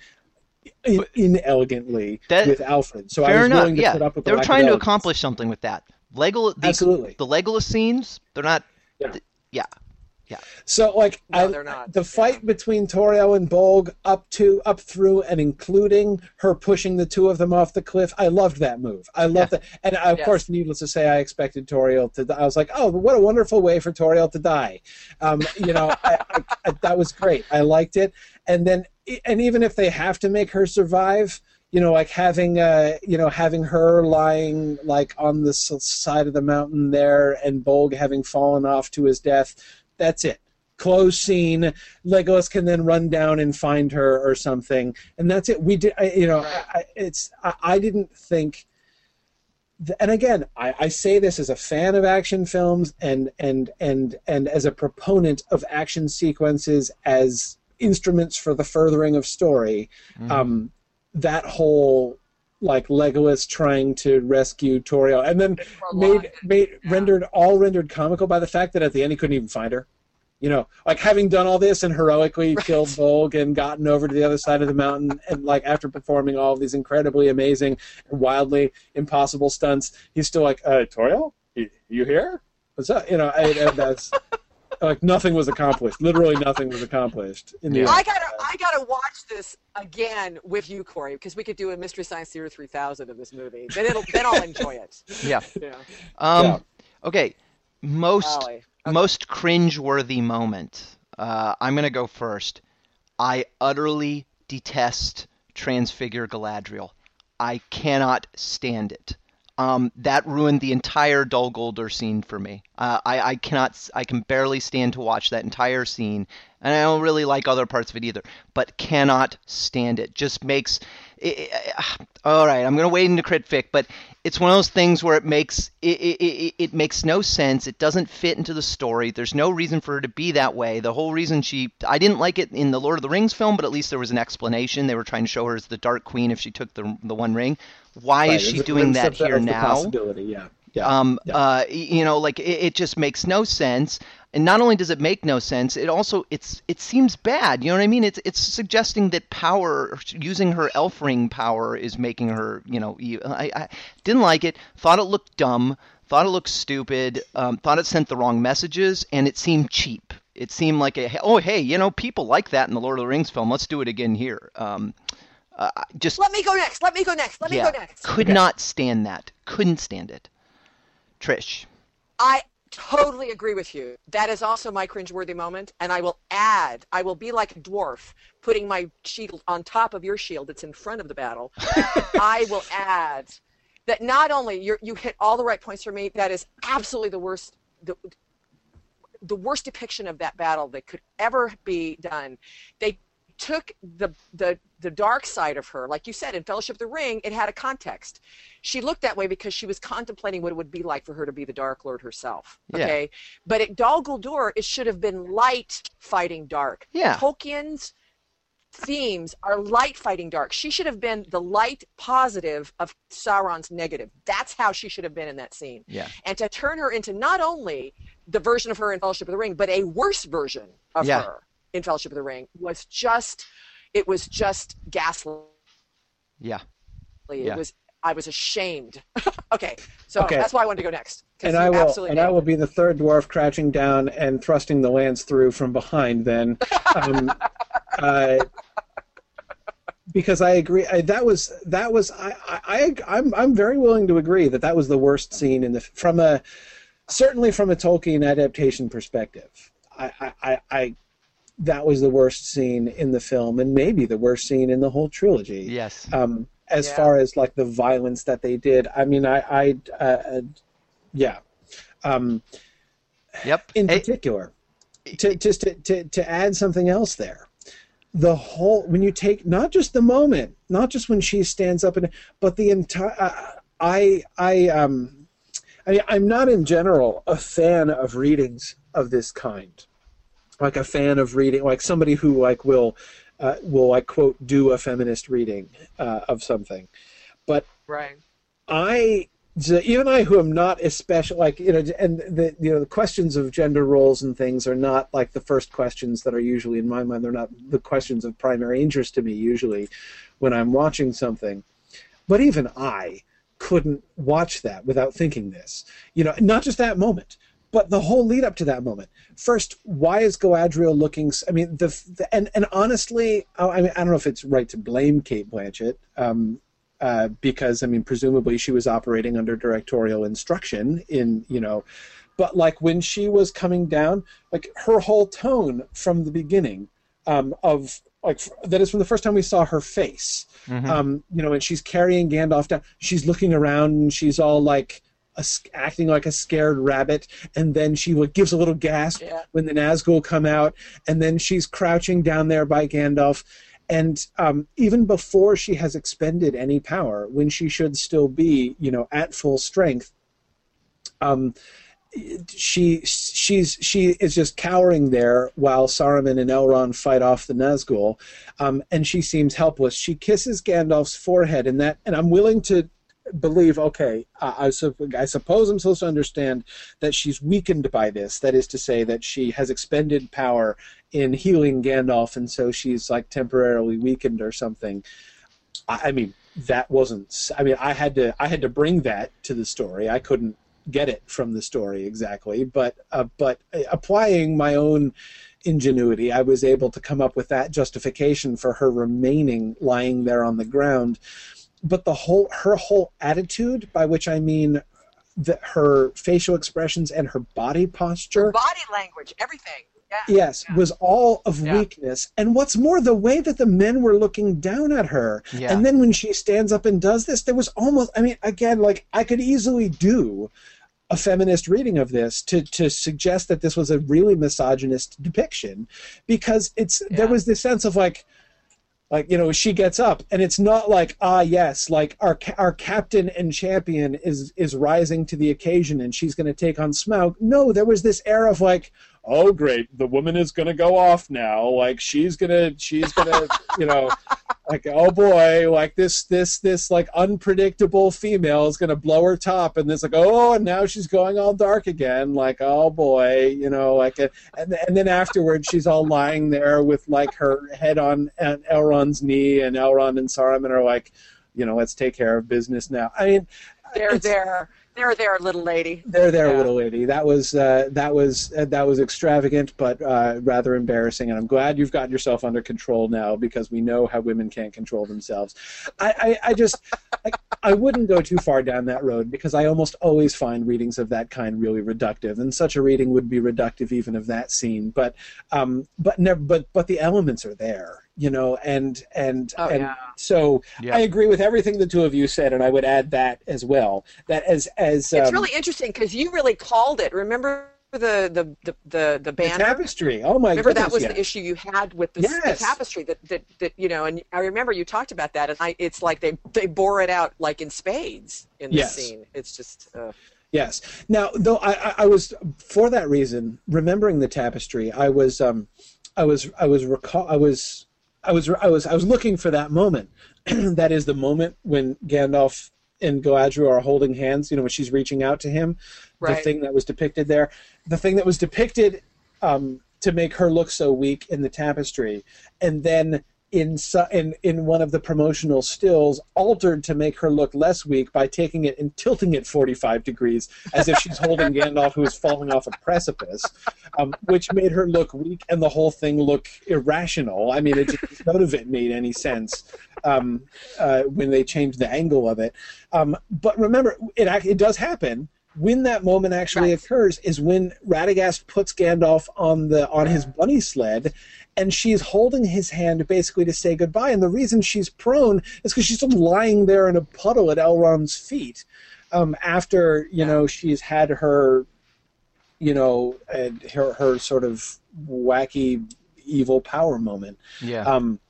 In, inelegantly That- with Alfrid, so I was enough. willing to Yeah, put up with the they were trying to accomplish something with that. Legolas, the, Absolutely. the Legolas scenes, they're not. Yeah. th- yeah. So like No, I, they're not. the fight between Tauriel and Bolg up to up through and including her pushing the two of them off the cliff. I loved that move. I loved that. And I, of Yes. course, needless to say, I expected Tauriel to. I was like, oh, what a wonderful way for Tauriel to die. Um, you know, I, I, I, that was great. I liked it. And then, and even if they have to make her survive. You know, like having, uh, you know, having her lying like on the side of the mountain there, and Bolg having fallen off to his death. That's it close scene. Legolas can then run down and find her or something, and that's it. We did, I, you know, I, it's I, I didn't think. th- And again, I, I say this as a fan of action films and and and and as a proponent of action sequences as instruments for the furthering of story. Mhm. Um, that whole like Legolas trying to rescue Tauriel, and then made made Yeah. rendered all rendered comical by the fact that at the end he couldn't even find her. You know, like having done all this and heroically Right. killed Bolg and gotten over to the other side of the mountain, and like after performing all of these incredibly amazing and wildly impossible stunts, he's still like, uh, "Tauriel, you, you here? What's up?" You know, I, I- that's like nothing was accomplished. Literally nothing was accomplished in the Yeah. end. I gotta, I gotta watch this again with you, Corey, because we could do a Mystery Science Theater 3000 of this movie. Then it'll, then I'll enjoy it. *laughs* Yeah. Yeah. Um, Yeah. Okay. Most Golly. Okay. most cringeworthy moment. Uh, I'm gonna go first. I utterly detest Transfigure Galadriel. I cannot stand it. Um, that ruined the entire Dol Guldur scene for me. Uh, I, I cannot. I can barely stand to watch that entire scene, and I don't really like other parts of it either. But cannot stand it. Just makes. It, all right, I'm gonna wait into critfic, but it's one of those things where it makes it, it, it, it makes no sense. It doesn't fit into the story. There's no reason for her to be that way. The whole reason she I didn't like it in the Lord of the Rings film, but at least there was an explanation. They were trying to show her as the Dark Queen if she took the the One Ring. Why Right, is she doing that here the now? Possibility, yeah. Yeah. Um, yeah. uh, you know, like it, it just makes no sense. And not only does it make no sense, it also it's it seems bad. You know what I mean? It's it's suggesting that power, using her elf ring power, is making her. You know, I, I didn't like it. Thought it looked dumb. Thought it looked stupid. Um, thought it sent the wrong messages, and it seemed cheap. It seemed like a oh hey, you know, people like that in the Lord of the Rings film. Let's do it again here. Um, uh, just Let me go next. Let me go next. Let me go next. could not stand that. Couldn't stand it. Trish. I totally agree with you. That is also my cringeworthy moment, and I will add, I will be like a dwarf, putting my shield on top of your shield that's in front of the battle. *laughs* I will add that not only you you hit all the right points for me, that is absolutely the worst. The, the worst depiction of that battle that could ever be done. They took the the the dark side of her, like you said in Fellowship of the Ring, it had a context. She looked that way because she was contemplating what it would be like for her to be the Dark Lord herself. Yeah. Okay, but at Dol Guldur, it should have been light fighting dark. Yeah. Tolkien's themes are light fighting dark. She should have been the light positive of Sauron's negative. That's how she should have been in that scene. Yeah. And to turn her into not only the version of her in Fellowship of the Ring, but a worse version of Yeah. her in Fellowship of the Ring was just it was just ghastly. Yeah. It Yeah. was I was ashamed. *laughs* okay. So Okay. that's why I wanted to go next. and I will absolutely and I will be the third dwarf crouching down and thrusting the lance through from behind. Then, um, *laughs* uh, because I agree, I, that was that was I, I I I'm I'm very willing to agree that that was the worst scene in the from a certainly from a Tolkien adaptation perspective. I I, I, I that was the worst scene in the film, and maybe the worst scene in the whole trilogy Yes. um, as Yeah. far as like the violence that they did. I mean, I, I uh, yeah. Um, Yep. in Hey, particular, to just to, to, to add something else there, the whole when you take not just the moment, not just when she stands up and, but the entire. Uh, I I um, I mean, I'm not in general a fan of readings of this kind, like a fan of reading, like somebody who like will. Uh, will like quote do a feminist reading uh, of something, but right. I even I who am not especially like you know and the you know the questions of gender roles and things are not like the first questions that are usually in my mind they're not the questions of primary interest to me usually when I'm watching something but even I couldn't watch that without thinking this you know not just that moment but the whole lead up to that moment first why is Galadriel looking I mean the, the and and honestly I, I mean I don't know if it's right to blame Cate Blanchett um, uh, because I mean, presumably she was operating under directorial instruction in you know, but like when she was coming down, like her whole tone from the beginning um, of like that is from the first time we saw her face, Mhm. um, you know, and she's carrying Gandalf down. She's looking around and she's all like. A, acting like a scared rabbit, and then she like, gives a little gasp Yeah. when the Nazgul come out, and then she's crouching down there by Gandalf. And um, even before she has expended any power, when she should still be, you know, at full strength, um, she she's she is just cowering there while Saruman and Elrond fight off the Nazgul, um, and she seems helpless. She kisses Gandalf's forehead, and that, and I'm willing to believe. Okay, I, I, sup- I suppose I'm supposed to understand that she's weakened by this. That is to say, that she has expended power in healing Gandalf, and so she's like temporarily weakened or something. I, I mean, that wasn't. I mean, I had to I had to bring that to the story. I couldn't get it from the story exactly, but uh, but applying my own ingenuity, I was able to come up with that justification for her remaining lying there on the ground. But the whole her whole attitude, by which I mean the, her facial expressions and her body posture, Body language, everything. Yeah. yes, Yeah. was all of Yeah. weakness. And what's more, the way that the men were looking down at her. Yeah. And then when she stands up and does this, there was almost, I mean, again, like I could easily do a feminist reading of this to, to suggest that this was a really misogynist depiction because it's there was this sense of like like you know she gets up and it's not like ah yes like our our captain and champion is is rising to the occasion and she's going to take on Smaug. No there was this air of like oh great the woman is going to go off now. Like she's going to she's going to you know *laughs* like oh boy like this this this like unpredictable female is going to blow her top. And it's like oh and now she's going all dark again. Like oh boy you know like and, and then afterwards she's all lying there with like her head on on Elrond's knee and Elrond and Saruman are like you know let's take care of business now. I mean There, it's- there, there, there, little lady. there, there, Yeah. little lady. That was uh, that was uh, that was extravagant, but uh, rather embarrassing. And I'm glad you've gotten yourself under control now because we know how women can't control themselves. I, I, I just *laughs* I, I wouldn't go too far down that road because I almost always find readings of that kind really reductive, and such a reading would be reductive even of that scene. But um, but never, but but the elements are there, you know, and and Oh, and yeah. so Yeah. I agree with everything the two of you said, and I would add that as well. That as as It's um, really interesting because you really called it. Remember the the the the, the The tapestry. Oh my remember goodness! that was yeah. the issue you had with the, Yes. the tapestry that, that that you know and i remember you talked about that and I, it's like they they bore it out like in spades in the Yes. scene it's just uh, Yes. Now, though, I, I, I was for that reason remembering the tapestry. I was, um, I was, I was recall, I was, I was, I was, I was looking for that moment. *clears throat* that is the moment when Gandalf and Galadriel are holding hands. You know, when she's reaching out to him. The thing that was depicted there, the thing that was depicted um, to make her look so weak in the tapestry, and then in, in in one of the promotional stills altered to make her look less weak by taking it and tilting it 45 degrees as if she's holding Gandalf who is falling off a precipice, um, which made her look weak and the whole thing look irrational. I mean, it just, none of it made any sense um, uh, when they changed the angle of it. Um, but remember, it it does happen. When that moment actually Right. occurs is when Radagast puts Gandalf on the on his bunny sled, and she's holding his hand basically to say goodbye. And the reason she's prone is because she's still lying there in a puddle at Elrond's feet um, after you know she's had her, you know, uh, her her sort of wacky evil power moment. Yeah. Um,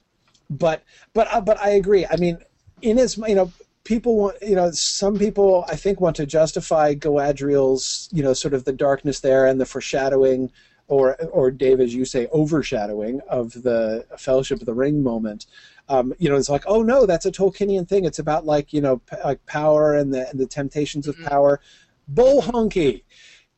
but but uh, but I agree. I mean, in as you know, people want you know some people I think want to justify Galadriel's you know sort of the darkness there and the foreshadowing. Or, or Dave, as you say, overshadowing of the Fellowship of the Ring moment. Um, you know, it's like, oh no, that's a Tolkienian thing. It's about like you know, p- like power and the and the temptations of power. Bull honky.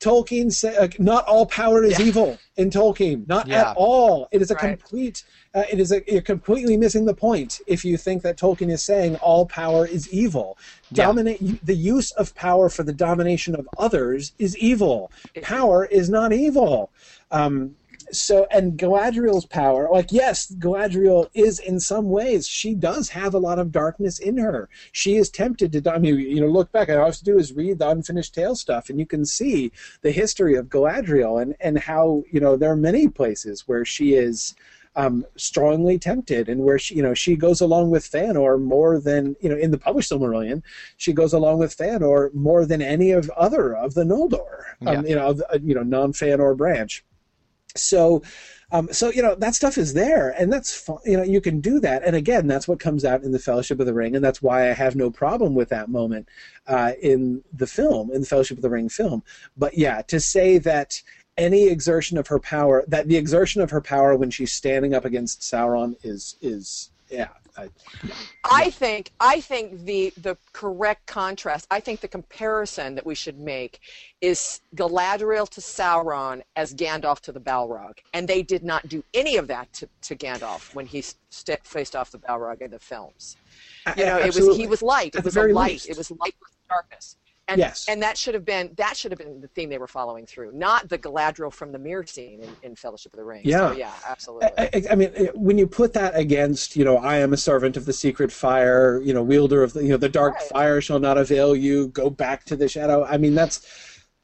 Tolkien said, like, not all power is Yeah. evil in Tolkien. Not Yeah. at all. It is a Right. complete. Uh, it is a, you're completely missing the point if you think that Tolkien is saying all power is evil. Yeah. Dominate the use of power for the domination of others is evil. Power is not evil. Um, so and Galadriel's power, like yes, Galadriel is in some ways she does have a lot of darkness in her. She is tempted to. I mean, you know, look back. All I have to do is read the unfinished tale stuff, and you can see the history of Galadriel and and how you know there are many places where she is. um, strongly tempted, and where she, you know, she goes along with Feanor more than you know in the published Silmarillion, she goes along with Feanor more than any of other of the Noldor, um, you know, the, you know, non Feanor branch. So, um, so you know that stuff is there, and that's. You know, you can do that, and again, that's what comes out in the Fellowship of the Ring, and that's why I have no problem with that moment uh, in the film, in the Fellowship of the Ring film. But yeah, to say that any exertion of her power, that the exertion of her power when she's standing up against Sauron is is yeah. I, I think I think the the correct contrast. I think the comparison that we should make is Galadriel to Sauron as Gandalf to the Balrog, and they did not do any of that to, to Gandalf when he st- faced off the Balrog in the films. You know, it was he was light. It was a light. Least. It was light with darkness. And, yes. and that should have been that should have been the theme they were following through, not the Galadriel from the mirror scene in, in Fellowship of the Ring. Yeah, so, yeah, absolutely. I, I, I, mean, when you put that against, you know, I am a servant of the secret fire, you know, wielder of the, you know, the dark right. fire shall not avail you. Go back to the shadow. I mean, that's,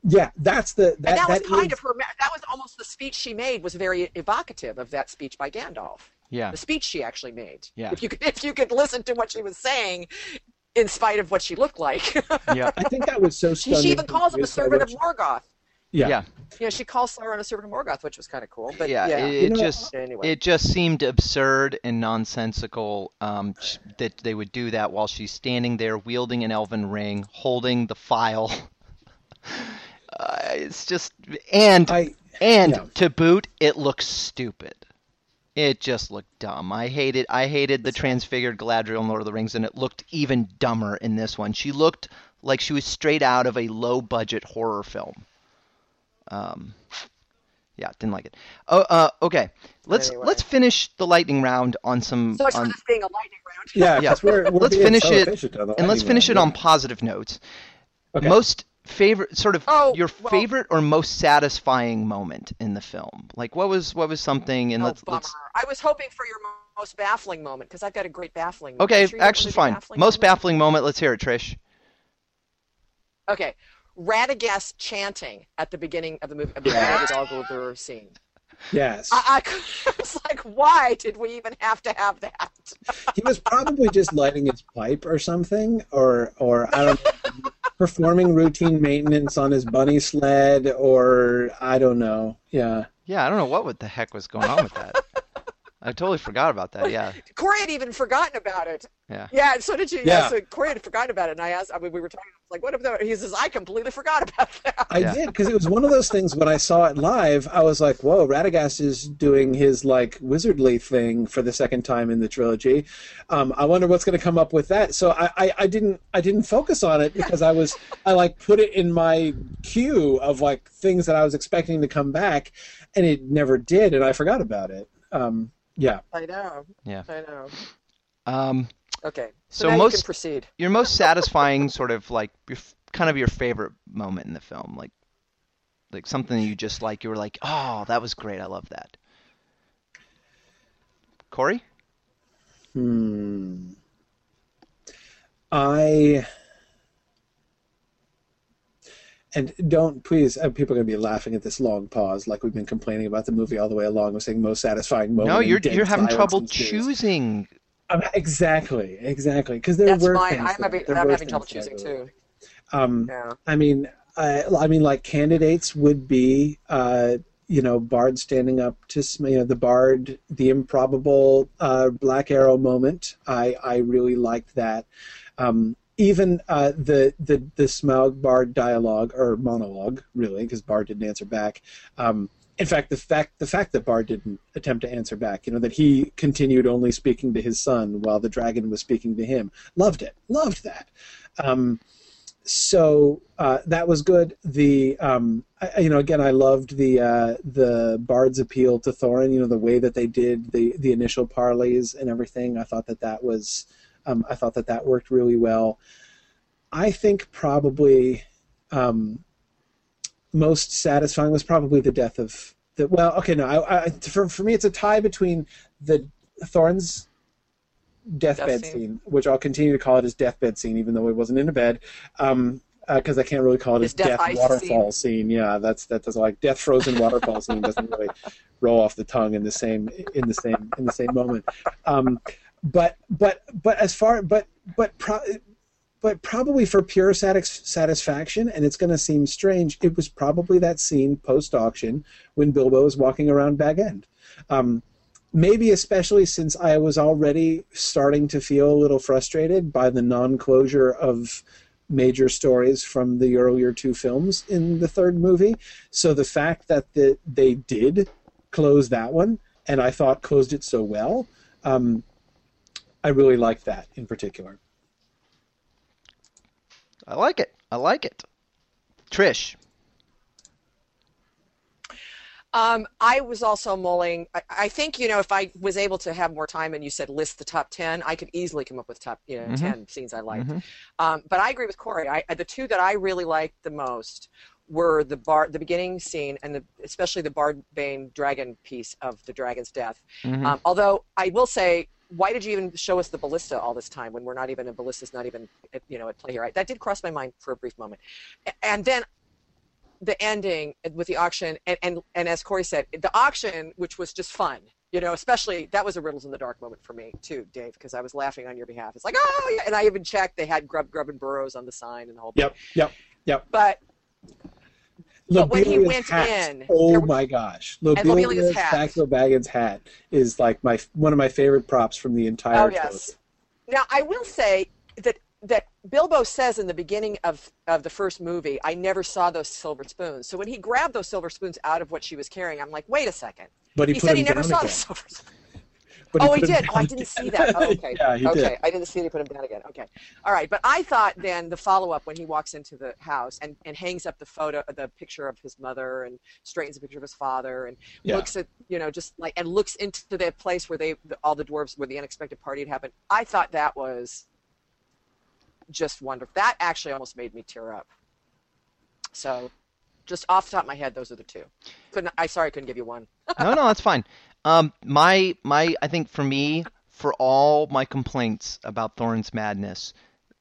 yeah, that's the that, and that was that kind is, of her. That was almost the speech she made was very evocative of that speech by Gandalf. Yeah. The speech she actually made. Yeah. If you could, if you could listen to what she was saying, in spite of what she looked like. *laughs* Yeah. I think that was so she, stunning. she even calls him a servant of Morgoth. Yeah. Yeah. You know, she calls Sauron a servant of Morgoth, which was kind of cool. But yeah, yeah, it, You it know, just anyway. it just seemed absurd and nonsensical um, that they would do that while she's standing there wielding an elven ring, holding the phial. *laughs* uh, it's just and I and yeah. to boot, it looks stupid. It just looked dumb. I hated I hated the transfigured Galadriel in Lord of the Rings, and it looked even dumber in this one. She looked like she was straight out of a low budget horror film. Um, yeah, didn't like it. Oh, uh, okay. Let's Anyway. let's finish the lightning round on some so much on, for this being a lightning round. yeah, Yeah. 'cause We're, we're Let's finish so it, efficient on the and let's lightning finish it round, on positive notes. Okay. Most favorite, sort of Oh, your well- favorite or most satisfying moment in the film. Like what was what was something? And Oh, let's bummer. let's I was hoping for your most baffling moment because I've got a great baffling. Okay, Are you sure actually want to do fine. baffling Most moment? baffling moment. Let's hear it, Trish. Okay, Radagast chanting at the beginning of the movie, of the Yes. Dol Guldur scene. Yes. I, *laughs* I was like, why did we even have to have that? he was probably just lighting his pipe or something, or or I don't know, *laughs* performing routine maintenance on his bunny sled, or I don't know. Yeah. Yeah, I don't know what the heck was going on with that. I totally forgot about that. Yeah, *laughs* Corey had even forgotten about it. yeah. Yeah, so did you. Yeah. Yeah, so Corey had forgotten about it, and I asked. I mean, we were talking. I was like, what about? He says, I completely forgot about that. I Yeah. did because it was one of those things when I saw it live. I was like, "Whoa, Radagast is doing his like wizardly thing for the second time in the trilogy." Um, I wonder what's going to come up with that. So I, I, I didn't I didn't focus on it because I was I like put it in my queue of like things that I was expecting to come back, and it never did, and I forgot about it. Um, yeah. I know. Yeah. I know. Um, Okay. So So, now you most- can proceed. your most satisfying *laughs* sort of like your kind of your favorite moment in the film, like like something you just like. You were like, oh, that was great. I love that. Corey. Hmm. I and don't please. Uh, people are going to be laughing at this long pause, like we've been complaining about the movie all the way along. We're saying most satisfying moment. No, you're you're having trouble choosing. Um, exactly, exactly. Because there That's were mine. things I'm there. having, There I'm were having trouble choosing too. Um, Yeah. I mean, I, I mean, like candidates would be, uh, you know, Bard standing up to, you know, the Bard, the improbable uh, Black Arrow moment. I, I really liked that. Um, even uh, the the the Smaug Bard dialogue or monologue, really, because Bard didn't answer back. Um, in fact, the fact the fact that Bard didn't attempt to answer back, you know, that he continued only speaking to his son while the dragon was speaking to him, loved it, loved that. Um, so uh, that was good. The um, I, you know again I loved the uh, the Bard's appeal to Thorin. You know the way that they did the the initial parleys and everything. I thought that that was um, I thought that that worked really well. I think probably um, most satisfying was probably the death of the well okay no I, I, for for me it's a tie between the Thorin's deathbed Death scene. scene. which I'll continue to call it his deathbed scene, even though it wasn't in a bed. Um, because I can't really call it His death death, waterfall scene. Yeah, that's that doesn't like death frozen waterfall scene doesn't really roll off the tongue in the same in the same in the same moment. Um, but but but as far but but pro, but probably for pure satis- satisfaction, and it's going to seem strange, it was probably that scene post auction when Bilbo is walking around Bag End. Um, maybe especially since I was already starting to feel a little frustrated by the non-closure of major stories from the earlier two films in the third movie. So the fact that the, they did close that one, and I thought closed it so well, um, I really like that in particular. I like it. I like it. Trish. Um, I was also mulling. I, I think you know if I was able to have more time and you said list the top ten, I could easily come up with top you know Mhm. ten scenes I liked. Mhm. Um, but I agree with Corey. I, the two that I really liked the most were the bar, the beginning scene, and the, especially the Bard Bain dragon piece of the dragon's death. Mhm. Um, although I will say, why did you even show us the ballista all this time when we're not even a ballista's not even at, you know at play here? Right? That did cross my mind for a brief moment, and then the ending with the auction, and and, and as Corey said, the auction, which was just fun. You know, especially that was a riddles in the dark moment for me too, Dave, because I was laughing on your behalf. It's like, oh yeah, and I even checked they had Grubb Grubb and Burrowes on the sign and the whole. Yep, yep, yep. But But when he went hat. in, oh my gosh, Lobelia's Lobelia's hat. Is like my one of my favorite props from the entire. Oh yes. Now I will say that that Bilbo says in the beginning of of the first movie, I never saw those silver spoons. So when he grabbed those silver spoons out of what she was carrying, I'm like, wait a second. But he, He, said he never saw again. the silver spoons. But oh, he them did. Oh, I didn't see that. Oh, *laughs* okay. yeah, he okay. did. I didn't see that he put him down again. Okay. All right. But I thought then the follow up when he walks into the house and, and hangs up the photo, the picture of his mother and straightens the picture of his father and Yeah. looks at, you know, just like, and looks into the place where they, the, all the dwarves, where the unexpected party had happened. I thought that was just wonderful. That actually almost made me tear up. So just off the top of my head, those are the two. Couldn't, I sorry I couldn't give you one. no, no, that's fine. *laughs* Um, my my, I think for me, for all my complaints about Thorin's madness,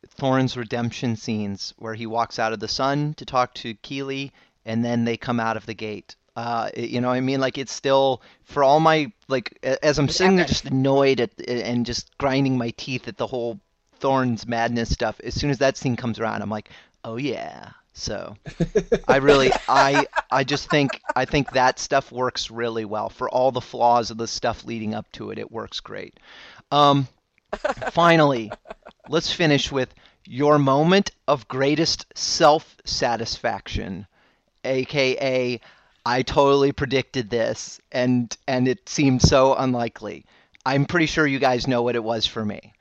Thorin's redemption scenes where he walks out of the sun to talk to Kili, and then they come out of the gate. Uh, you know, what I mean, like it's still for all my like, as I'm sitting there just annoyed at and just grinding my teeth at the whole Thorin's madness stuff. As soon as that scene comes around, I'm like, oh yeah. So *laughs* I really, I, I just think, I think that stuff works really well for all the flaws of the stuff leading up to it. It works great. Um, finally, let's finish with your moment of greatest self-satisfaction, aka I totally predicted this, and and it seemed so unlikely. I'm pretty sure you guys know what it was for me.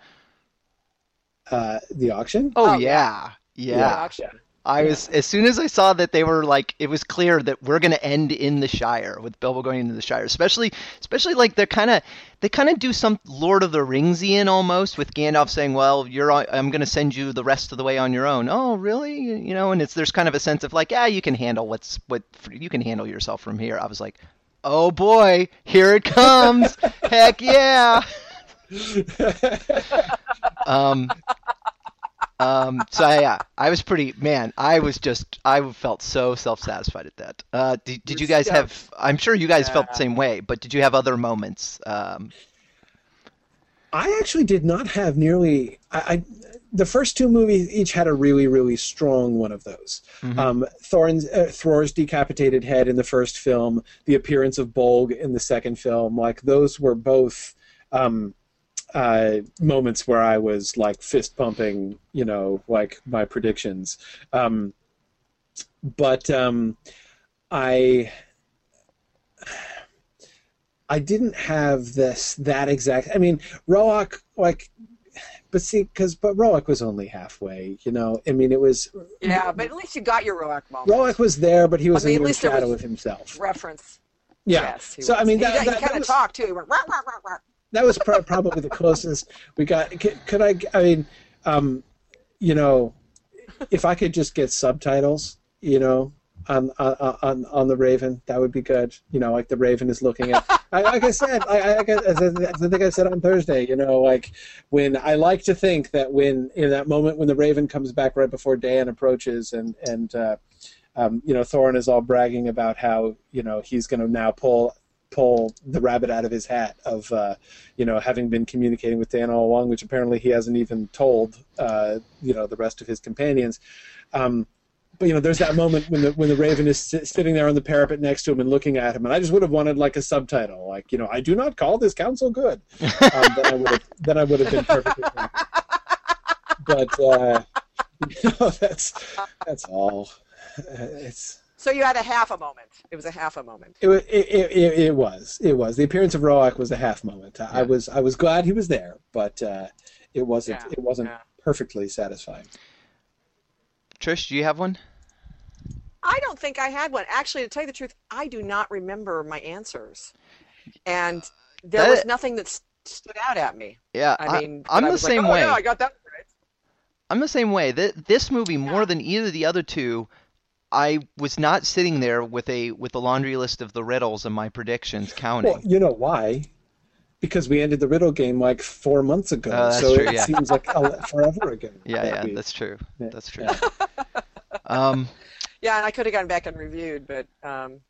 Uh, the auction. Oh, Oh, yeah. The yeah. auction. I was as soon as I saw that they were like it was clear that we're going to end in the Shire with Bilbo going into the Shire. Especially especially like they're kind of they kind of do some Lord of the Ringsian almost with Gandalf saying, "Well, you're on, I'm going to send you the rest of the way on your own." Oh, really? You know, and it's there's kind of a sense of like, "Yeah, you can handle what's what you can handle yourself from here." I was like, "Oh boy, here it comes. *laughs* Heck yeah." *laughs* um um so yeah i was pretty man i was just i felt so self-satisfied at that uh did, did you guys have i'm sure you guys felt the same way but did you have other moments um I actually did not have nearly. I, I the first two movies each had a really really strong one of those. mhm. Um, Thorin's uh, Thror's decapitated head in the first film, the appearance of Bolg in the second film, like those were both um, uh, moments where I was like fist pumping, you know, like my predictions. Um, but um, I. I didn't have this that exact. I mean, Roach like, but see, because but Roach was only halfway. You know, I mean, it was Yeah, but at least you got your Roach moment. Roach was there, but he was I mean, a at mere least there shadow of himself. Reference. Yeah. Yes, he so I was. mean, he, that, he that, kind that of talked too. He went. Rah, rah, rah, rah. That was pro- probably the closest we got. Could, could I? I mean, um, you know, if I could just get subtitles, you know, on on on, the Raven. That would be good. You know, like the Raven is looking at. I, like I said, I, I, as, I, I think I said on Thursday. You know, like when I like to think that when in that moment when the Raven comes back right before Dain approaches and and uh, um, you know Thorin is all bragging about how you know he's going to now pull pull the rabbit out of his hat of uh, you know having been communicating with Dain all along, which apparently he hasn't even told uh, you know the rest of his companions. Um, but you know, there's that moment when the when the raven is sit, sitting there on the parapet next to him and looking at him, and I just would have wanted like a subtitle, like you know, I do not call this council good. *laughs* Um, then I would have then I would have been perfectly. Happy. But uh, *laughs* you know, that's that's all. It's so you had a half a moment. It was a half a moment. It, it, it, it was. It was. The appearance of Roach was a half moment. Yeah. I was I was glad he was there, but uh, it wasn't yeah. it wasn't yeah. perfectly satisfying. Trish, do you have one? I don't think I had one. Actually, to tell you the truth, I do not remember my answers, and there that, was nothing that stood out at me. Yeah, I mean, I, am the same like, oh, way. Yeah, I got that right. I'm the same way. This movie, more yeah. than either of the other two, I was not sitting there with a with a laundry list of the riddles and my predictions counting. Well, you know why? Because we ended the riddle game like four months ago, uh, so true, it yeah. seems like forever ago. *laughs* Yeah, yeah, we, that's true. Yeah. That's true. *laughs* um, yeah, and I could have gone back and reviewed, but um,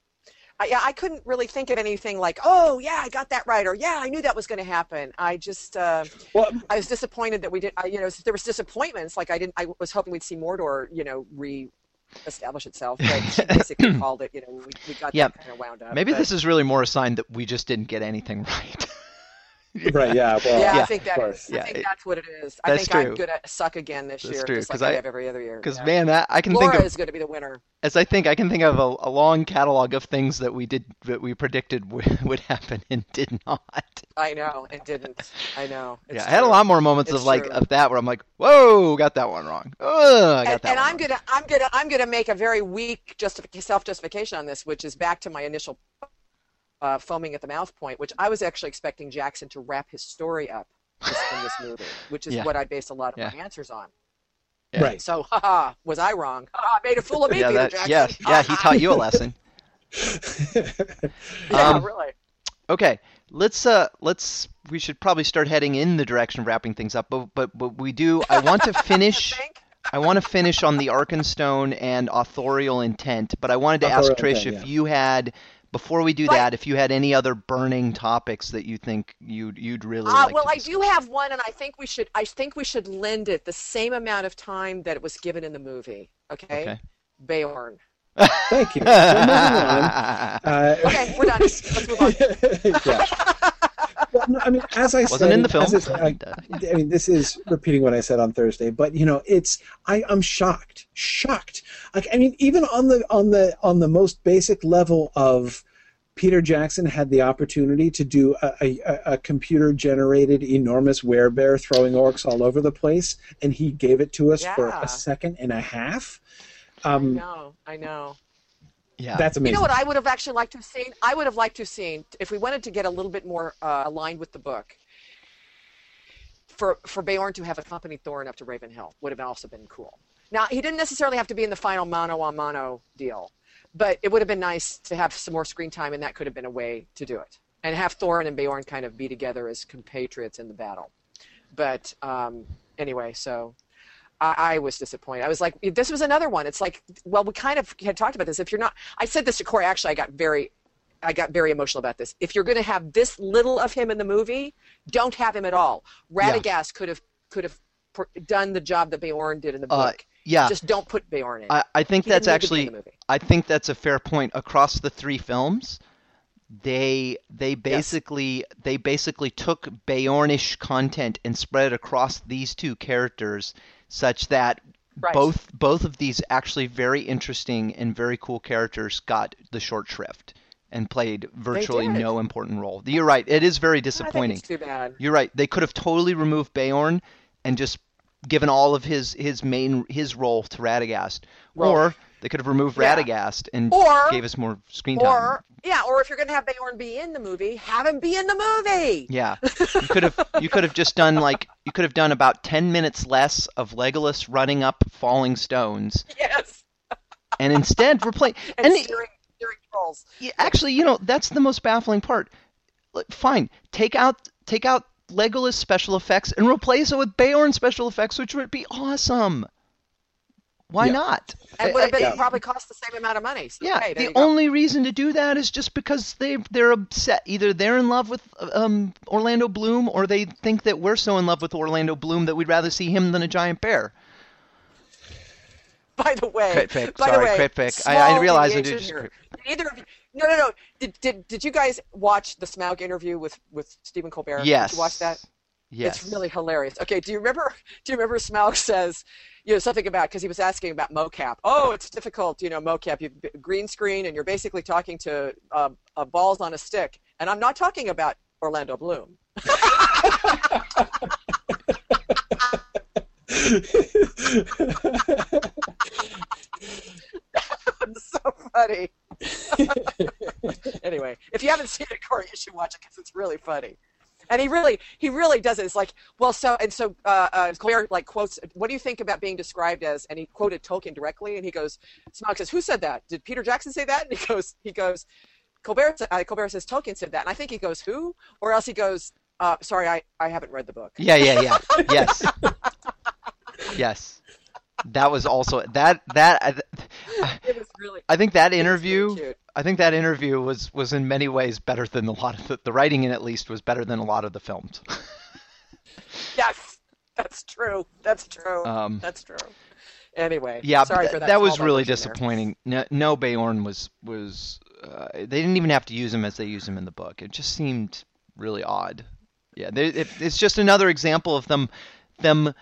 I, yeah, I couldn't really think of anything like, oh yeah, I got that right, or yeah, I knew that was going to happen. I just, uh, well, I was disappointed that we did. I, you know, there was disappointments. Like I didn't. I was hoping we'd see Mordor, you know, re establish itself. But she *laughs* basically called it. You know, we, we got yeah. kind of wound up. Maybe but, this is really more a sign that we just didn't get anything *laughs* right. Right. Yeah. Well, yeah, yeah, I think that is. I yeah, think it, that's what it is. I think true. I'm good at suck again this that's year, true, just like I, I, have every other year. Because yeah. man, that I can Laura think of is going to be the winner. as I think I can think of a, a long catalog of things that we did that we predicted *laughs* would, would happen and did not. I know and didn't. I know. It's yeah, I had a lot more moments it's of like true. of that where I'm like, whoa, got that one wrong. Oh, I got and, that and one I'm wrong. gonna, I'm gonna, I'm gonna make a very weak justific- self-justification on this, which is back to my initial uh, foaming at the mouth point, which I was actually expecting Jackson to wrap his story up in this *laughs* movie, which is Yeah. what I based a lot of Yeah. my answers on. Yeah. Right. So, haha, was I wrong? Haha, I made a fool of me, yeah, Peter that, Jackson. yeah, yeah. He taught you a *laughs* lesson. *laughs* yeah, Um, really. Okay, let's uh, let's we should probably start heading in the direction of wrapping things up. But but but we do. I want to finish. I want to finish on the Arkenstone and authorial intent, but I wanted to ask Authorial Trish intent, if you had, before we do Right. that, if you had any other burning topics that you think you'd you'd really Uh, like well, to I do have one, and I think we should. I think we should lend it the same amount of time that it was given in the movie. Okay. Okay. Beorn. Thank you. So moving on. *laughs* Uh, Okay, we're done. Let's move on. *laughs* yeah. Well, no, I mean, as I Wasn't said, in the film. I, I, I mean, this is repeating what I said on Thursday, but you know, it's I, I'm shocked, shocked. Like, I mean, even on the on the on the most basic level of Peter Jackson had the opportunity to do a, a, a computer-generated enormous werebear throwing orcs all over the place, and he gave it to us for a second and a half. I Um, know. I know. Yeah. that's amazing. You know what I would have actually liked to have seen? I would have liked to have seen if we wanted to get a little bit more uh, aligned with the book. For for Beorn to have accompanied Thorin up to Raven Hill would have also been cool. Now he didn't necessarily have to be in the final mano a mano deal, but it would have been nice to have some more screen time, and that could have been a way to do it, and have Thorin and Beorn kind of be together as compatriots in the battle. But um, anyway, so I, I was disappointed. I was like, this was another one. It's like, well, we kind of had talked about this. If you're not, I said this to Corey. Actually, I got very, I got very emotional about this. If you're going to have this little of him in the movie, don't have him at all. Yeah. Radagast could have could have done the job that Beorn did in the Uh, book. yeah. Just don't put Beorn in. I, I think He that's didn't need to be in actually. I think that's a fair point across the three films. They they basically they basically took Beornish content and spread it across these two characters such that Right. both both of these actually very interesting and very cool characters got the short shrift and played virtually no important role. You're right. It is very disappointing. it's too bad. You're right. They could have totally removed Beorn and just given all of his his main his role to Radagast, or they could have removed yeah. Radagast and Or- gave us more screen time. Or yeah, or if you're going to have Beorn be in the movie, have him be in the movie. yeah, *laughs* you could have you could have just done like you could have done about ten minutes less of Legolas running up falling stones, Yes. *laughs* and instead replace and, and steering, steering trolls. Yeah, actually, you know, that's the most baffling part. Fine, take out take out Legolas special effects and replace it with Beorn special effects, which would be awesome. Why Yeah. not? And would have been Yeah. probably cost the same amount of money. So, Yeah, hey, the only reason to do that is just because they they're upset. Either they're in love with um, Orlando Bloom, or they think that we're so in love with Orlando Bloom that we'd rather see him than a giant bear. By the way, Critfic, by sorry, the way, critfic. I- small I realize I did just here. Did Either of you, no, no, no. Did, did did you guys watch the Smaug interview with with Stephen Colbert? Yes. Did you watch that? Yes. It's really hilarious. Okay, do you remember? Do you remember Smaug says, you know, something about because he was asking about mocap. Oh, it's difficult, you know, mocap. You green screen, and you're basically talking to uh, uh, balls on a stick. And I'm not talking about Orlando Bloom. *laughs* It's so funny. *laughs* anyway, if you haven't seen it, Corey, you should watch it because it's really funny. And he really, he really does it. It's like, well, so and so. Uh, uh, Claire like quotes, "What do you think about being described as?" And he quoted Tolkien directly, and he goes, Smaug says, "Who said that? Did Peter Jackson say that?" And he goes, he goes, Colbert. Uh, Colbert says Tolkien said that, and I think he goes, "Who?" Or else he goes, uh, "Sorry, I, I haven't read the book." Yeah, yeah, yeah. *laughs* yes. Yes. That was also that that I, *laughs* It was really. I think that interview. I think that interview was was in many ways better than a lot of the, the writing in at least was better than a lot of the films. *laughs* Yes, that's true. That's true. Um, that's true. Anyway, yeah, sorry for that. that was really digression there. disappointing. No, no Beorn was was uh, they didn't even have to use him as they use him in the book. It just seemed really odd. Yeah, they, it, it's just another example of them them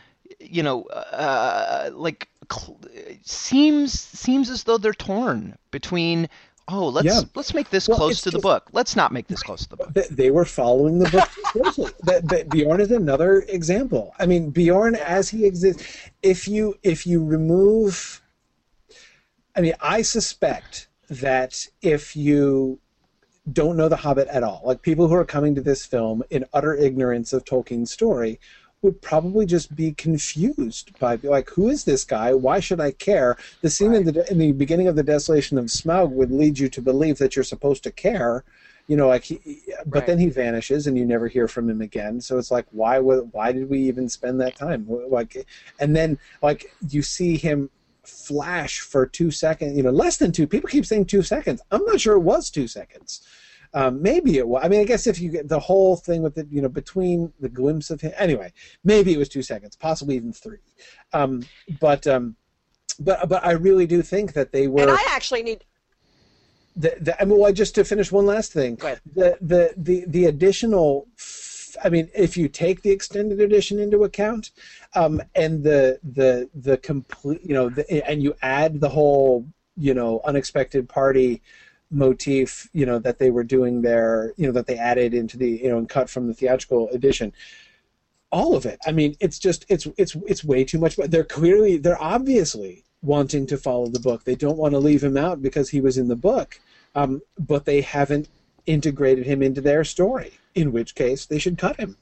you know uh, like cl- seems seems as though they're torn between oh let's Yeah. let's make this Well, close to the book. Let's not make this close to the book. They- They were following the book *laughs* closely. That, that Beorn is another example. I mean, Beorn as he exists. If you if you remove, I mean, I suspect that if you don't know The Hobbit at all, like people who are coming to this film in utter ignorance of Tolkien's story, would probably just be confused by like, who is this guy? Why should I care? The scene in the in the beginning of the Desolation of Smaug would lead you to believe that you're supposed to care. You know, like, he, but Right. then he vanishes and you never hear from him again. So it's like, why? Why did we even spend that time? Like, and then like you see him flash for two seconds. You know, less than two. People keep saying two seconds. I'm not sure it was two seconds. Um, maybe it was. I mean, I guess if you get the whole thing with it, you know, between the glimpse of him. Anyway, maybe it was two seconds, possibly even three. Um, but um, but but I really do think that they were. And I actually need. The, the, I mean, well, just to finish one last thing, Go ahead. the the the the additional. f- I mean, if you take the extended edition into account, um, and the the the complete, you know, the, and you add the whole, you know, unexpected party motif, you know, that they were doing there, you know, that they added into the, you know, and cut from the theatrical edition. All of it. I mean, it's just it's it's it's way too much. But they're clearly they're obviously wanting to follow the book. They don't want to leave him out because he was in the book, um, but they haven't integrated him into their story. In which case, they should cut him.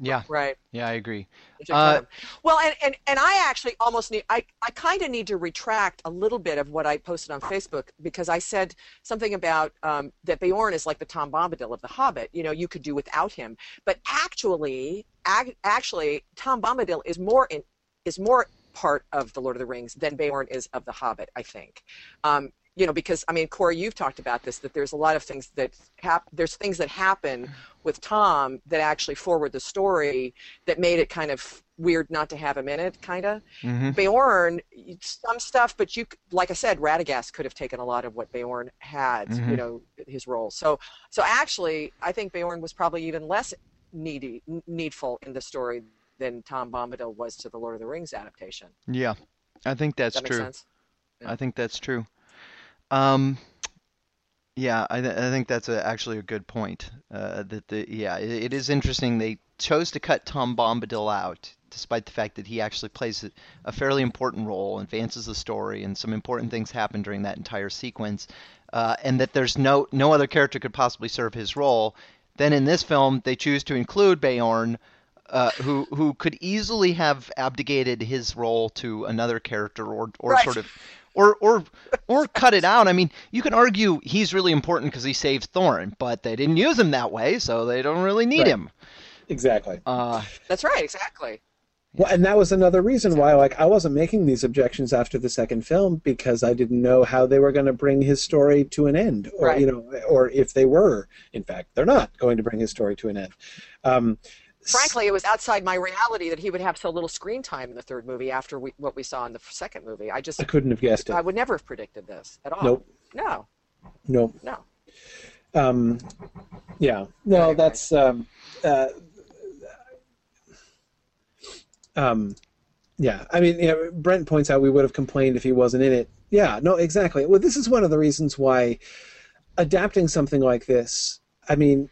Yeah, Right. yeah, I agree. Uh, well, and, and, and I actually almost need, I, I kind of need to retract a little bit of what I posted on Facebook because I said something about um, that Beorn is like the Tom Bombadil of The Hobbit. You know, you could do without him. But actually, ag- actually, Tom Bombadil is more in, is more part of the Lord of the Rings than Beorn is of The Hobbit, I think. Um, you know, because I mean, Corey, you've talked about this that there's a lot of things that hap- there's things that happen with Tom that actually forward the story that made it kind of weird not to have him in it, kind of. hmm Beorn, some stuff, but you, like I said, Radagast could have taken a lot of what Beorn had, Mhm. you know, his role. So, so actually, I think Beorn was probably even less needy, needful in the story than Tom Bombadil was to the Lord of the Rings adaptation. Yeah, I think that's that true. sense? I think that's true. Um, yeah, I, th- I think that's a, actually a good point. Uh, that the yeah, it, it is interesting. They chose to cut Tom Bombadil out, despite the fact that he actually plays a, a fairly important role, advances the story, and some important things happen during that entire sequence. Uh, and that there's no no other character could possibly serve his role. Then in this film, they choose to include Beorn, uh, who who could easily have abdicated his role to another character or or Right. sort of or or or cut it out. I mean, you can argue he's really important because he saved Thorin, but they didn't use him that way, so they don't really need Right. him. Exactly. Uh, That's right, exactly. Well, and that was another reason why, like, I wasn't making these objections after the second film because I didn't know how they were going to bring his story to an end, or Right. you know, or if they were, in fact, they're not going to bring his story to an end. Um, Frankly, it was outside my reality that he would have so little screen time in the third movie after we, what we saw in the second movie. I just, I couldn't have guessed it. I would never have predicted this at all. Nope. No, Nope. no. Um, yeah. No, Anyway. that's. Um, uh, um, yeah. I mean, you know, Brent points out we would have complained if he wasn't in it. Yeah. No, exactly. Well, this is one of the reasons why adapting something like this. I mean,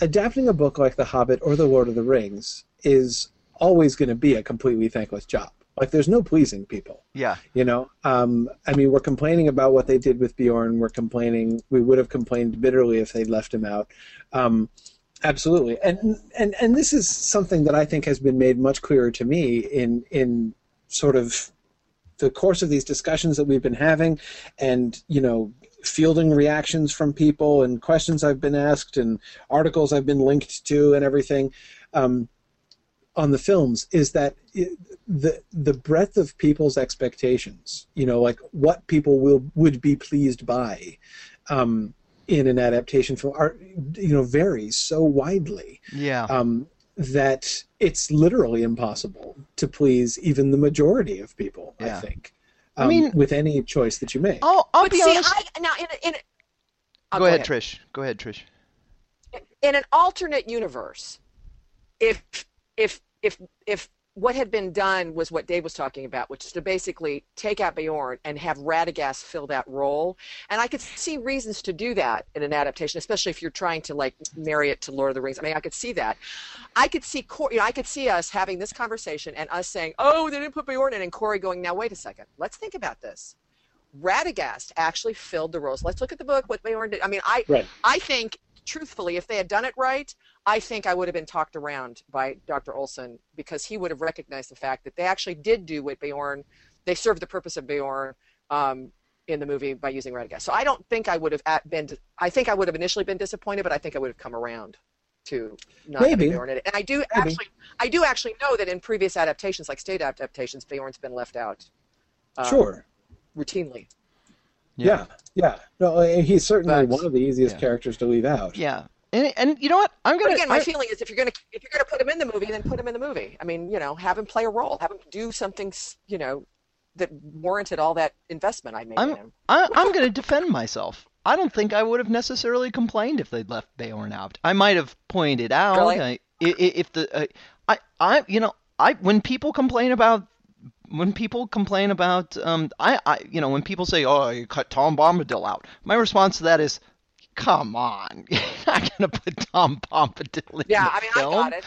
adapting a book like The Hobbit or The Lord of the Rings is always going to be a completely thankless job. Like, there's no pleasing people. yeah, You know, um, I mean, we're complaining about what they did with Beorn. We're complaining. We would have complained bitterly if they'd left him out. Um, absolutely, and and and this is something that I think has been made much clearer to me in in sort of the course of these discussions that we've been having, and you know, fielding reactions from people and questions I've been asked and articles I've been linked to and everything. Um, on the films is that it, the the breadth of people's expectations, you know, like what people will would be pleased by um, in an adaptation film, are you know varies so widely yeah. um, that it's literally impossible to please even the majority of people. Yeah. I think. I um, mean- with any choice that you make. I'll I'll but be see, honest. I, now in a, in a, oh, go, ahead, Trish. Go ahead, Trish. in an alternate universe, if if if if what had been done was what Dave was talking about, which is to basically take out Beorn and have Radagast fill that role, and I could see reasons to do that in an adaptation, especially if you're trying to like marry it to Lord of the Rings. I mean, I could see that. I could see Cor- you know, I could see us having this conversation and us saying, "Oh, they didn't put Beorn in," and Corey going, "Now wait a second, let's think about this." Radagast actually filled the roles. Let's look at the book. What Beorn did. I mean, I Right. I think, truthfully, if they had done it right, I think I would have been talked around by Dr. Olsen because he would have recognized the fact that they actually did do what Beorn, they served the purpose of Beorn um, in the movie by using Radagast. So I don't think I would have been, I think I would have initially been disappointed, but I think I would have come around to not Maybe. Beorn in it. And I do actually, I do actually know that in previous adaptations, like state adaptations, Beorn's been left out um, sure. routinely. Yeah. Yeah. No, uh, he's certainly But- one of the easiest Yeah. characters to leave out. Yeah. And, and you know what? I'm gonna. again, my I- feeling is if you're gonna if you're gonna put him in the movie, then put him in the movie. I mean, you know, have him play a role, have him do something, you know, that warranted all that investment I made in I'm him. I, I'm going to defend myself. I don't think I would have necessarily complained if they'd left Beorn out. I might have pointed out Really? I- if the uh, I I you know I when people complain about when people complain about um I I you know when people say oh you cut Tom Bombadil out my response to that is come on *laughs* you're not going to put Tom Bombadil in Yeah, the I mean, film. I got it.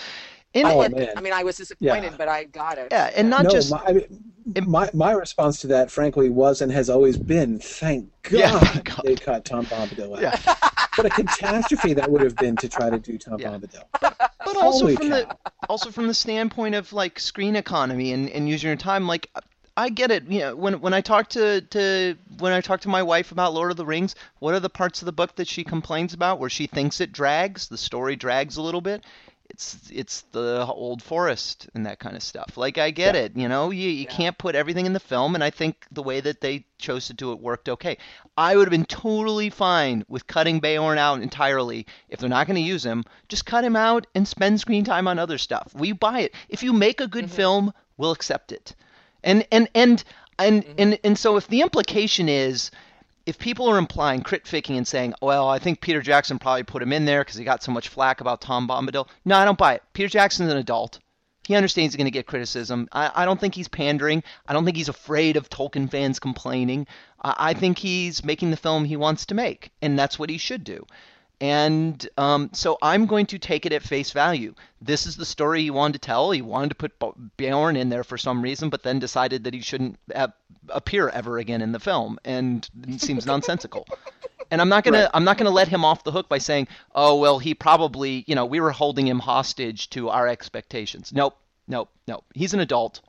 And, I, Oh, had- man. I mean, I was disappointed, Yeah. but I got it. yeah, and not no, just my, I mean, my my response to that, frankly, was and has always been, thank God, Yeah, thank God. they cut Tom Bombadil out. Yeah. What a catastrophe that would have been to try to do Tom Yeah. Bombadil. but also Holy from the also from the standpoint of like screen economy and, and using your time like I get it you know when when I talk to, to when I talk to my wife about Lord of the Rings what are the parts of the book that she complains about where she thinks it drags the story drags a little bit it's it's the old forest and that kind of stuff like I get Yeah. it you know you, you Yeah. can't put everything in the film and I think the way that they chose to do it worked okay I would have been totally fine with cutting Beorn out entirely. If they're not going to use him, just cut him out and spend screen time on other stuff. We buy it. If you make a good Mhm. film, we'll accept it. And and and and, Mhm. and and so if the implication is if people are implying critficking and saying, "Well, I think Peter Jackson probably put him in there because he got so much flack about Tom Bombadil," no, I don't buy it. Peter Jackson's an adult. He understands he's going to get criticism. I, I don't think he's pandering. I don't think he's afraid of Tolkien fans complaining. I, I think he's making the film he wants to make, and that's what he should do. And um, so I'm going to take it at face value. This is the story he wanted to tell. He wanted to put Beorn in there for some reason, but then decided that he shouldn't uh, appear ever again in the film, and it seems *laughs* nonsensical. And I'm not gonna Right. I'm not gonna let him off the hook by saying, oh well, he probably you know we were holding him hostage to our expectations. Nope, nope, nope. He's an adult.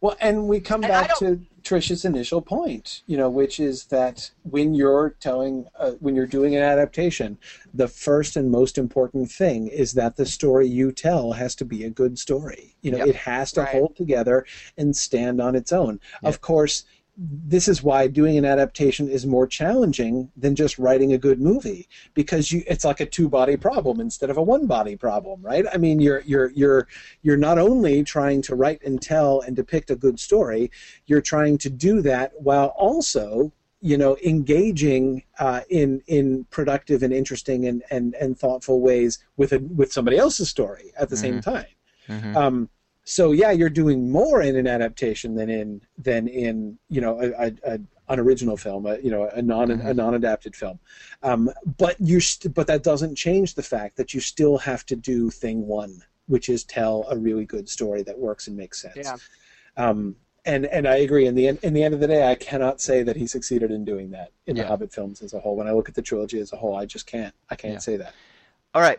Well, and we come And back to Trish's initial point, you know, which is that when you're telling, uh, when you're doing an adaptation, the first and most important thing is that the story you tell has to be a good story. You know, Yep. it has to Right. hold together and stand on its own. Yep. Of course, this is why doing an adaptation is more challenging than just writing a good movie because you it's like a two body problem instead of a one body problem right? I mean you're you're you're you're not only trying to write and tell and depict a good story you're trying to do that while also you know engaging uh, in in productive and interesting and, and, and thoughtful ways with a with somebody else's story at the same time. Mhm. um, so yeah, you're doing more in an adaptation than in than in you know a, a, a an original film, a, you know a non a non-adapted film. Um, but you st- but that doesn't change the fact that you still have to do thing one, which is tell a really good story that works and makes sense. Yeah. Um, and and I agree. In the end, in the end of the day, I cannot say that he succeeded in doing that in Yeah. the Hobbit films as a whole. When I look at the trilogy as a whole, I just can't. I can't Yeah. say that. All right.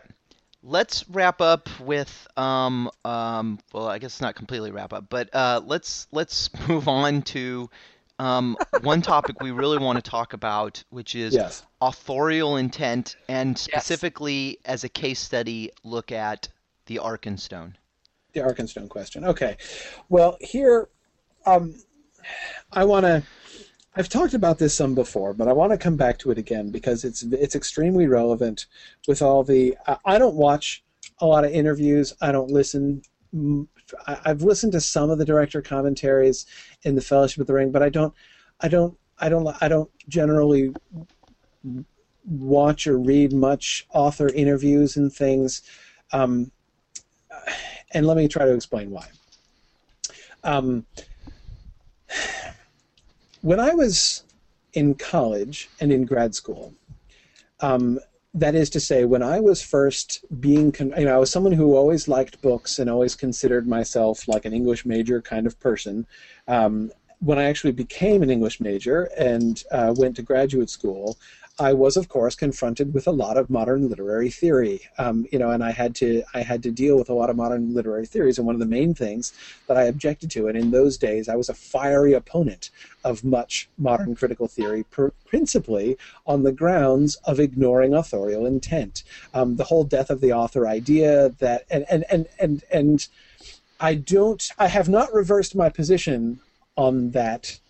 Let's wrap up with um um well I guess not completely wrap up, but uh let's let's *laughs* move on to um one topic we really want to talk about, which is Yes. authorial intent and specifically as a case study look at the Arkenstone. the Arkenstone question. Okay. Well, here, um, I want to. I've talked about this some before, but I want to come back to it again because it's it's extremely relevant with all the. I, don't watch a lot of interviews. I don't listen. I, I've listened to some of the director commentaries in the Fellowship of the Ring, but I don't. I don't. I don't. I don't generally watch or read much author interviews and things. Um, and let me try to explain why. Um, when I was in college and in grad school, um, that is to say, when I was first being, con- you know, I was someone who always liked books and always considered myself like an English major kind of person. Um, when I actually became an English major and uh, went to graduate school, I was, of course, confronted with a lot of modern literary theory. Um, you know, and I had to I had to deal with a lot of modern literary theories. And one of the main things that I objected to, and in those days, I was a fiery opponent of much modern critical theory, pr- principally on the grounds of ignoring authorial intent. Um, the whole death of the author idea that, and and and and and I don't, I have not reversed my position on that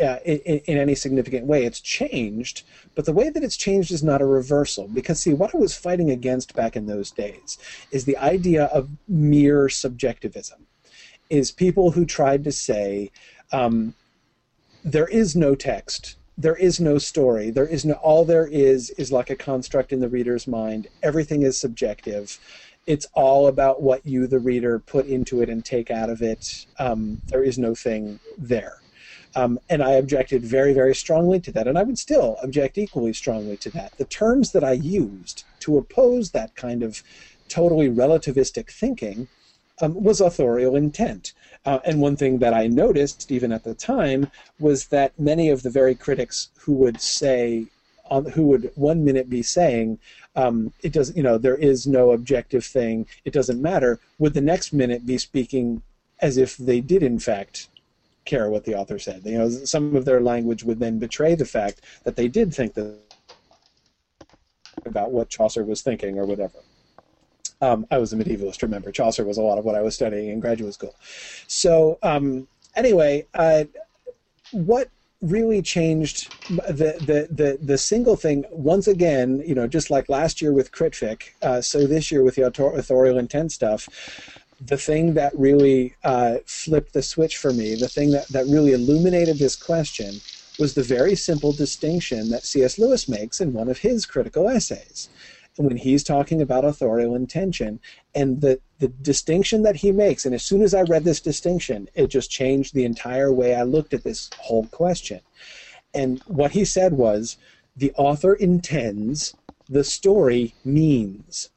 uh, in, in any significant way. It's changed, but the way that it's changed is not a reversal. Because, see, what I was fighting against back in those days is the idea of mere subjectivism, is people who tried to say, um, there is no text. There is no story. There is no. All there is is like a construct in the reader's mind. Everything is subjective. It's all about what you, the reader, put into it and take out of it. Um, there is no thing there. Um, and I objected very, very strongly to that, and I would still object equally strongly to that. The terms that I used to oppose that kind of totally relativistic thinking um, was authorial intent. Uh, and one thing that I noticed, even at the time, was that many of the very critics who would say, um, who would one minute be saying, um, it does, you know, there is no objective thing, it doesn't matter, would the next minute be speaking as if they did, in fact, care what the author said. You know, some of their language would then betray the fact that they did think that about what Chaucer was thinking or whatever. Um, I was a medievalist, remember. Chaucer was a lot of what I was studying in graduate school. So, um, anyway, uh, what really changed the, the, the, the single thing, once again, you know, just like last year with Critfic, uh, so this year with the author- authorial intent stuff, the thing that really uh, flipped the switch for me, the thing that, that really illuminated this question, was the very simple distinction that C.S. Lewis makes in one of his critical essays. When he's talking about authorial intention, and the, the distinction that he makes, and as soon as I read this distinction, it just changed the entire way I looked at this whole question. And what he said was the author intends, the story means.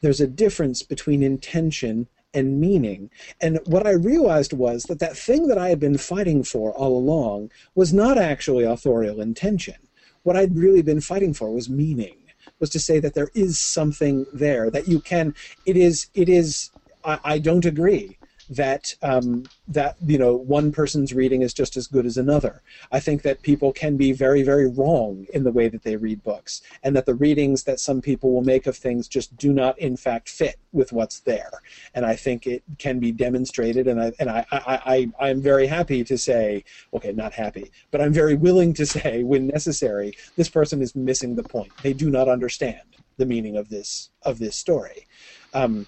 There's a difference between intention and meaning. And what I realized was that that thing that I had been fighting for all along was not actually authorial intention. What I'd really been fighting for was meaning, was to say that there is something there that you can. It is. It is. I, I don't agree that um, that you know one person's reading is just as good as another. I think that people can be very very wrong in the way that they read books, and that the readings that some people will make of things just do not in fact fit with what's there. And I think it can be demonstrated, and I and I I, I I'm very happy to say, okay, not happy, but I'm very willing to say, when necessary, this person is missing the point. They do not understand the meaning of this of this story. Um,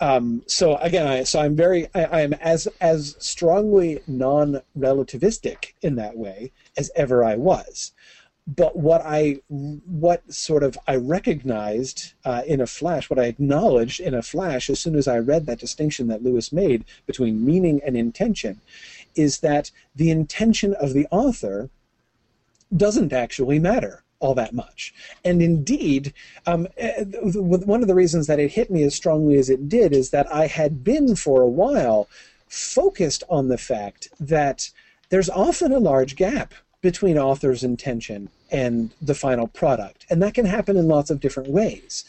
um, so again, I, so I'm very, I, am as as strongly non-relativistic in that way as ever I was. But what I, what sort of I recognized uh, in a flash, what I acknowledged in a flash as soon as I read that distinction that Lewis made between meaning and intention, is that the intention of the author doesn't actually matter all that much. And indeed, um, eh, one of the reasons that it hit me as strongly as it did is that I had been for a while focused on the fact that there's often a large gap between author's intention and the final product. And that can happen in lots of different ways.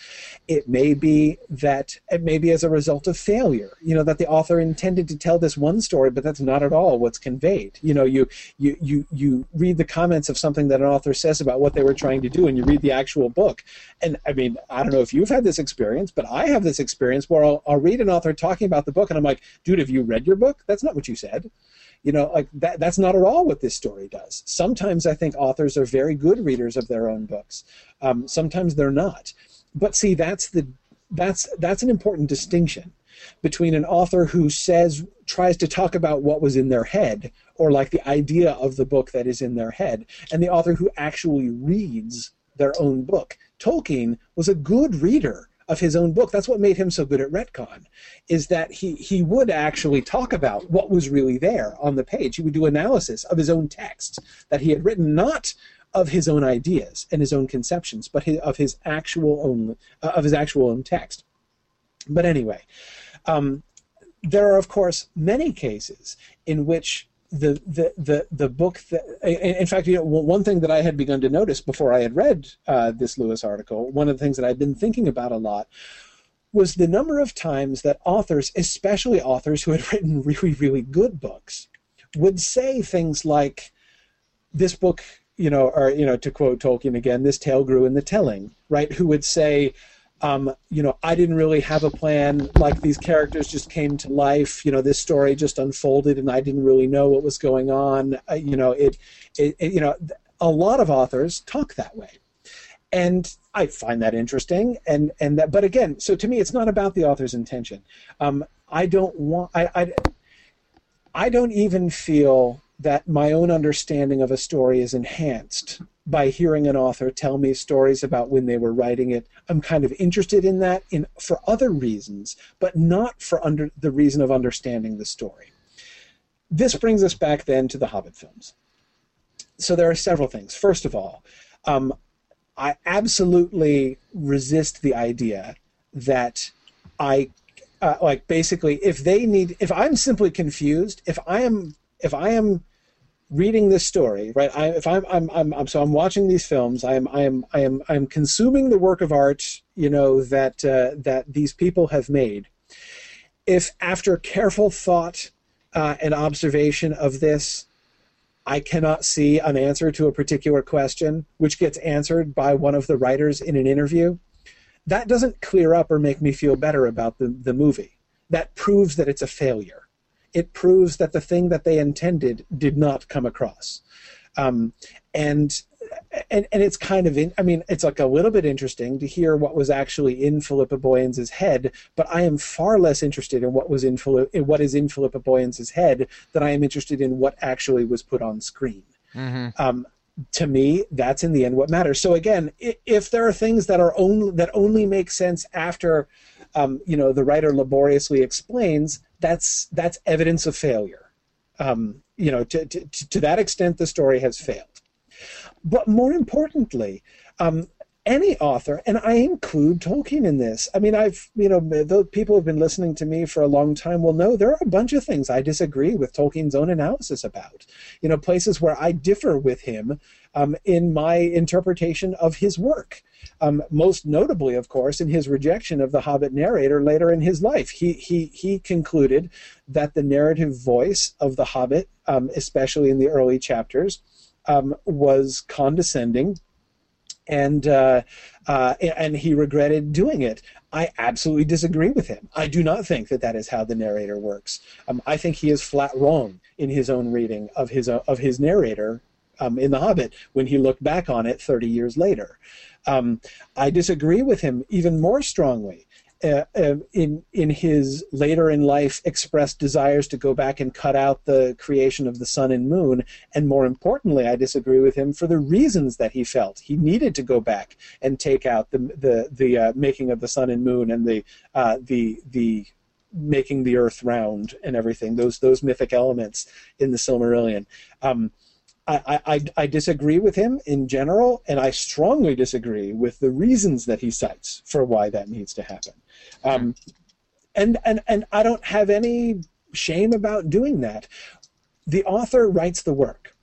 It may be that it may be as a result of failure, you know, that the author intended to tell this one story, but that's not at all what's conveyed. You know, you you you you read the comments of something that an author says about what they were trying to do, and you read the actual book. And I mean, I don't know if you've had this experience, but I have this experience where I'll, I'll read an author talking about the book, and I'm like, dude, have you read your book? That's not what you said you know like that that's not at all what this story does. Sometimes i think authors are very good readers of their own books. Um, sometimes they're not. But see that's the that's that's an important distinction between an author who says tries to talk about what was in their head or like the idea of the book that is in their head and the author who actually reads their own book. Tolkien was a good reader of his own book. That's what made him so good at retcon, is that he he would actually talk about what was really there on the page. He would do analysis of his own text that he had written, not of his own ideas and his own conceptions, but his, of his actual own uh, of his actual own text. But anyway, um, there are of course many cases in which the the the the book that in fact you know one thing that I had begun to notice before I had read uh, this Lewis article one of the things that I'd been thinking about a lot was the number of times that authors especially authors who had *laughs* written really really good books would say things like this book you know or you know to quote Tolkien again this tale grew in the telling right who would say um, you know, I didn't really have a plan. Like these characters just came to life. You know, this story just unfolded, and I didn't really know what was going on. Uh, you know, it, it, it, you know, a lot of authors talk that way, and I find that interesting. And and that, but again, so to me, it's not about the author's intention. Um, I don't want. I, I I don't even feel that my own understanding of a story is enhanced by hearing an author tell me stories about when they were writing it. I'm kind of interested in that in for other reasons, but not for under the reason of understanding the story. This brings us back then to the Hobbit films. So there are several things. First of all, um, I absolutely resist the idea that I uh, like basically if they need if I'm simply confused, if I am if I am reading this story, right? I, if I'm, I'm, I'm, I'm, so I'm watching these films. I am, I am, I am, I am consuming the work of art, you know, that uh, that these people have made. If after careful thought uh, and observation of this, I cannot see an answer to a particular question, which gets answered by one of the writers in an interview, that doesn't clear up or make me feel better about the, the movie. That proves that it's a failure it proves that the thing that they intended did not come across. Um, and and and it's kind of in, I mean it's like a little bit interesting to hear what was actually in Philippa Boyens' head, but I am far less interested in what was in, in what is in Philippa Boyens' head than I am interested in what actually was put on screen. Mm-hmm. Um, to me, that's in the end what matters. So again, if there are things that are only that only make sense after, um, you know, the writer laboriously explains, that's that's evidence of failure. Um, you know, to, to, to that extent, the story has failed. But more importantly, um, any author, and I include Tolkien in this. I mean, I've, you know, the people who've been listening to me for a long time will know there are a bunch of things I disagree with Tolkien's own analysis about. You know, places where I differ with him um, in my interpretation of his work. Um, most notably, of course, in his rejection of the Hobbit narrator later in his life. He, he, he concluded that the narrative voice of the Hobbit, um, especially in the early chapters, um, was condescending and uh, uh, and he regretted doing it. I absolutely disagree with him. I do not think that that is how the narrator works. Um, I think he is flat wrong in his own reading of his uh, of his narrator um, in The Hobbit when he looked back on it 30 years later. Um, I disagree with him even more strongly uh, uh, in in his later in life expressed desires to go back and cut out the creation of the sun and moon. And more importantly I disagree with him for the reasons that he felt. He needed to go back and take out the the the uh, making of the sun and moon and the uh, the the making the earth round and everything those those mythic elements in the Silmarillion. Um, I, I, I, disagree with him in general, and I strongly disagree with the reasons that he cites for why that needs to happen. Um, and, and, and I don't have any shame about doing that. The author writes the work.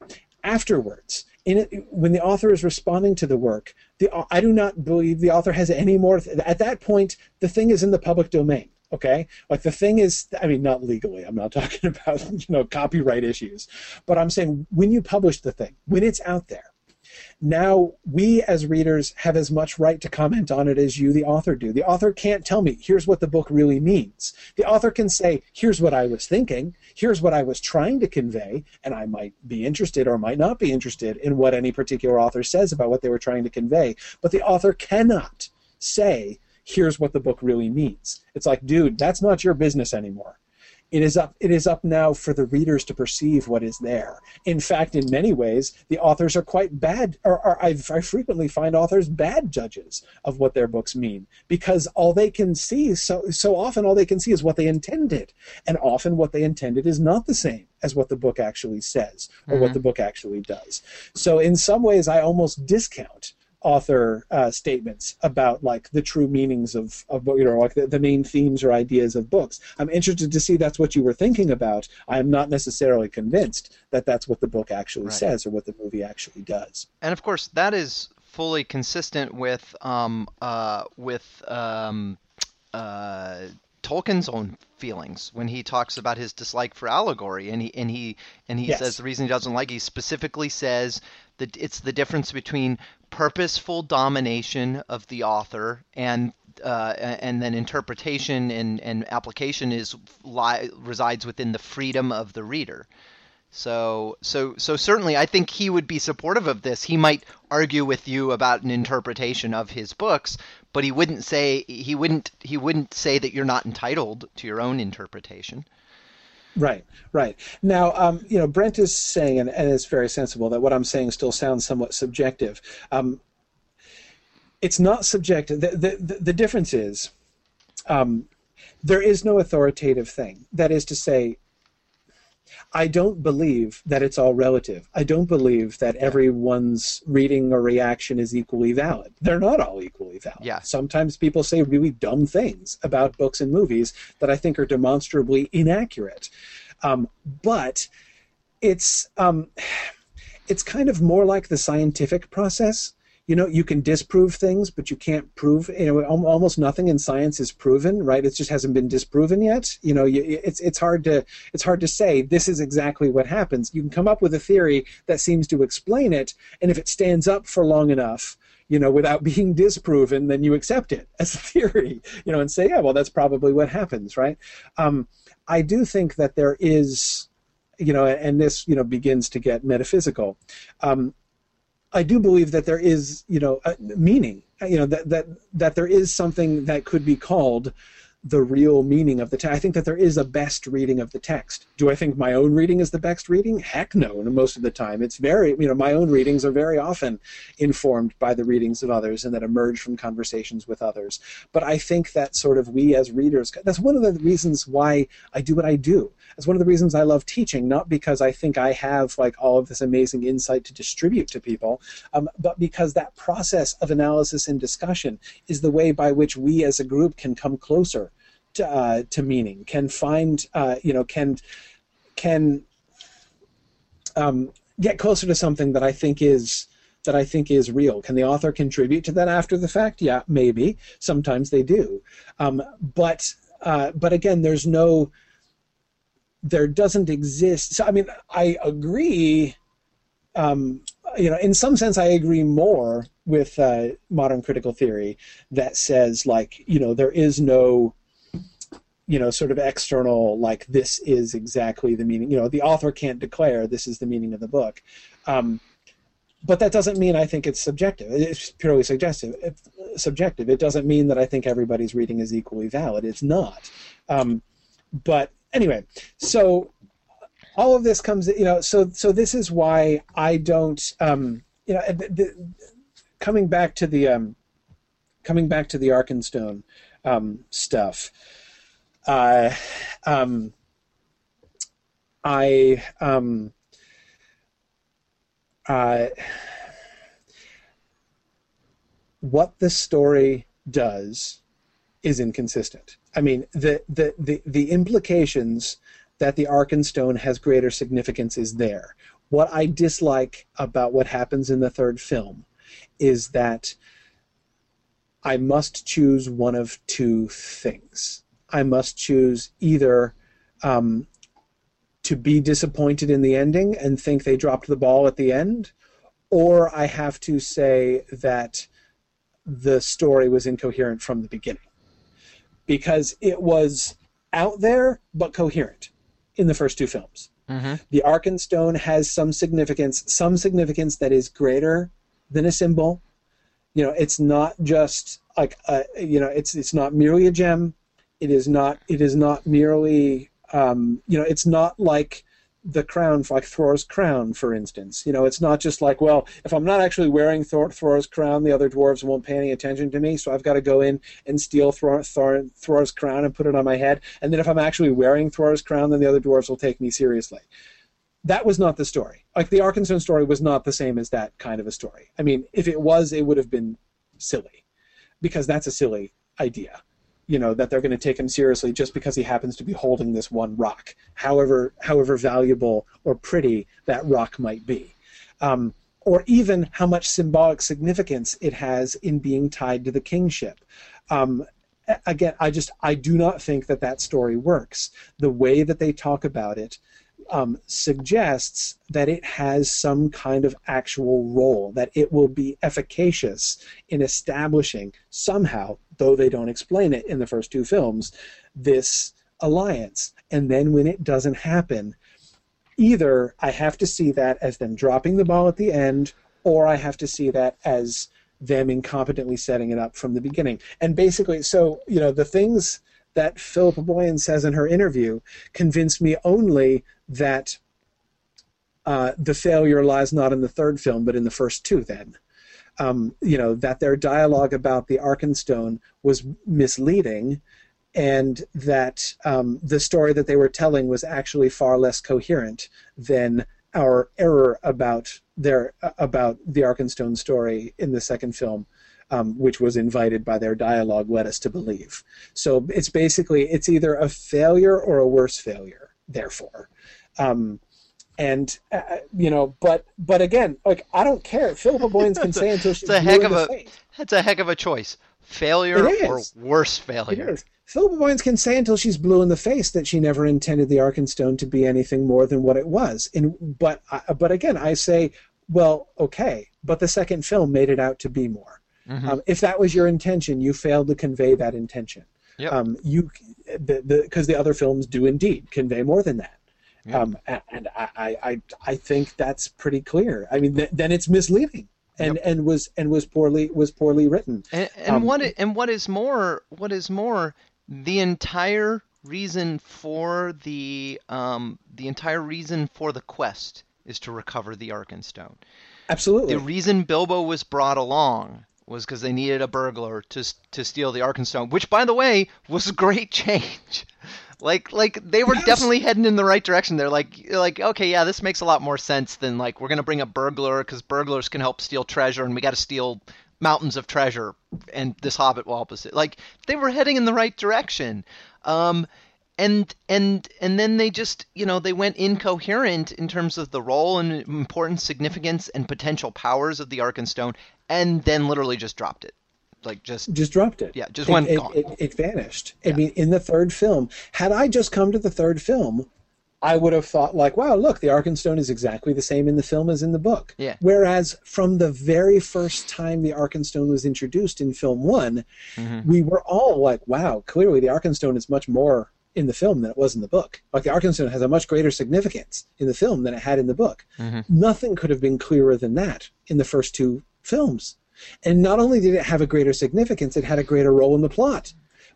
Afterwards, in it, when the author is responding to the work, the, I do not believe the author has any more. At that point, the thing is in the public domain. Okay, like the thing is, I mean, not legally. I'm not *laughs* talking about you know copyright issues, but I'm saying when you publish the thing, when it's out there, now we as readers have as much right to comment on it as you, the author, do. The author can't tell me, here's what the book really means. The author can say, here's what I was thinking, here's what I was trying to convey, and I might be interested or might not be interested in what any particular author says about what they were trying to convey. But the author cannot say, here's what the book really means. It's like, dude, that's not your business anymore. It is up it is up now for the readers to perceive what is there. In fact, in many ways, the authors are quite bad or, or I, I frequently find authors bad judges of what their books mean because all they can see so so often all they can see is what they intended. And often what they intended is not the same as what the book actually says or mm-hmm. what the book actually does. So in some ways I almost discount author uh, statements about like the true meanings of, of you know like the, the main themes or ideas of books i'm interested to see that's what you were thinking about i am not necessarily convinced that that's what the book actually right. says or what the movie actually does and of course that is fully consistent with um, uh, with um, uh, Tolkien's own feelings when he talks about his dislike for allegory, and he and he and he yes. says the reason he doesn't like. It, he specifically says that it's the difference between purposeful domination of the author and uh, and then interpretation and, and application is li- resides within the freedom of the reader. So, so, so certainly, I think he would be supportive of this. He might argue with you about an interpretation of his books, but he wouldn't say he wouldn't he wouldn't say that you're not entitled to your own interpretation. Right, right. Now, um, you know, Brent is saying, and, and, it's very sensible, that what I'm saying still sounds somewhat subjective. Um, it's not subjective. The, the, the difference is um, there is no authoritative thing. That is to say, I don't believe that it's all relative. I don't believe that everyone's reading or reaction is equally valid. They're not all equally valid. Yeah. Sometimes people say really dumb things about books and movies that I think are demonstrably inaccurate. Um, but it's um, *sighs* it's kind of more like the scientific process you know you can disprove things but you can't prove you know almost nothing in science is proven right? It just hasn't been disproven yet. You know it's it's hard to it's hard to say this is exactly what happens. You can come up with a theory that seems to explain it and if it stands up for long enough you know without *laughs* being disproven then you accept it as a theory you know and say yeah well that's probably what happens right? Um, i do think that there is you know and this you know begins to get metaphysical. Um, I do believe that there is, you know, uh, meaning. Uh, you know that that that there is something that could be called the real meaning of the text. I think that there is a best reading of the text. Do I think my own reading is the best reading? Heck no, most of the time. It's very, you know, my own readings are very often informed by the readings of others and that emerge from conversations with others. But I think that sort of we as readers, that's one of the reasons why I do what I do. That's one of the reasons I love teaching, not because I think I have like all of this amazing insight to distribute to people, um, but because that process of analysis and discussion is the way by which we as a group can come closer to, uh, to meaning, can find, uh, you know, can can um, get closer to something that I think is that I think is real. Can the author contribute to that after the fact? Yeah, maybe. Sometimes they do, um, but uh, but again, there's no there doesn't exist. So I mean, I agree. Um, you know, in some sense, I agree more with uh, modern critical theory that says like you know there is no you know sort of external like this is exactly the meaning. You know, the author can't declare this is the meaning of the book. Um, but that doesn't mean I think it's subjective. It's purely suggestive. It's subjective. It doesn't mean that I think everybody's reading is equally valid. It's not. Um, but anyway, so all of this comes, you know, so so this is why I don't, um, you know, the, the, coming back to the um, coming back to the Arkenstone um, stuff. Uh, um, I um, uh, what the story does is inconsistent. I mean, the, the, the, the implications that the Arkenstone has greater significance is there. What I dislike about what happens in the third film is that I must choose one of two things. I must choose either um, to be disappointed in the ending and think they dropped the ball at the end, or I have to say that the story was incoherent from the beginning. Because it was out there but coherent in the first two films. Mm-hmm. The Arkenstone has some significance, some significance that is greater than a symbol. You know, it's not just like a, you know, it's it's not merely a gem. It is not it is not merely um, you know, it's not like the crown, like Thor's crown, for instance. You know, it's not just like, well, if I'm not actually wearing Thor, Thror's crown, the other dwarves won't pay any attention to me, so I've got to go in and steal Thor, Thor, Thror's crown and put it on my head. And then if I'm actually wearing Thor's crown, then the other dwarves will take me seriously. That was not the story. Like the Arkenstone story was not the same as that kind of a story. I mean, if it was, it would have been silly, because that's a silly idea you know that they're going to take him seriously just because he happens to be holding this one rock, however however valuable or pretty that rock might be, um, or even how much symbolic significance it has in being tied to the kingship. Um, again, I just I do not think that that story works. The way that they talk about it um, suggests that it has some kind of actual role, that it will be efficacious in establishing somehow, though they don't explain it in the first two films, this alliance. And then when it doesn't happen, either I have to see that as them dropping the ball at the end, or I have to see that as them incompetently setting it up from the beginning. And basically, so, you know, the things that Philippa Boyens says in her interview convince me only that uh, the failure lies not in the third film, but in the first two. Then, um, you know, that their dialogue about the Arkenstone was misleading, and that um, the story that they were telling was actually far less coherent than our error about their about the Arkenstone story in the second film um, which was invited by their dialogue, led us to believe. So it's basically it's either a failure or a worse failure. Therefore, um, and uh, you know, but but again, like I don't care. Philippa *laughs* Boyens can say until she's a heck of a that's a heck of a choice. Failure or worse failure. It is. Philippa Boyens can say until she's blue in the face that she never intended the Arkenstone to be anything more than what it was. And but but again, I say, well, okay, but the second film made it out to be more. Mm-hmm. Um, if that was your intention, you failed to convey that intention. Yep. Um, you, because the, the, the, other films do indeed convey more than that. Yep. Um, and I, I, I think that's pretty clear. I mean, th- then it's misleading. And, yep. and was and was poorly was poorly written. And, and um, what and what is more what is more the entire reason for the um, the entire reason for the quest is to recover the Arkenstone. Absolutely. The reason Bilbo was brought along was because they needed a burglar to to steal the Arkenstone, which, by the way, was a great *laughs* change. Like like they were Yes. definitely heading in the right direction. They're like like okay, yeah, this makes a lot more sense than like we're gonna bring a burglar because burglars can help steal treasure, and we got to steal mountains of treasure, and this hobbit will help us. Like they were heading in the right direction. Um, and and and then they just you know they went incoherent in terms of the role and importance, significance, and potential powers of the Arkenstone, and then literally just dropped it, like just just dropped it. Yeah, just It- went it, gone. It, it vanished. I mean, in the third film, had I just come to the third film, I would have thought like, wow, look, the Arkenstone is exactly the same in the film as in the book. Yeah. Whereas from the very first time the Arkenstone was introduced in film one, Mm-hmm. we were all like, wow, clearly the Arkenstone is much more in the film than it was in the book. Like the Arkenstone has a much greater significance in the film than it had in the book. Mm-hmm. Nothing could have been clearer than that in the first two films. And not only did it have a greater significance, it had a greater role in the plot.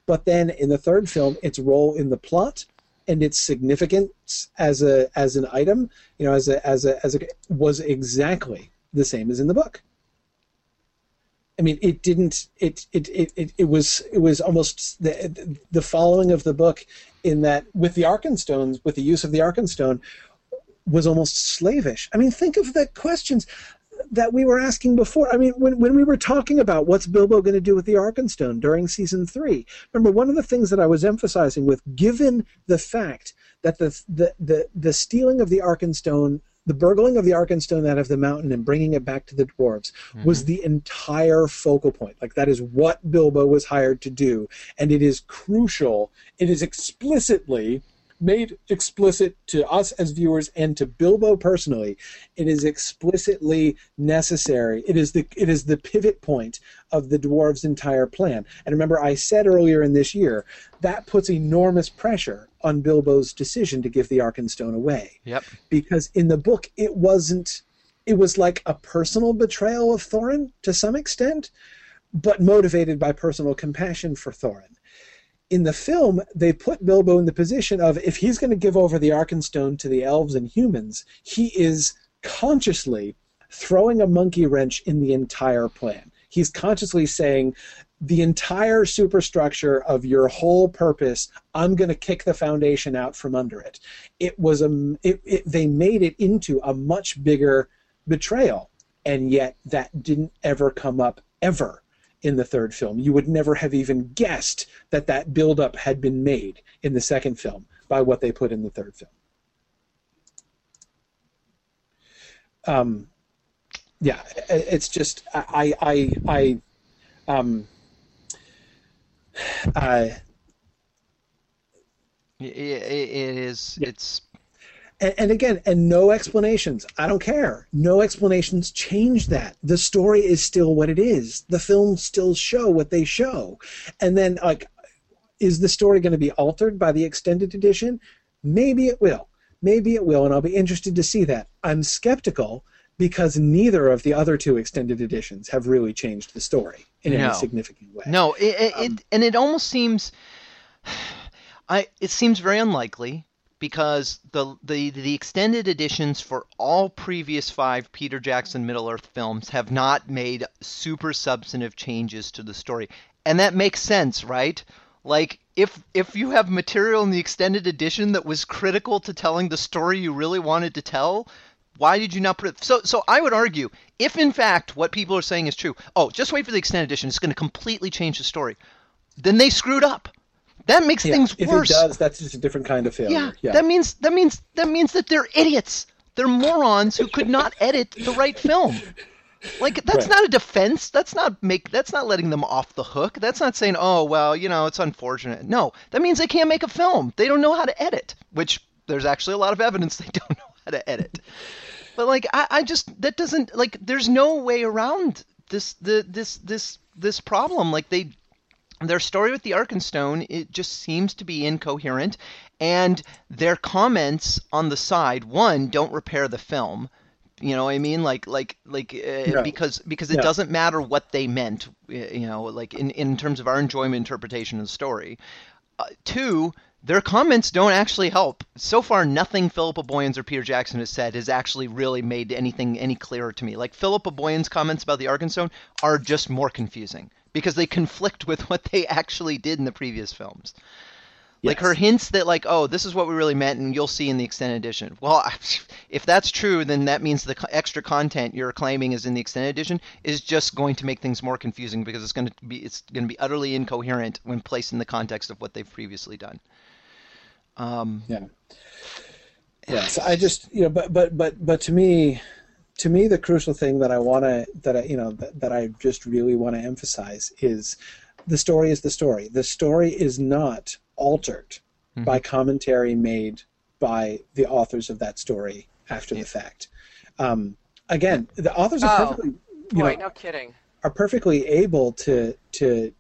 But then in the third film, its role in the plot and its significance as a as an item, you know, as a as a as a was exactly the same as in the book. I mean, it didn't. It it, it, it, it was it was almost the the following of the book in that with the Arkenstones, with the use of the Arkenstone, was almost slavish. I mean, think of the questions that we were asking before. I mean, when, when we were talking about what's Bilbo going to do with the Arkenstone during season three, remember one of the things that I was emphasizing with, given the fact that the the the, the stealing of the Arkenstone. The burgling of the Arkenstone out of the mountain and bringing it back to the dwarves mm-hmm. was the entire focal point. Like that is what Bilbo was hired to do, and it is crucial. It is explicitly made explicit to us as viewers and to Bilbo personally. It is explicitly necessary. It is the it is the pivot point of the dwarves' entire plan. And remember, I said earlier in this year that puts enormous pressure on Bilbo's decision to give the Arkenstone away yep. because in the book it wasn't it was like a personal betrayal of Thorin to some extent, but motivated by personal compassion for Thorin. In the film, they put Bilbo in the position of if he's going to give over the Arkenstone to the elves and humans, he is consciously throwing a monkey wrench in the entire plan. He's consciously saying, the entire superstructure of your whole purpose, I'm going to kick the foundation out from under it. It was a, it, it, they made it into a much bigger betrayal, and yet that didn't ever come up ever in the third film. You would never have even guessed that that buildup had been made in the second film by what they put in the third film. Um, yeah, it's just I I I um I I- I- it is. It's and, and again, and no explanations. I don't care. No explanations change that. The story is still what it is. The films still show what they show. And then, like, is the story going to be altered by the extended edition? Maybe it will. Maybe it will, and I'll be interested to see that. I'm skeptical because neither of the other two extended editions have really changed the story in No. any significant way. No, it, it, Um, it and it almost seems, *sighs* I it seems very unlikely because the the the extended editions for all previous five Peter Jackson Middle Earth films have not made super substantive changes to the story, and that makes sense, right? Like if if you have material in the extended edition that was critical to telling the story you really wanted to tell, why did you not put it? So, so I would argue, if in fact what people are saying is true, oh, just wait for the extended edition. It's going to completely change the story. Then they screwed up. That makes Yeah, things if worse. it does, that's just a different kind of failure. yeah, that means that means that means that they're idiots. They're morons who could not edit the right film. Like that's Right. not a defense. That's not make. That's not letting them off the hook. That's not saying, oh well, you know, it's unfortunate. No, that means they can't make a film. They don't know how to edit. Which there's actually a lot of evidence *laughs* they don't know how to edit. But like, I, I just that doesn't like. There's no way around this the this this this problem. Like they their story with the Arkenstone it just seems to be incoherent and their comments on the side one don't repair the film you know what i mean like like like uh, No. because because it No. doesn't matter what they meant you know like in in terms of our enjoyment interpretation of the story uh, two, their comments don't actually help. So far, nothing Philippa Boyens or Peter Jackson has said has actually really made anything any clearer to me. Like Philippa Boyens' comments about the Arkenstone are just more confusing because they conflict with *laughs* what they actually did in the previous films. Like her hints that like, oh, this is what we really meant, and you'll see in the extended edition. Well, *laughs* if that's true, then that means the extra content you're claiming is in the extended edition is just going to make things more confusing because it's going to be it's going to be utterly incoherent when placed in the context of what they've previously done. Um, Yeah. Yes, I just you know, but but but but to me, to me, the crucial thing that I want to that I you know that, that I just really want to emphasize is the story is the story. The story is not altered by commentary made by the authors of that story after the fact. Um, again, the authors are Oh, perfectly you Boy, know no kidding. are perfectly able to to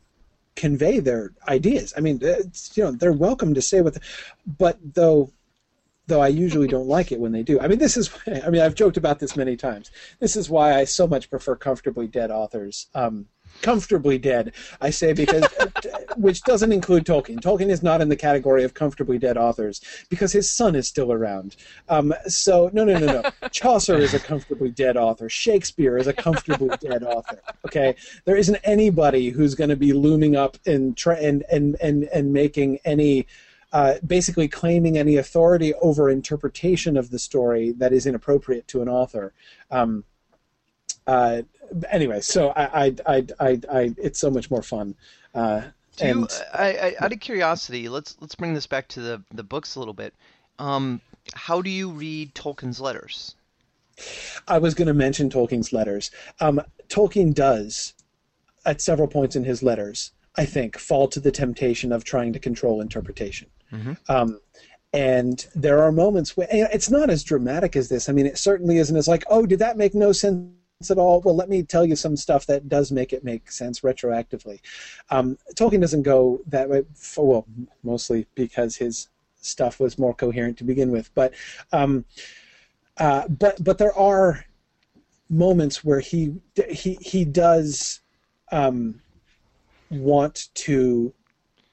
convey their ideas. I mean, it's, you know, they're welcome to say what, the, but though though I usually don't like it when they do. I mean, this is *laughs* I mean, I've joked about this many times. This is why I so much prefer comfortably dead authors. Um, comfortably dead, I say because *laughs* which doesn't include Tolkien. Tolkien is not in the category of comfortably dead authors because his son is still around. Um, so no, no, no, no. *laughs* Chaucer is a comfortably dead author. Shakespeare is a comfortably dead author. Okay, there isn't anybody who's going to be looming up and try and and and and making any. Uh, basically claiming any authority over interpretation of the story that is inappropriate to an author. Um, uh, anyway, so I, I, I, I, I, it's so much more fun. Uh, Do you, I, I, out of curiosity, let's let's bring this back to the the books a little bit. Um, how do you read Tolkien's letters? I was going to mention Tolkien's letters. Um, Tolkien does, at several points in his letters, I think, fall to the temptation of trying to control interpretation. Um, and there are moments where it's not as dramatic as this. I mean, it certainly isn't as like, oh, did that make no sense at all? Well, let me tell you some stuff that does make it make sense retroactively. Um, Tolkien doesn't go that way, for, well, mostly because his stuff was more coherent to begin with. But um, uh, but but there are moments where he he he does um, want to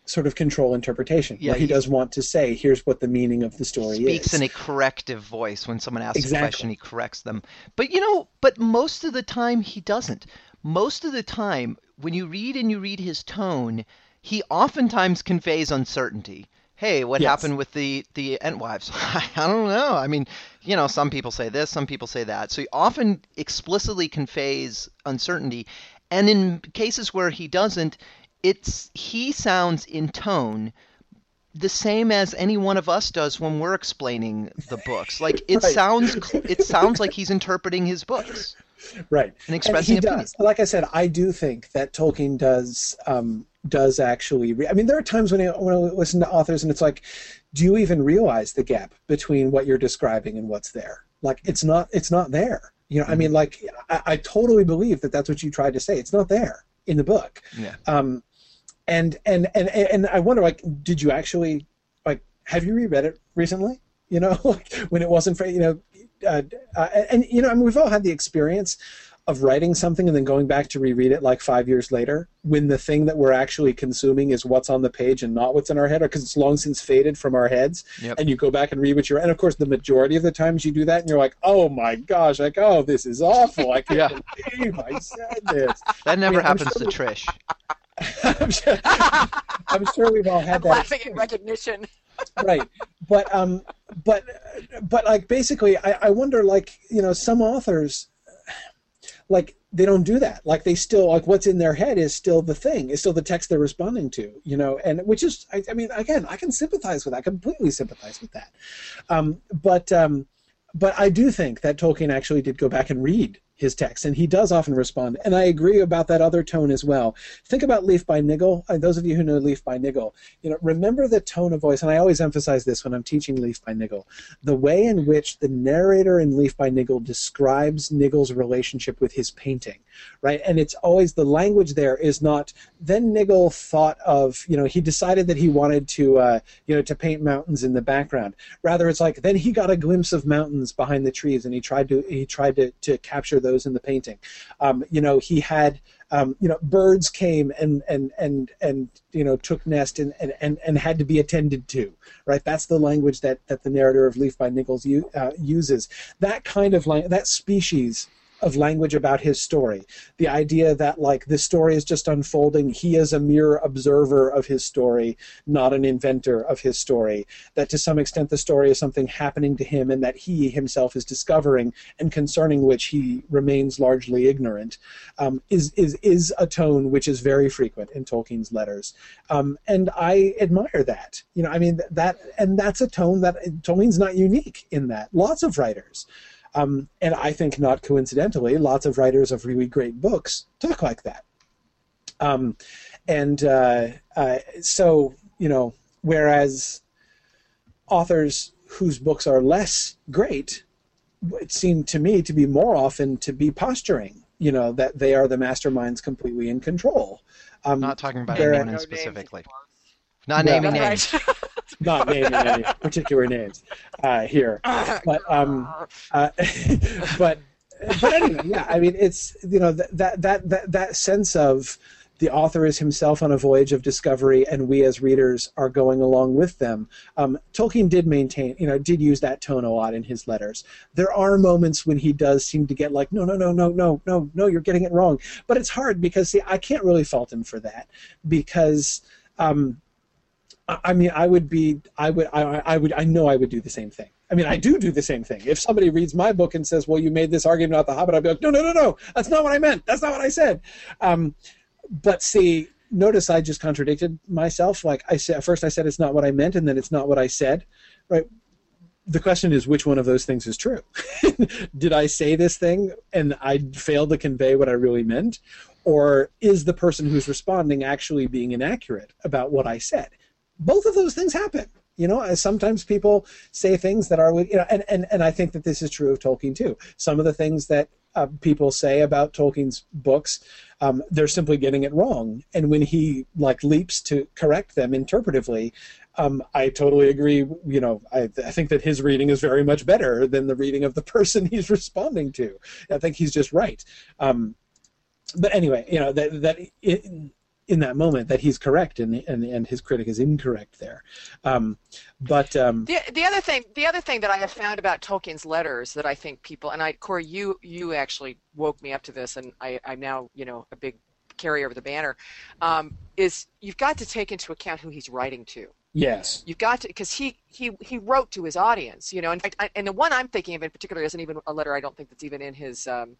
sort of control interpretation. Yeah, he he- does want to say, "Here's what the meaning of the story Speaks is." Speaks in a corrective voice when someone asks a question, he corrects them. But you know, but most of the time he doesn't. Most of the time, when you read and you read his tone, he oftentimes conveys uncertainty. Hey, what Yes. happened with the the Entwives? *laughs* I don't know. I mean, you know, some people say this, some people say that. So he often explicitly conveys uncertainty, and in cases where he doesn't, it's he sounds in tone the same as any one of us does when we're explaining the books. Like it Right. sounds it sounds like he's interpreting his books. right and expressing he opinion. does like i said i do think that tolkien does um, does actually re- i mean there are times when I, when I listen to authors and it's like do you even realize the gap between what you're describing and what's there like it's not it's not there you know i mean like I, I totally believe that that's what you tried to say it's not there in the book Yeah. um, and and and and I wonder, like, did you actually like have you reread it recently? *laughs* You know, like when it wasn't for you know, uh, uh, and you know, I mean, we've all had the experience of writing something and then going back to reread it like five years later when the thing that we're actually consuming is what's on the page and not what's in our head or because it's long since faded from our heads Yep. and you go back and read what you're and of course the majority of the times you do that and you're like oh my gosh like oh this is awful i *laughs* can't Yeah. believe i said this That never I'm happens sure- to Trish. *laughs* I'm sure, I'm sure we've all had *laughs* that Laughing in recognition. *laughs* right but um but but like basically I, I wonder like you know some authors like they don't do that. Like they still like what's in their head is still the thing is still the text they're responding to you know and which is i, I mean again i can sympathize with that completely sympathize with that. Um but um but I do think that Tolkien actually did go back and read his text, and he does often respond. And I agree about that other tone as well. Think about Leaf by Niggle. Uh, those of you who know Leaf by Niggle, you know, remember the tone of voice. And I always emphasize this when I'm teaching Leaf by Niggle: the way in which the narrator in Leaf by Niggle describes Niggle's relationship with his painting, right? And it's always the language there is not. Then Niggle thought of, you know, he decided that he wanted to, uh, you know, to paint mountains in the background. Rather, it's like then he got a glimpse of mountains behind the trees, and he tried to he tried to, to capture those in the painting. Um, you know, he had Um, you know, birds came and and and and you know took nest and, and, and, and had to be attended to. Right. That's the language that that the narrator of Leaf by Niggle's uh, uses. That kind of language, that species of language about his story. The idea that like this story is just unfolding, he is a mere observer of his story, not an inventor of his story. That to some extent the story is something happening to him and that he himself is discovering and concerning which he remains largely ignorant, um, is is is a tone which is very frequent in Tolkien's letters, um, and I admire that. You know, I mean that, and that's a tone that Tolkien's not unique in that. Lots of writers. Um, and I think not coincidentally, lots of writers of really great books talk like that. Um, and uh, uh, so, you know, whereas authors whose books are less great, it seemed to me to be more often to be posturing, you know, that they are the masterminds completely in control. Um, not talking about anyone no specifically. Not naming names. *laughs* *laughs* not naming any particular names uh, here, but um, uh, *laughs* but but anyway, yeah. I mean, it's you know that that that that sense of the author is himself on a voyage of discovery, and we as readers are going along with them. Um, Tolkien did maintain, you know, did use that tone a lot in his letters. There are moments when he does seem to get like, no, no, no, no, no, no, no, you're getting it wrong. But it's hard because see, I can't really fault him for that because. Um, I mean, I would be, I would, I, I would, I know I would do the same thing. I mean, I do do the same thing. If somebody reads my book and says, "Well, you made this argument about the Hobbit," I'd be like, "No, no, no, no, that's not what I meant. That's not what I said." Um, but see, notice I just contradicted myself. Like I said, first I said it's not what I meant, and then it's not what I said. Right? The question is, which one of those things is true? *laughs* Did I say this thing and I failed to convey what I really meant, or is the person who's responding actually being inaccurate about what I said? Both of those things happen. You know, sometimes people say things that are, you know, and, and, and I think that this is true of Tolkien too. Some of the things that uh, people say about Tolkien's books, um, they're simply getting it wrong. And when he like leaps to correct them interpretively, um, I totally agree. You know, I, I, think that his reading is very much better than the reading of the *laughs* person he's responding to. I think he's just right. Um, but anyway, you know that that it, in that moment that he's correct and and, and his critic is incorrect there. Um, but um, the the other thing the other thing that I have found about Tolkien's letters that I think people and I Corey you you actually woke me up to this and I I'm now you know a big carrier of the banner um, is you've got to take into account who he's writing to. Yes. You've got to because he he he wrote to his audience, you know. In fact, I, and the one I'm thinking of in particular isn't even a letter. I don't think that's even in his um,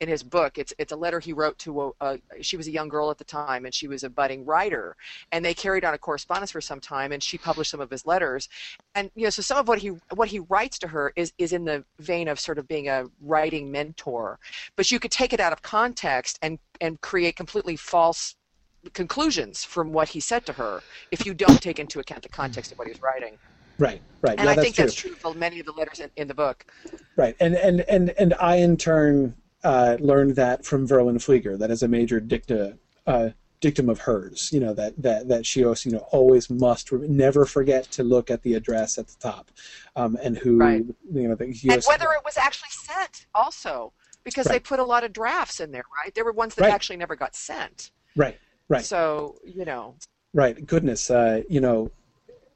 in his book. It's it's a letter he wrote to a, a, she was a young girl at the time and she was a budding writer, and they carried on a correspondence for some time, and she published some of his letters, and you know, so some of what he what he writes to her is is in the vein of sort of being a writing mentor, but you could take it out of context and and create completely false conclusions from what he said to her if you don't take into account the context of what he was writing. Right, right. And yeah, I think true. that's true for many of the letters in, in the book. Right, and and and and I in turn uh, learned that from Verlyn Flieger. That is a major dicta. Uh, dictum of hers, you know that that that she also, you know always must never forget to look at the address at the top, um, and who right. you know the and whether it was actually sent also because right. they put a lot of drafts in there, right? There were ones that right. actually never got sent. Right. Right. So you know. Right. Goodness. Uh, you know,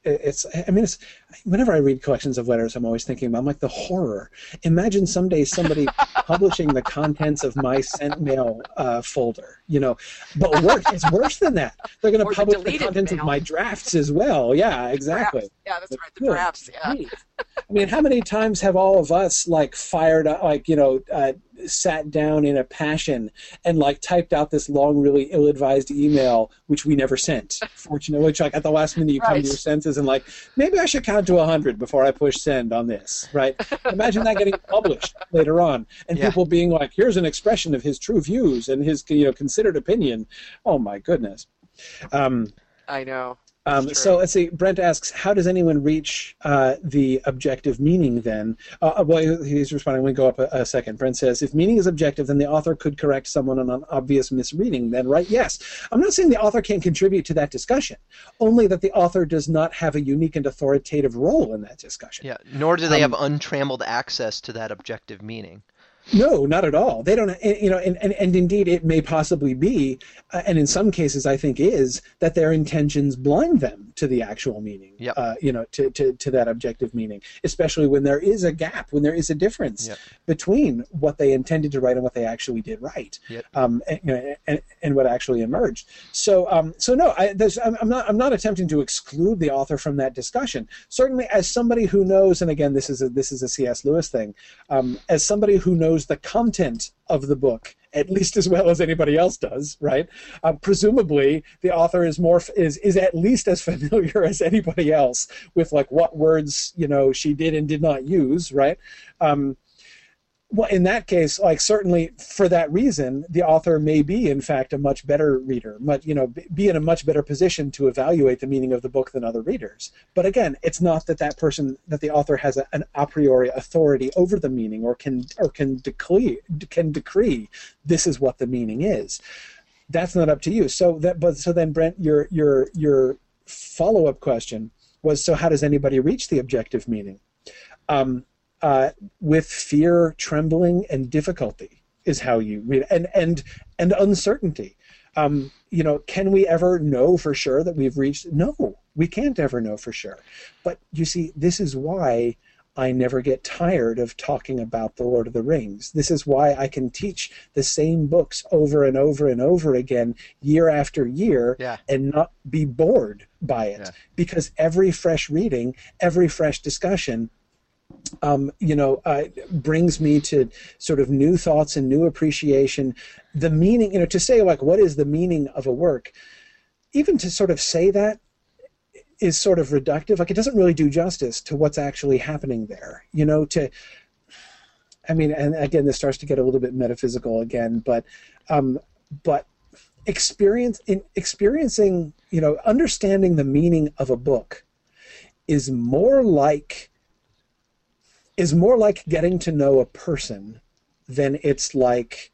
it's. I mean, it's. Whenever I read collections of letters, I'm always thinking. I'm like the horror. Imagine someday somebody *laughs* publishing the contents of my sent mail uh, folder. You know, but worse. it's worse than that. They're going to publish the contents mail. of my drafts as well. Yeah. Exactly. Yeah, that's right. The Good. drafts. Yeah. I mean, how many times have all of us like fired up, like you know, uh, sat down in a passion and like typed out this long, really ill-advised email, which we never sent. Fortunately, which like at the last minute you right. come to your senses and like maybe I should count to hundred before I push send on this. Right? *laughs* Imagine that getting published later on and yeah. people being like, "Here's an expression of his true views and his you know considered opinion." Oh my goodness. Um, I know. Um, so let's see. Brent asks, how does anyone reach uh, the objective meaning then? Uh, uh well, he's responding. We go up a, a, second. Brent says, if meaning is objective, then the author could correct someone on an obvious misreading. Then, right? Yes. I'm not saying the author can't contribute to that discussion, only that the author does not have a unique and authoritative role in that discussion. Yeah. Nor do they um, have untrammeled access to that objective meaning. No, not at all. They don't, you know, and, and, and indeed it may possibly be, uh, and in some cases I think is, that their intentions blind them to the actual meaning, Yep. uh, you know, to, to, to that objective meaning, especially when there is a gap, when there is a difference Yep. between what they intended to write and what they actually did write, Yep. um, and, you know, and, and what actually emerged. So, um, so no, I, I'm not, I'm not attempting to exclude the author from that discussion. Certainly, as somebody who knows, and again, this is a, this is a C.S. Lewis thing, um, as somebody who knows the content of the book at least as well as anybody else does, right? Uh, presumably, the author is more is is at least as *laughs* familiar as anybody else with like what words you know she did and did not use, right? Um, well, in that case, like certainly for that reason, the author may be, in fact, a much better reader, much you know, be in a much better position to evaluate the meaning of the book than other readers. But again, it's not that that person, that the author has a, an a priori authority over the meaning, or can or can decree can decree this is what the meaning is. That's not up to you. So that, but so then, Brent, your your your follow up question was, so how does anybody reach the objective meaning? Um, uh, with fear, trembling, and difficulty is how you read it. and and and uncertainty. Um, you know, can we ever know for sure that we've reached? No, we can't ever know for sure. But you see, this is why I never get tired of talking about the Lord of the Rings. This is why I can teach the same books over and over and over again, year after year, Yeah. and not be bored by it. Yeah. Because every fresh reading, every fresh discussion um, you know, uh, brings me to sort of new thoughts and new appreciation. The meaning, you know, to say like, what is the meaning of a work? Even to sort of say that is sort of reductive. Like, it doesn't really do justice to what's actually happening there. You know, to, I mean, and again, this starts to get a little bit metaphysical again, but, um, but experience in experiencing, you know, understanding the meaning of a book is more like is more like getting to know a person than it's like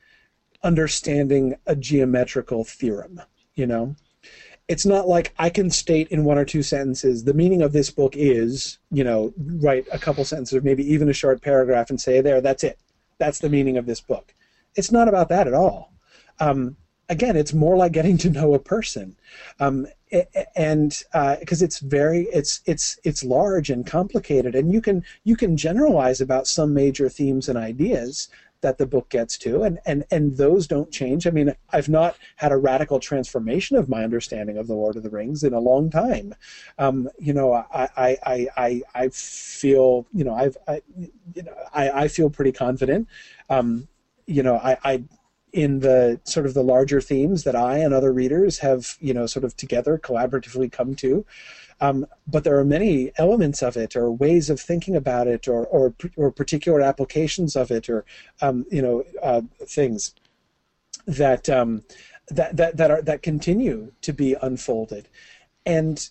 understanding a geometrical theorem, you know? It's not like I can state in one or two sentences the meaning of this book is, you know, write a couple sentences or maybe even a short paragraph and say, there, that's it. That's the meaning of this book. It's not about that at all. Um, again, it's more like getting to know a person, um, and because it's very it's it's it's large and complicated, and you can you can generalize about some major themes and ideas that the book gets to, and and and those don't change. I mean, I've not had a radical transformation of my understanding of the Lord of the Rings in a long time. Um, you know, I I I I, I feel you know I've I, you know I, I feel pretty confident. Um, you know, I, I in the sort of the larger themes that I and other readers have, you know, sort of together collaboratively come to. Um, but there are many elements of it, or ways of thinking about it, or or, or particular applications of it, or um, you know, uh, things that um, that that that are that continue to be unfolded. And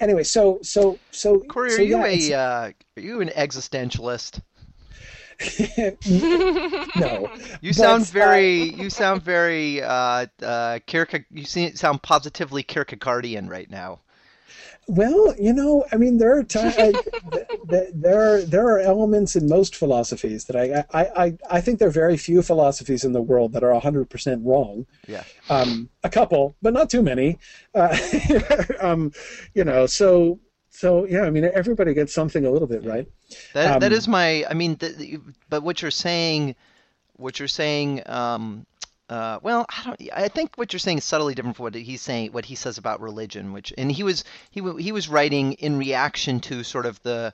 anyway, so so so Corey, are so, you yeah, it's- a uh, are you an existentialist? *laughs* no. *laughs* You But, sound uh, very you sound very uh, uh, Kierke- you sound positively Kierkegaardian right now. Well, you know, I mean, there are times *laughs* there are there are elements in most philosophies that I I, I I think there are very few philosophies in the world that are hundred percent wrong. Yeah. Um, a couple, but not too many. Uh, um, you know, so so yeah, I mean, everybody gets something a little bit right. That that Um, is my. I mean, but what you're saying, what you're saying. Um, uh, well, I don't. I think what you're saying is subtly different from what he's saying. What he says about religion, which and he was he he was writing in reaction to sort of the.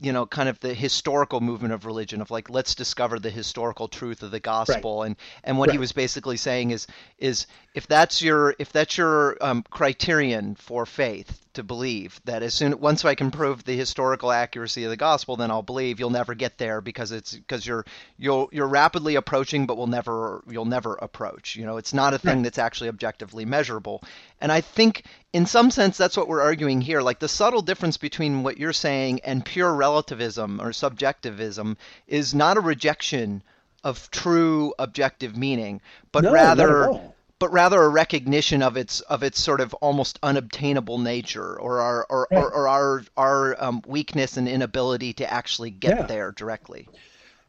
You know, kind of the historical movement of religion of like, let's discover the historical truth of the gospel, and and what he was basically saying is is if that's your if that's your um, criterion for faith to believe that as soon once I can prove the historical accuracy of the gospel, then I'll believe. You'll never get there because it's because you're you'll you're rapidly approaching, but will never you'll never approach. You know, it's not a thing that's actually objectively measurable. And I think in some sense that's what we're arguing here. Like the subtle difference between what you're saying and pure relativism or subjectivism is not a rejection of true objective meaning, but No, rather. But rather a recognition of its of its sort of almost unobtainable nature or our or, or, or our our um, weakness and inability to actually get Yeah. there directly.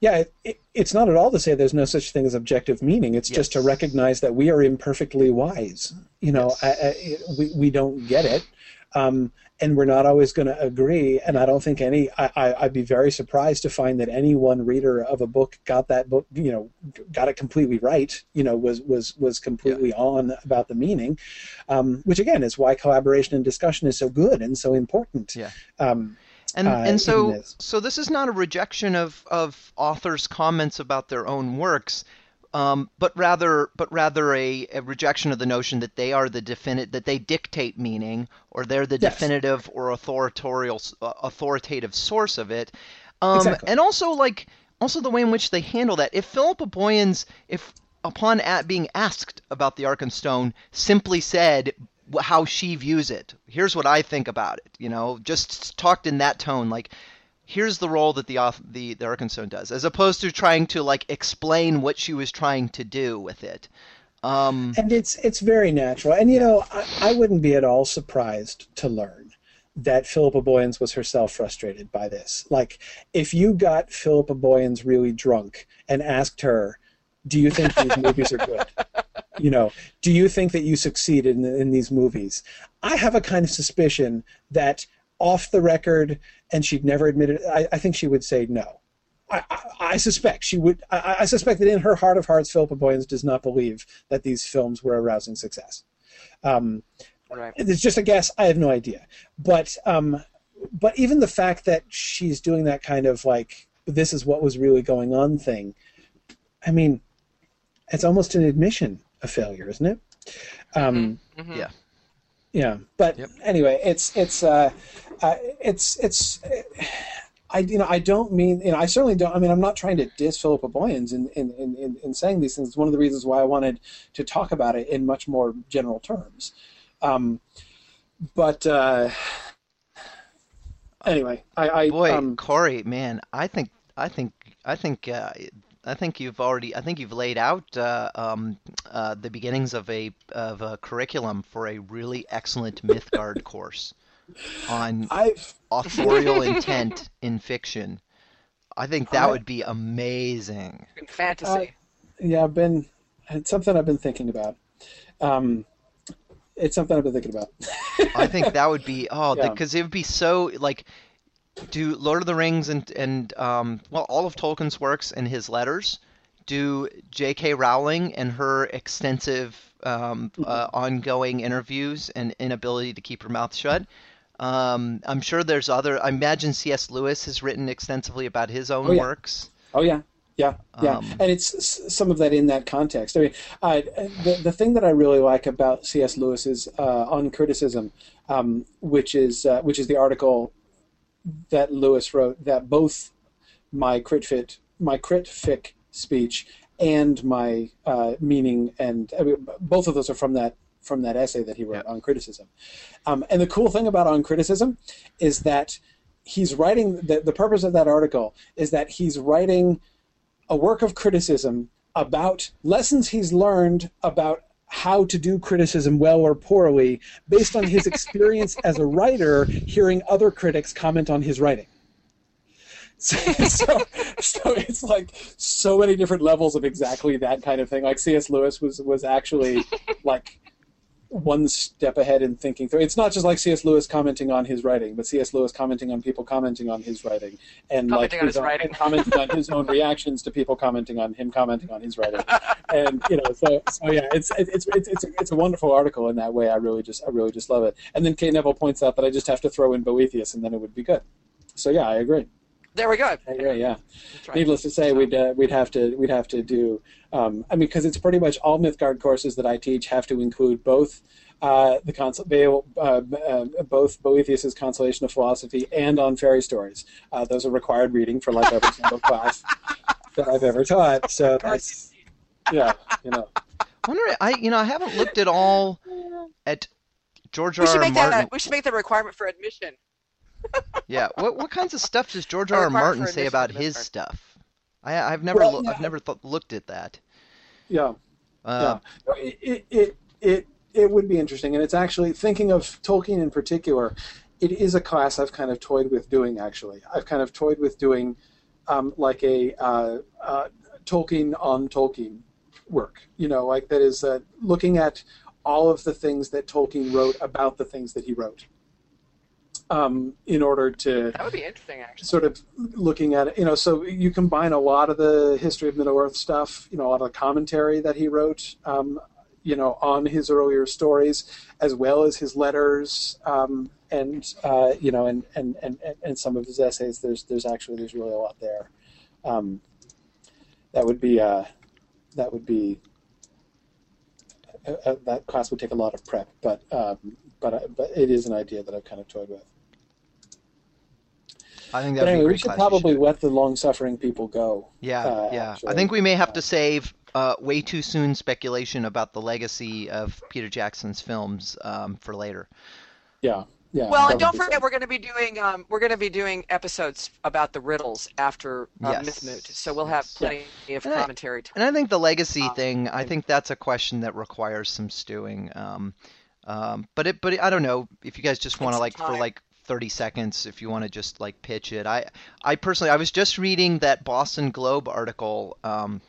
yeah, it, it, it's not at all to say there's no such thing as objective meaning. It's just to recognize that we are imperfectly wise. You know, Yes. I, I, we we don't get it, um, and we're not always going to agree. And I don't think any. I, I, I'd be very surprised to find that any one reader of a book got that book. You know, got it completely right. You know, was was was completely on about the meaning, um, which again is why collaboration and discussion is so good and so important. Yeah. Um, And uh, and so this. so this is not a rejection of of authors' comments about their own works, um, but rather but rather a, a rejection of the notion that they are the definite that they dictate meaning or they're the Yes. definitive or authoritorial uh, authoritative source of it, um, Exactly. and also like also the way in which they handle that. If Philippa Boyens if upon at being asked about the Arkenstone simply said how she views it. Here's what I think about it. You know, just talked in that tone, like here's the role that the the the Arkenstone does, as opposed to trying to like explain what she was trying to do with it. Um, and it's it's very natural. And you know, I, I wouldn't be at all surprised to learn that Philippa Boyens was herself frustrated by this. Like, if you got Philippa Boyens really drunk and asked her, "Do you think these movies are good?" *laughs* You know, do you think that you succeeded in, in these movies? I have a kind of suspicion that off the record, and she'd never admitted. I, I think she would say no. I, I, I suspect she would. I, I suspect that in her heart of hearts, Philippa Boyens does not believe that these films were a rousing success. Um, Right. it's just a guess. I have no idea. But um, but even the fact that she's doing that kind of like this is what was really going on thing. I mean, it's almost an admission of failure, isn't it? Um, Mhm. Yeah. Yeah. But Yep. anyway, it's it's uh, uh, it's it's. I you know I don't mean you know I certainly don't I mean I'm not trying to diss Philippa Boyens in, in, in, in, in saying these things. It's one of the reasons why I wanted to talk about it in much more general terms. Um, but uh, anyway, I, I boy, um, Corey, man, I think I think I think uh, I think you've already I think you've laid out uh, um, uh, the beginnings of a of a curriculum for a really excellent Mythgard *laughs* course on I've authorial *laughs* intent in fiction. I think that I- would be amazing. In fantasy. yeah I've been it's something I've been thinking about. Um, it's something I've been thinking about. I think that would be *laughs* oh Yeah. because it would be so like do Lord of the Rings and and um well all of Tolkien's works and his letters do J.K. Rowling and her extensive um, uh, ongoing interviews and inability to keep her mouth shut. Um, I'm sure there's other. I imagine C.S. Lewis has written extensively about his own Oh, yeah. works. Oh yeah, yeah, yeah, Um, and it's some of that in that context. I mean, uh, the the thing that I really like about C.S. Lewis's uh, on criticism, um, which is uh, which is the article that Lewis wrote that both my critfit my critfic speech and my uh, meaning and I mean, both of those are from that from that essay that he wrote Yeah. on criticism. Um, and the cool thing about on criticism is that he's writing the, the purpose of that article is that he's writing a work of criticism about lessons he's learned about how to do criticism well or poorly based on his experience *laughs* as a writer hearing other critics comment on his writing. *laughs* So, so, so it's like so many different levels of exactly that kind of thing. Like cs lewis was was actually like one step ahead in thinking through. It's not just like C.S. Lewis commenting on his writing, but C.S. Lewis commenting on people commenting on his writing, and like Commenting on his own, writing. and *laughs* commenting on his own reactions to people commenting on him commenting on his writing, and you know, so so yeah, it's it's it's it's a, it's a wonderful article in that way. I really just I really just love it. And then Kate Neville points out that I just have to throw in Boethius, and then it would be good. So yeah, I agree. There we go. I agree. Yeah. Right. Needless to say, we'd uh, we'd have to we'd have to do. Um, I mean, because it's pretty much all Mythgard courses that I teach have to include both uh, the consol- Beowulf- uh, uh, both Boethius's Consolation of Philosophy and on fairy stories. Uh, those are required reading for like every single class that I've ever taught. So that's yeah, you know. wonder, I you know I haven't looked at all at George We R. should R. make Martin. that. A, we should make that a requirement for admission. Yeah, what what kinds of stuff does George R. requirement Martin say about his Mythgard. stuff? I I've never Well, loo- yeah. I've never th- looked at that. Yeah. Uh, yeah. It, it, it, it, it would be interesting. And it's actually, thinking of Tolkien in particular, it is a class I've kind of toyed with doing, actually. I've kind of toyed with doing um, like a uh, uh, Tolkien on Tolkien work. You know, like that is uh, looking at all of the things that Tolkien wrote about the things that he wrote. Um, in order to That would be interesting, actually. sort of looking at it, you know, so you combine a lot of the history of Middle Earth stuff, you know, a lot of the commentary that he wrote, um, you know, on his earlier stories, as well as his letters, um, and uh, you know, and, and, and, and some of his essays. There's there's actually there's really a lot there. Um, that would be uh, that would be uh, uh, that class would take a lot of prep, but um, but uh, but it is an idea that I've kind of toyed with. I think that'd be a anyway, we should probably You should- let the long-suffering people go. Yeah, uh, yeah. I think we may have to save uh, way too soon speculation about the legacy of Peter Jackson's films um, for later. Yeah, yeah. Well, and don't would be forget, we're going to be doing um, we're going to be doing episodes about the riddles after uh, Yes. Mythmoot, so we'll have plenty of And I- commentary. To, And I think the legacy Um, thing, I think that's a question that requires some stewing. Um, um, but it, but it, I don't know if you guys just want to some like for like 30 seconds, if you want to just like pitch it. I, I personally, I was just reading that Boston Globe article um,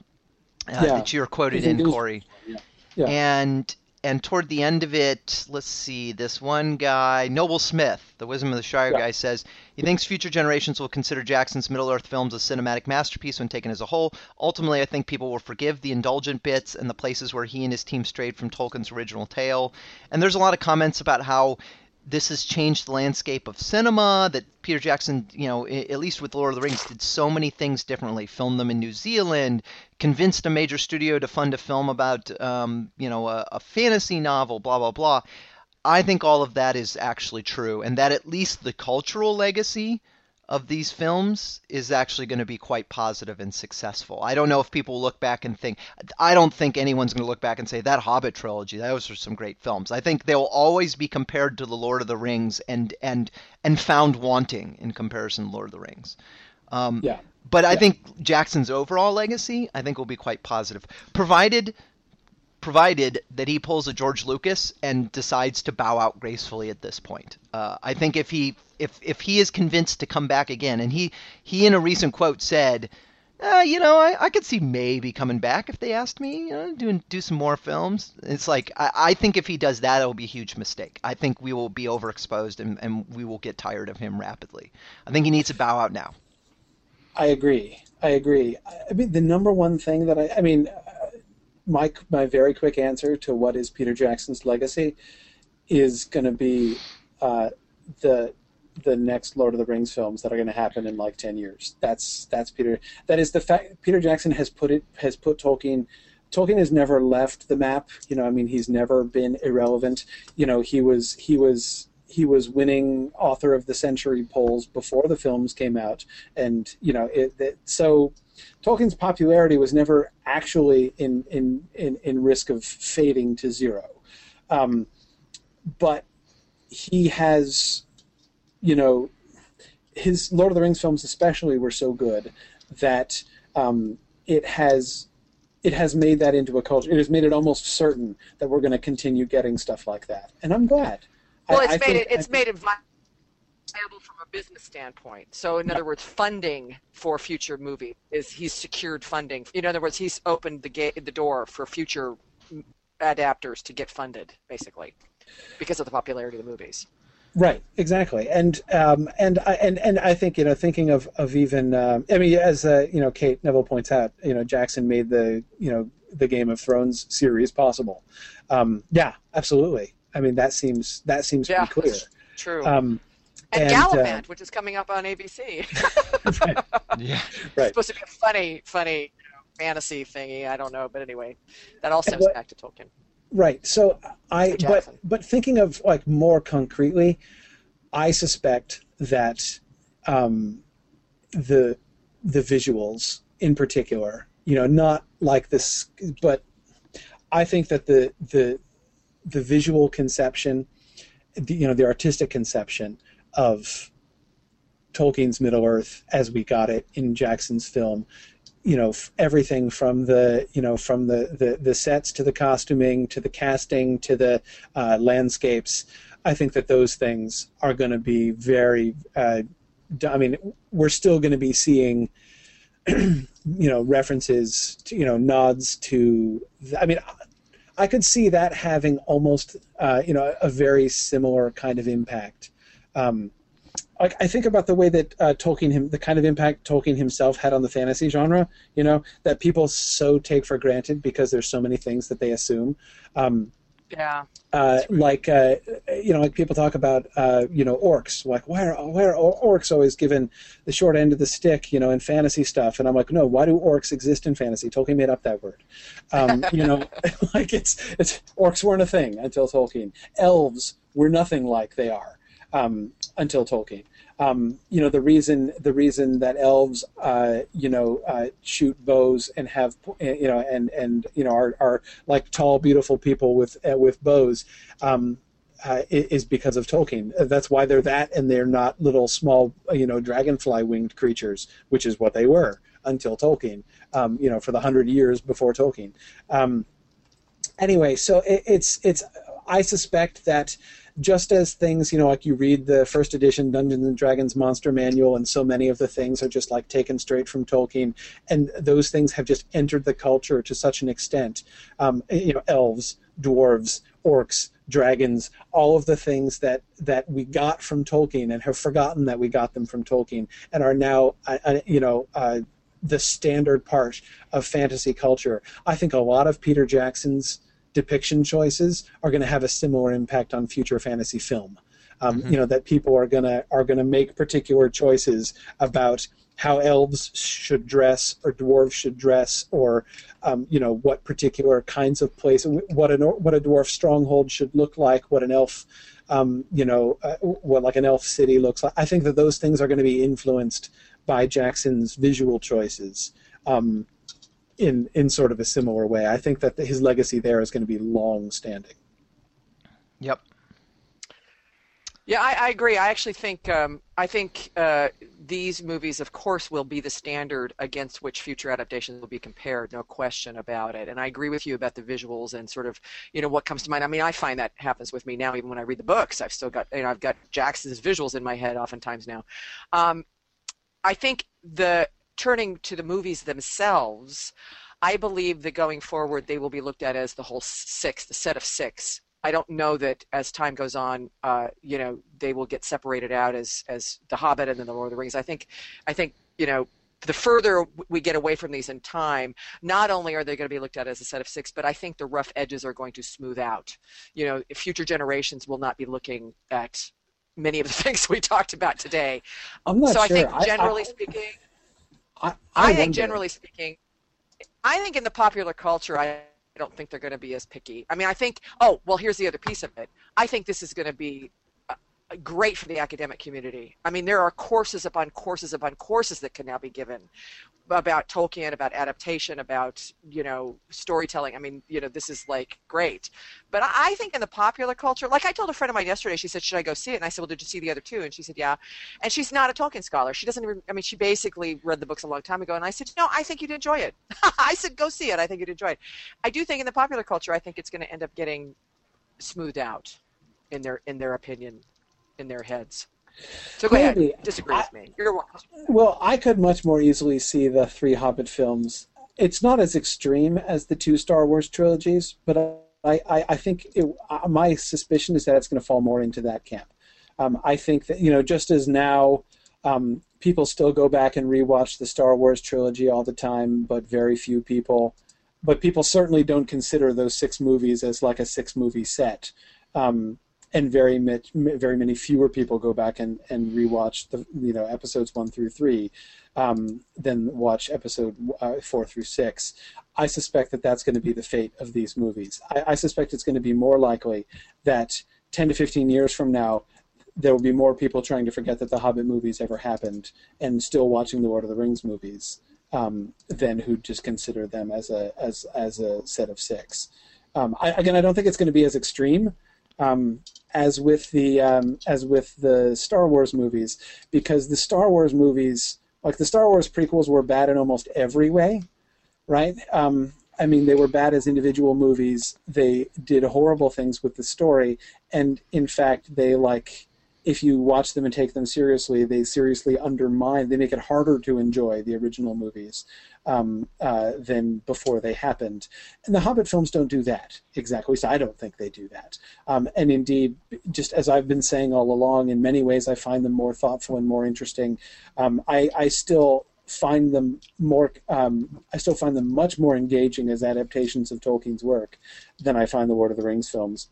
uh, Yeah. that you were quoted in Corey. yeah. Yeah. And and toward the end of it, let's see, this one guy, Noble Smith, the Wisdom of the Shire guy, says he thinks future generations will consider Jackson's Middle Earth films a cinematic masterpiece when taken as a whole. Ultimately, I think people will forgive the indulgent bits and the places where he and his team strayed from Tolkien's original tale. And there's a lot of comments about how this has changed the landscape of cinema. That Peter Jackson, you know, at least with Lord of the Rings, did so many things differently. Filmed them in New Zealand, convinced a major studio to fund a film about, um, you know, a, a fantasy novel, blah blah blah. I think all of that is actually true, and that at least the cultural legacy of these films is actually going to be quite positive and successful. I don't know if people look back and think. I don't think anyone's going to look back and say that Hobbit trilogy, those are some great films. I think they'll always be compared to the Lord of the Rings and and and found wanting in comparison to Lord of the Rings. Um, Yeah. But I Yeah. think Jackson's overall legacy, I think, will be quite positive, provided provided that he pulls a George Lucas and decides to bow out gracefully at this point. Uh, I think if he if if he is convinced to come back again, and he he in a recent quote said, uh, you know, I, I could see maybe coming back if they asked me, you know, doing do some more films. It's like I, I think if he does that, it'll be a huge mistake. I think we will be overexposed and, and we will get tired of him rapidly. I think he needs to bow out now. I agree. I agree. I mean, the number one thing that I, I mean, my my very quick answer to what is Peter Jackson's legacy is going to be uh, the the next Lord of the Rings films that are going to happen in like ten years. That's that's Peter. That is the fact. Peter Jackson has put it has put Tolkien. Tolkien has never left the map. You know, I mean, he's never been irrelevant. You know, he was he was he was winning author of the century polls before the films came out, and you know, it, it so Tolkien's popularity was never actually in in in, in risk of fading to zero, um, but he has, you know, his Lord of the Rings films especially were so good that um, it has it has made that into a culture. It has made it almost certain that we're going to continue getting stuff like that, and I'm glad. well, I- it's I made think- it it's I- made it viable from a business standpoint. So, in other words, funding for future movie is he's secured funding. In other words, he's opened the gate the door for future adapters to get funded, basically, because of the popularity of the movies. Right, exactly, and um, and I and, and I think you know thinking of of even um, I mean as uh, you know Kate Neville points out you know Jackson made the you know the Game of Thrones series possible. Um, yeah, absolutely. I mean that seems that seems Yeah, pretty clear. True. Um, and, and, uh, Galavant, which is coming up on ABC. *laughs* Yeah. Right. It's supposed to be a funny, funny you know, fantasy thingy. I don't know, but anyway, that all stems what- back to Tolkien. Right. So I but but thinking of like more concretely, I suspect that um, the the visuals in particular, you know, not like this, but I think that the the the visual conception, the, you know, the artistic conception of Tolkien's Middle Earth as we got it in Jackson's film you know everything from the you know from the, the the sets to the costuming to the casting to the uh, landscapes i think that those things are going to be very uh, i mean we're still going to be seeing *clears throat* you know, references, to, you know, nods to. I mean, I could see that having almost, uh, you know, a very similar kind of impact. Um, I, I think about the way that uh, Tolkien, him, the kind of impact Tolkien himself had on the fantasy genre. You know, that people so take for granted because there's so many things that they assume. Um, Yeah. uh, like uh, you know, like people talk about uh, you know orcs. Like why are why are orcs always given the short end of the stick? You know, in fantasy stuff. And I'm like, no, why do orcs exist in fantasy? Tolkien made up that word. Um, *laughs* you know, *laughs* like it's it's orcs weren't a thing until Tolkien. Elves were nothing like they are um, until Tolkien. Um, you know the reason the reason that elves uh, you know uh, shoot bows and have you know and and you know are, are like tall beautiful people with uh, with bows um, uh, is because of Tolkien. That's why they're that, and they're not little small you know dragonfly winged creatures, which is what they were until Tolkien. Um, you know for the hundred years before Tolkien. Um, anyway, so it, it's it's I suspect that just as things, you know, like you read the first edition Dungeons and Dragons Monster Manual, and so many of the things are just like taken straight from Tolkien, and those things have just entered the culture to such an extent. Um, you know, elves, dwarves, orcs, dragons, all of the things that that we got from Tolkien and have forgotten that we got them from Tolkien, and are now, uh, you know. Uh, the standard part of fantasy culture. I think a lot of Peter Jackson's depiction choices are going to have a similar impact on future fantasy film. Um, You know that people are gonna are gonna make particular choices about how elves should dress or dwarves should dress or um, you know what particular kinds of place what an what a dwarf stronghold should look like what an elf um, you know uh, what like an elf city looks like. I think that those things are going to be influenced by jackson's visual choices. Um, in in sort of a similar way i think that his legacy there is going to be long standing Yep. Yeah, I, I agree. I actually think um, I think uh, these movies, of course, will be the standard against which future adaptations will be compared. No question about it. And I agree with you about the visuals and sort of you know what comes to mind. I mean, I find that happens with me now. Even when I read the books, I've still got you know I've got Jackson's visuals in my head oftentimes now. Um, I think the turning to the movies themselves, I believe that going forward they will be looked at as the whole six, the set of six. I don't know that as time goes on, uh, you know, they will get separated out as as the Hobbit and then the Lord of the Rings. I think, I think, you know, the further we get away from these in time, not only are they going to be looked at as a set of six, but I think the rough edges are going to smooth out. You know, future generations will not be looking at many of the *laughs* things we talked about today. i'm not so I sure think generally speaking, I, I, I, think generally speaking, I think in the popular culture, I don't think they're going to be as picky. I mean, I think. Oh, well, here's the other piece of it. I think this is going to be great for the academic community. I mean, there are courses upon courses upon courses that can now be given about Tolkien, about adaptation, about you know storytelling. I mean, you know, this is like great. But I think in the popular culture, like I told a friend of mine yesterday, she said, "Should I go see it?" And I said, "Well, did you see the other two? And she said, "Yeah." And she's not a Tolkien scholar. She doesn't even. I mean, she basically read the books a long time ago. And I said, "No, I think you'd enjoy it." *laughs* I said, "Go see it. I think you'd enjoy it." I do think in the popular culture, I think it's going to end up getting smoothed out in their in their opinion, in their heads. So go Maybe. ahead. Disagree with me. You're. Well, I could much more easily see the three Hobbit films. It's not as extreme as the two Star Wars trilogies, but I, I, I think it, uh, my suspicion is that it's going to fall more into that camp. Um, I think that you know, just as now um, people still go back and rewatch the Star Wars trilogy all the time, but very few people. But people certainly don't consider those six movies as like a six movie set. Um, and very much, very many fewer people go back and, and rewatch the you know episodes one through three um, than watch episode uh, four through six. I suspect that that's going to be the fate of these movies. I, I suspect it's going to be more likely that ten to fifteen years from now, there will be more people trying to forget that the Hobbit movies ever happened and still watching the Lord of the Rings movies um, than who just consider them as a as as a set of six. Um, I, again, I don't think it's going to be as extreme um, as with the um, as with the Star Wars movies, because the Star Wars movies, like the Star Wars prequels, were bad in almost every way, right? Um, I mean, they were bad as individual movies. They did horrible things with the story, and in fact, they like if you watch them and take them seriously, they seriously undermine. They make it harder to enjoy the original movies um, uh, than before they happened. And the Hobbit films don't do that exactly. So I don't think they do that. Um, and indeed, just as I've been saying all along, in many ways, I find them more thoughtful and more interesting. Um, I, I still find them more um, I still find them much more engaging as adaptations of Tolkien's work than I find the Lord of the Rings films.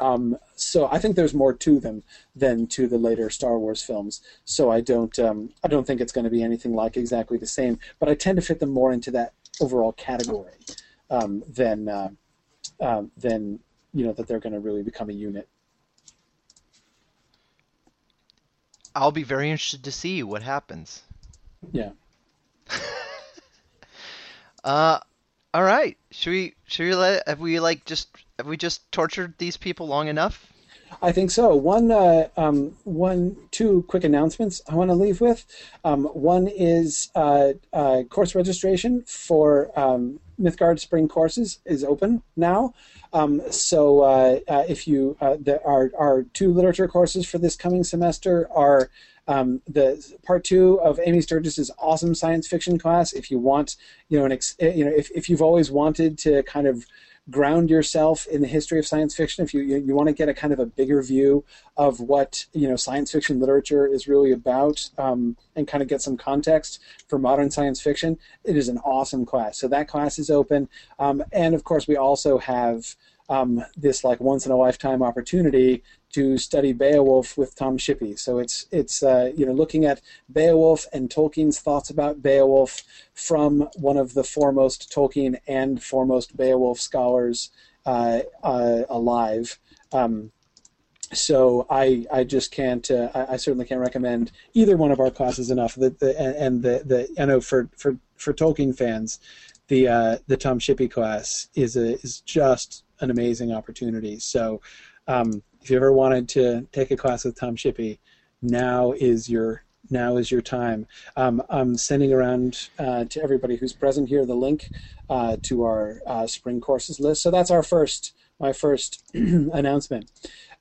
Um, so I think there's more to them than to the later Star Wars films. So I don't um, I don't think it's going to be anything like exactly the same. But I tend to fit them more into that overall category um, than uh, um, than you know that they're going to really become a unit. I'll be very interested to see what happens. Yeah. *laughs* uh, all right. Should we? Should we let? Have we like just? Have we just tortured these people long enough? I think so. One, uh, um, one, two quick announcements I want to leave with. Um, one is uh, uh, course registration for um, Mythgard Spring courses is open now. Um, so uh, uh, if you, uh, there are our two literature courses for this coming semester are um, the part two of Amy Sturgis's awesome science fiction class. If you want, you know, an ex, you know, if, if you've always wanted to kind of ground yourself in the history of science fiction, if you, you, you want to get a kind of a bigger view of what you know science fiction literature is really about, um, and kind of get some context for modern science fiction, it is an awesome class. So that class is open, um, and of course we also have um, this like once in a lifetime opportunity to study Beowulf with Tom Shippey. So it's it's uh, you know looking at Beowulf and Tolkien's thoughts about Beowulf from one of the foremost Tolkien and foremost Beowulf scholars uh, uh, alive. Um, so I, I just can't uh, I, I, certainly can't recommend either one of our classes enough. The, the and the, the I know for, for, for Tolkien fans, the uh, the Tom Shippey class is a, is just an amazing opportunity. So um, if you ever wanted to take a class with Tom Shippey, now is your now is your time. Um, I'm sending around uh, to everybody who's present here the link uh, to our uh, spring courses list. So that's our first my first *clears throat* announcement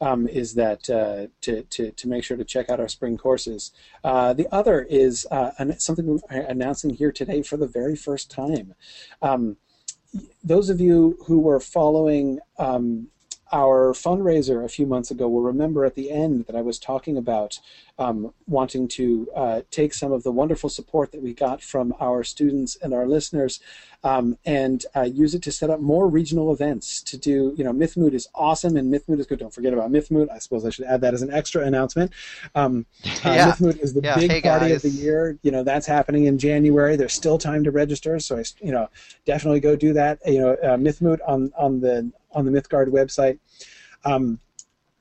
um, is that uh, to, to, to make sure to check out our spring courses. Uh, the other is uh, something we're announcing here today for the very first time. Um, those of you who were following um, our fundraiser a few months ago will remember at the end that I was talking about um, wanting to uh, take some of the wonderful support that we got from our students and our listeners um, and uh, use it to set up more regional events to do, you know, Mythmoot is awesome and Mythmoot is good. Don't forget about Mythmoot. I suppose I should add that as an extra announcement. Um, *laughs* uh, yeah. Mythmoot is the yeah. big hey, party guys. of the year. You know, that's happening in January. There's still time to register, so I, you know, definitely go do that. You know, uh, Mythmoot on on the on the Mythgard website. Um,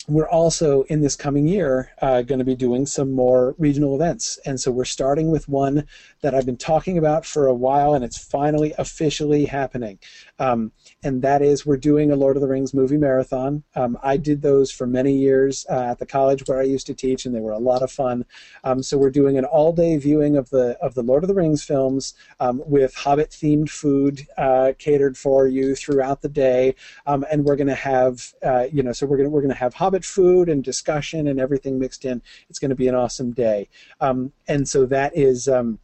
we're also in this coming year uh, going to be doing some more regional events. And so we're starting with one that I've been talking about for a while, and it's finally officially happening. Um, and that is we're doing a Lord of the Rings movie marathon. Um, I did those for many years uh, at the college where I used to teach, and they were a lot of fun. Um, so we're doing an all-day viewing of the of the Lord of the Rings films um, with Hobbit-themed food uh, catered for you throughout the day, um, and we're going to have uh, you know so we're going we're going to have Hobbit food and discussion and everything mixed in. It's going to be an awesome day, um, and so that is. Um,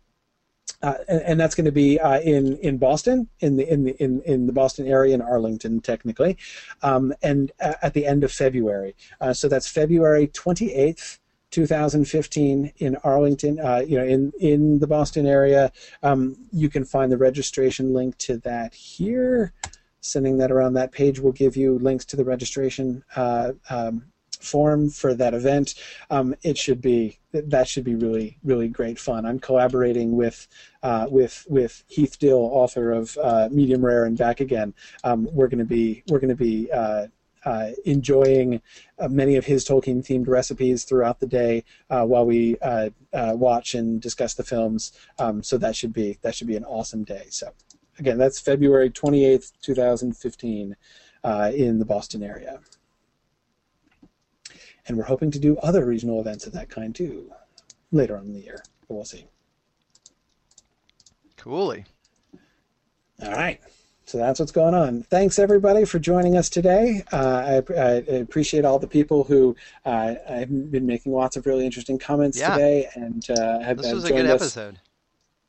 uh, and, and, that's going to be uh, in in Boston, in the in the in, in the Boston area, in Arlington, technically, um, and at the end of February. Uh, so that's February twenty eighth. 2015 in Arlington, uh, you know, in in the Boston area. Um, you can find the registration link to that here. Sending that around. That page will give you links to the registration uh, um, form for that event. Um, it should be that should be really really great fun. I'm collaborating with uh, with with Heath Dill, author of uh, Medium Rare and Back Again. Um, we're going to be we're going to be uh, uh, enjoying uh, many of his Tolkien themed recipes throughout the day uh, while we uh, uh, watch and discuss the films. Um, so that should be that should be an awesome day. So again, that's February 28th, 2015, uh, in the Boston area and we're hoping to do other regional events of that kind too later on in the year. But we'll see. Coolly. All right. so that's what's going on. Thanks everybody for joining us today. Uh, I, I, appreciate all the people who uh, have been making lots of really interesting comments Yeah. today and uh, have, This was a good us.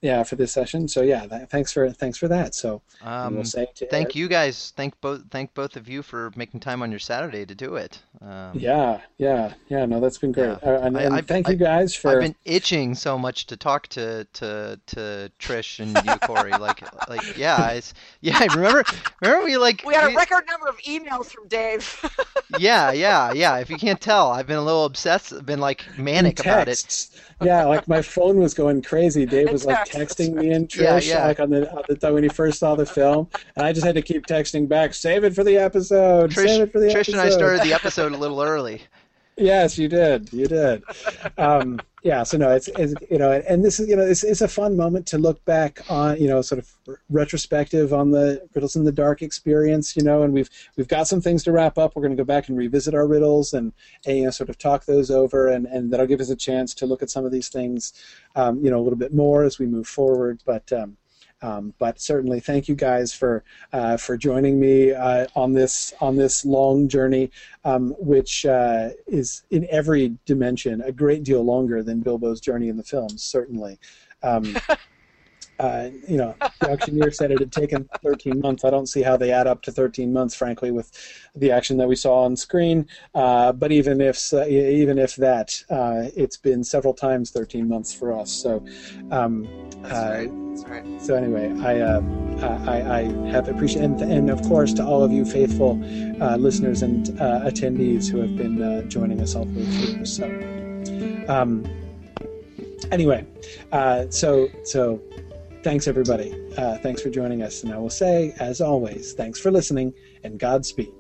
Episode. Yeah, for this session. So yeah, th- thanks for thanks for that. So Um, we'll say to thank you guys. Thank both. Thank both of you for making time on your Saturday to do it. Um, Yeah, yeah, yeah. No, that's been great. Yeah. Uh, and I- and I've- thank you guys for. I've been itching so much to talk to to to Trish and you, *laughs* Corey. like like yeah, it's yeah. I Remember remember we like We had a we- record number of emails from Dave. *laughs* yeah yeah yeah. If you can't tell, I've been a little obsessed. I've been like manic about it. Yeah, like my phone was going crazy. Dave was like texting me and Yeah, Trish yeah. like on the, on the when he first saw the film, and I just had to keep texting back, "Save it for the episode. Trish, Save it for the Trish episode." and I started the episode a little early. Yes, you did. You did. Um, yeah. So no, it's, it's you know, and this is you know, it's, it's a fun moment to look back on you know, sort of retrospective on the riddles in the dark experience. You know, and we've we've got some things to wrap up. We're going to go back and revisit our riddles and, and you know, sort of talk those over, and and that'll give us a chance to look at some of these things, um, you know, a little bit more as we move forward. But um, um, but certainly, thank you guys for uh, for joining me uh, on this on this long journey, um, which uh, is in every dimension a great deal longer than Bilbo's journey in the films. Certainly, um, *laughs* uh, you know, the auctioneer said it had taken 13 months. I don't see how they add up to 13 months, frankly, with the action that we saw on screen. Uh, but even if uh, even if that, uh, it's been several times 13 months for us. So. Um, That's uh, right. That's right. so anyway, I, uh, I, I have appreciated, and, and of course to all of you faithful uh, listeners and uh, attendees who have been uh, joining us all the way through. So, um, anyway, uh, so so thanks everybody. Uh, thanks for joining us, and I will say, as always, thanks for listening and Godspeed.